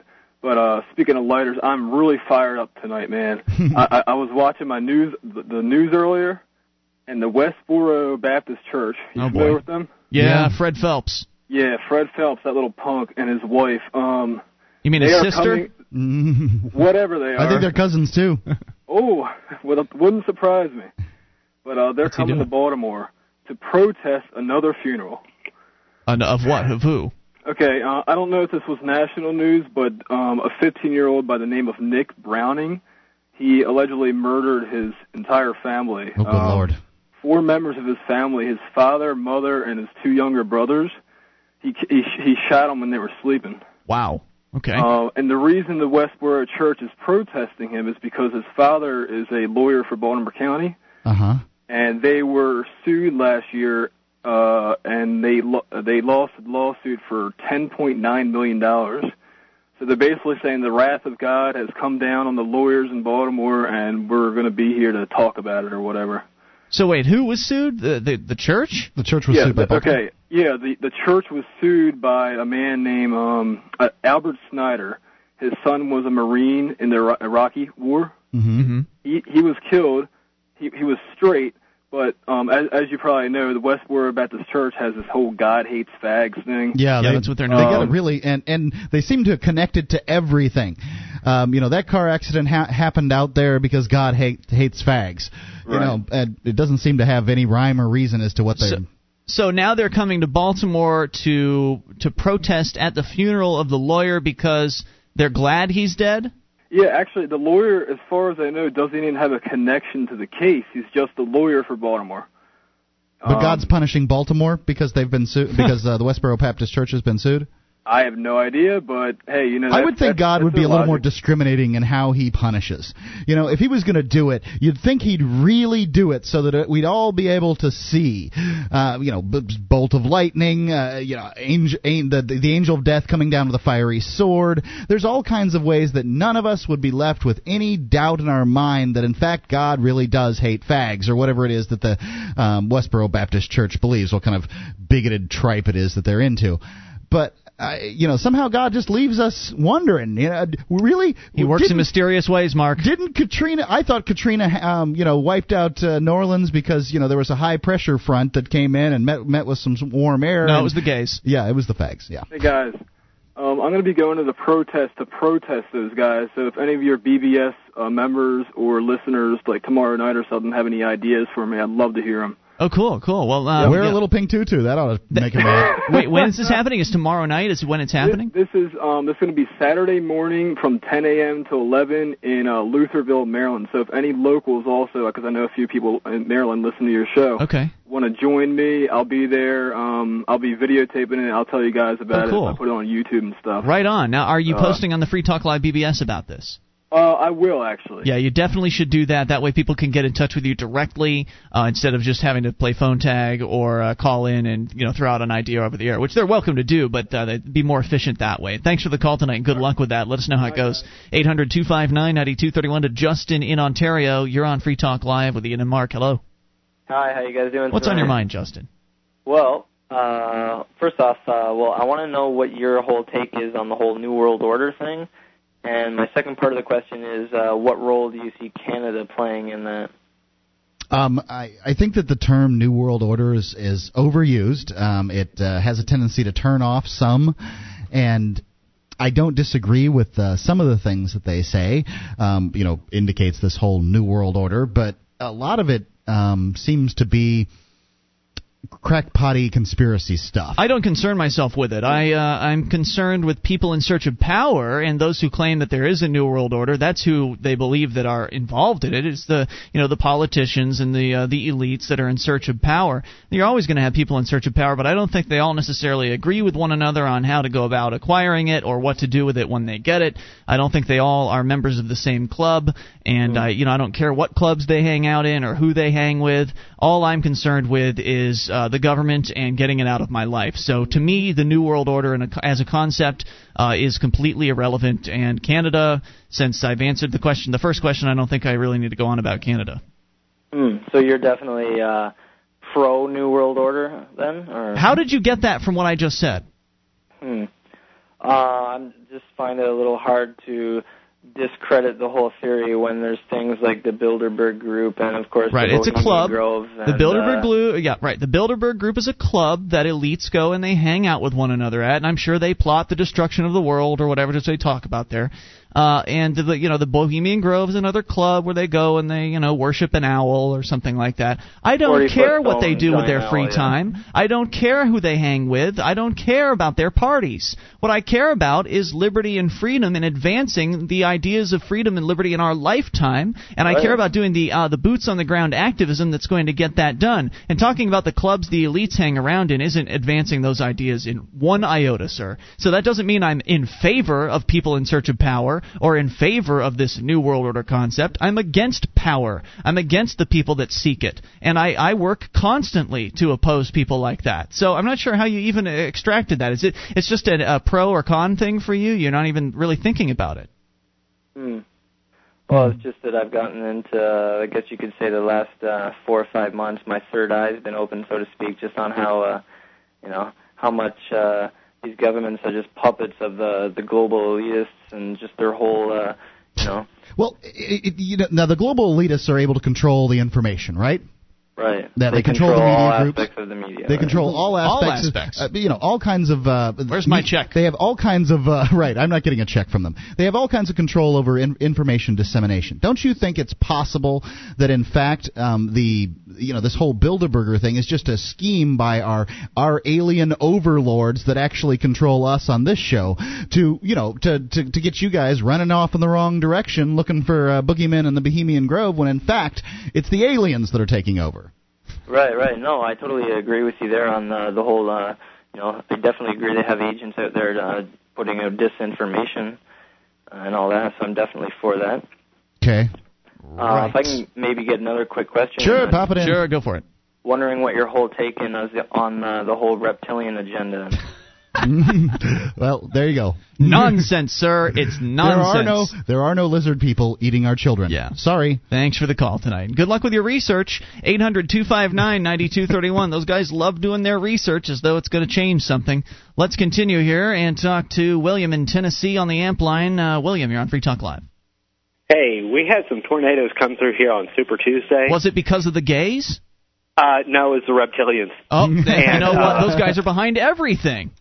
but uh, speaking of lighters, I'm really fired up tonight, man. I, I, I was watching my news, the, the news earlier, and the Westboro Baptist Church. You Oh, familiar boy. with them? Yeah, Fred Phelps. Yeah, Fred Phelps, that little punk, and his wife. Um, You mean his sister? coming- whatever they are. I think they're cousins too. Oh, well, it wouldn't surprise me. But uh, they're What's coming to? Baltimore to protest another funeral. Of what? Of who? Okay, uh, I don't know if this was national news, but um, a 15-year-old by the name of Nick Browning, he allegedly murdered his entire family. Oh, good Um, lord. Four members of his family, his father, mother, and his two younger brothers. He he, he shot them when they were sleeping. Wow. Okay. Uh, and the reason the Westboro Church is protesting him is because his father is a lawyer for Baltimore County, Uh huh. and they were sued last year, uh, and they lo- they lost a lawsuit for 10.9 million dollars. So they're basically saying the wrath of God has come down on the lawyers in Baltimore, and we're going to be here to talk about it or whatever. So wait, who was sued? The the, the church? The church was yeah, sued by the- okay. Yeah, the the church was sued by a man named um, uh, Albert Snyder. His son was a Marine in the Iraqi War. Mm-hmm. He he was killed. He he was straight, but um, as, as you probably know, the Westboro Baptist Church has this whole God hates fags thing. Yeah, they, that's what they're They got for. it really, and and they seem to connect it to everything. Um, you know, that car accident ha- happened out there because God hate, hates fags. You Right. know, and it doesn't seem to have any rhyme or reason as to what they. So, so now they're coming to Baltimore to to protest at the funeral of the lawyer because they're glad he's dead. Yeah, actually, the lawyer, as far as I know, doesn't even have a connection to the case. He's just a lawyer for Baltimore. but Um, God's punishing Baltimore because they've been sued because uh, the Westboro Baptist Church has been sued. I have no idea, but hey, you know. I would think God would be a little more discriminating in how he punishes. You know, if he was going to do it, you'd think he'd really do it so that it, we'd all be able to see. Uh, you know, b- bolt of lightning. Uh, you know, angel, the the angel of death coming down with a fiery sword. There's all kinds of ways that none of us would be left with any doubt in our mind that in fact God really does hate fags or whatever it is that the um, Westboro Baptist Church believes. What kind of bigoted tripe it is that they're into. But uh, you know, somehow God just leaves us wondering. You know, really, He works in mysterious ways, Mark. Didn't Katrina? I thought Katrina, um, you know, wiped out uh, New Orleans because you know there was a high pressure front that came in and met met with some warm air. No, it was the gays. Yeah, it was the fags. Yeah. Hey guys, um, I'm going to be going to the protest to protest those guys. So if any of your BBS uh, members or listeners, like tomorrow night or something, have any ideas for me, I'd love to hear them. Oh, cool, cool. Well, uh, Wear yeah. a little pink tutu. That ought to make him mad. Wait, when is this happening? Is tomorrow night? Is when it's happening? This, this is um, this is going to be Saturday morning from 10 a.m. to 11 in uh, Lutherville, Maryland. So if any locals also, because I know a few people in Maryland listen to your show, Okay. want to join me, I'll be there. Um, I'll be videotaping it. I'll tell you guys about Oh, cool. it. I put it on YouTube and stuff. Right on. Now, are you Uh, posting on the Free Talk Live BBS about this? Uh, I will actually. Yeah, you definitely should do that. That way, people can get in touch with you directly uh, instead of just having to play phone tag or uh, call in and you know throw out an idea over the air, which they're welcome to do, but uh, they'd be more efficient that way. Thanks for the call tonight, and good luck with that. Let us know how it goes. Eight hundred two five nine ninety two thirty one to Justin in Ontario. You're on Free Talk Live with Ian and Mark. Hello. Hi, how you guys doing? What's on your mind, Justin? Well, uh, first off, uh, well, I want to know what your whole take is on the whole New World Order thing. And my second part of the question is, uh, what role do you see Canada playing in that? Um, I, I think that the term New World Order is, is overused. Um, it uh, has a tendency to turn off some, and I don't disagree with uh, some of the things that they say. Um, you know, indicates this whole New World Order, but a lot of it um, seems to be crackpotty conspiracy stuff. I don't concern myself with it. I uh, I'm concerned with people in search of power and those who claim that there is a new world order. That's who they believe that are involved in it. It's the you know the politicians and the uh, the elites that are in search of power. You're always going to have people in search of power, but I don't think they all necessarily agree with one another on how to go about acquiring it or what to do with it when they get it. I don't think they all are members of the same club, and I you know I don't care what clubs they hang out in or who they hang with. All I'm concerned with is uh, the government and getting it out of my life. So to me, the New World Order in a, as a concept uh, is completely irrelevant. And Canada, since I've answered the question, the first question, I don't think I really need to go on about Canada. Hmm. So you're definitely uh, pro New World Order then, or How did you get that from what I just said? Hmm. Uh, I'm just find it a little hard to discredit the whole theory when there's things like the Bilderberg Group and of course Right, the it's a club. Grove The Bilderberg uh, Blue, yeah, right. The Bilderberg Group is a club that elites go and they hang out with one another at, and I'm sure they plot the destruction of the world or whatever it is they talk about there. Uh, and the you know the Bohemian Grove is another club where they go and they you know worship an owl or something like that. I don't care what they do with their owl, free yeah. time. I don't care who they hang with. I don't care about their parties. What I care about is liberty and freedom and advancing the ideas of freedom and liberty in our lifetime. And I Right. care about doing the uh, the boots on the ground activism that's going to get that done. And talking about the clubs the elites hang around in isn't advancing those ideas in one iota, sir. So that doesn't mean I'm in favor of people in search of power or in favor of this new world order concept. I'm against power. I'm against the people that seek it. And I, I work constantly to oppose people like that. So I'm not sure how you even extracted that. Is it it's just a, a pro or con thing for you? You're not even really thinking about it. Hmm. Well, it's just that I've gotten into, uh, I guess you could say, the last uh, four or five months. My third eye's been open, so to speak, just on how, uh, you know, how much uh, these governments are just puppets of the the global elitists and just their whole, uh, you know, Well, it, it, you know, now the global elitists are able to control the information, right? Right. That they control the all media groups. aspects of the media. They right? control all All aspects. aspects. uh, you know, all kinds of. Uh, Where's my me- check? They have all kinds of. Uh, right, I'm not getting a check from them. They have all kinds of control over in, information dissemination. Don't you think it's possible that in fact um, the you know this whole Bilderberger thing is just a scheme by our our alien overlords that actually control us on this show to you know to to, to get you guys running off in the wrong direction looking for uh, boogeymen in the Bohemian Grove when in fact it's the aliens that are taking over. Right, right. No, I totally agree with you there on the, the whole, uh, you know, I definitely agree they have agents out there uh, putting out disinformation uh, and all that. So I'm definitely for that. Okay. Uh, if I can maybe get another quick question. Sure, uh, pop it in. Sure, go for it. Wondering what your whole take in is on uh, the whole reptilian agenda. well, there you go. Nonsense, sir. It's nonsense. There are no there are no lizard people eating our children. Yeah. Sorry. Thanks for the call tonight. Good luck with your research. 800-259-9231. Those guys love doing their research as though it's going to change something. Let's continue here and talk to William in Tennessee on the amp line. Uh, William, you're on Free Talk Live. Hey, we had some tornadoes come through here on Super Tuesday. Was it because of the gays? Uh, no, it's the reptilians. Oh, you And, know what? uh, Those guys are behind everything.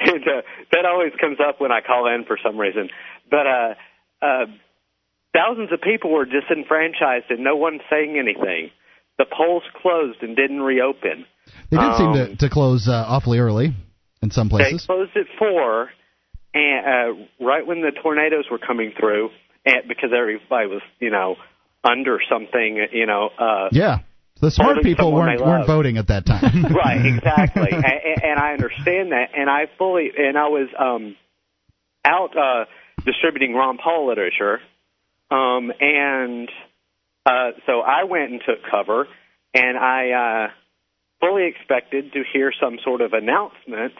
And, uh, that always comes up when I call in for some reason. But uh, uh, thousands of people were disenfranchised, and no one's saying anything. The polls closed and didn't reopen. They did Um, seem to, to close uh, awfully early in some places. They closed at four, and uh, right when the tornadoes were coming through, and because everybody was, you know, under something, you know. Uh, Yeah. The smart Holding people weren't weren't voting at that time. right, exactly, and, and I understand that, and I fully, and I was um, out uh, distributing Ron Paul literature, um, and uh, so I went and took cover, and I uh, fully expected to hear some sort of announcement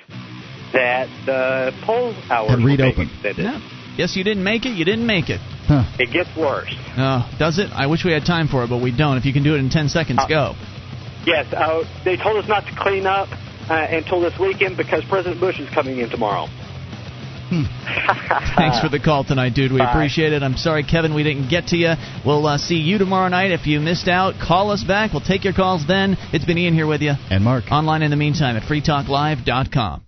that the poll hours And were read being open. extended. Yeah. Yes, you didn't make it. You didn't make it. It gets worse. Oh, does it? I wish we had time for it, but we don't. If you can do it in 10 seconds, go. Yes, uh, they told us not to clean up uh, until this weekend because President Bush is coming in tomorrow. Thanks for the call tonight, dude. We Bye. appreciate it. I'm sorry, Kevin, we didn't get to you. We'll uh, see you tomorrow night. If you missed out, call us back. We'll take your calls then. It's been Ian here with you. And Mark. Online in the meantime at freetalklive.com.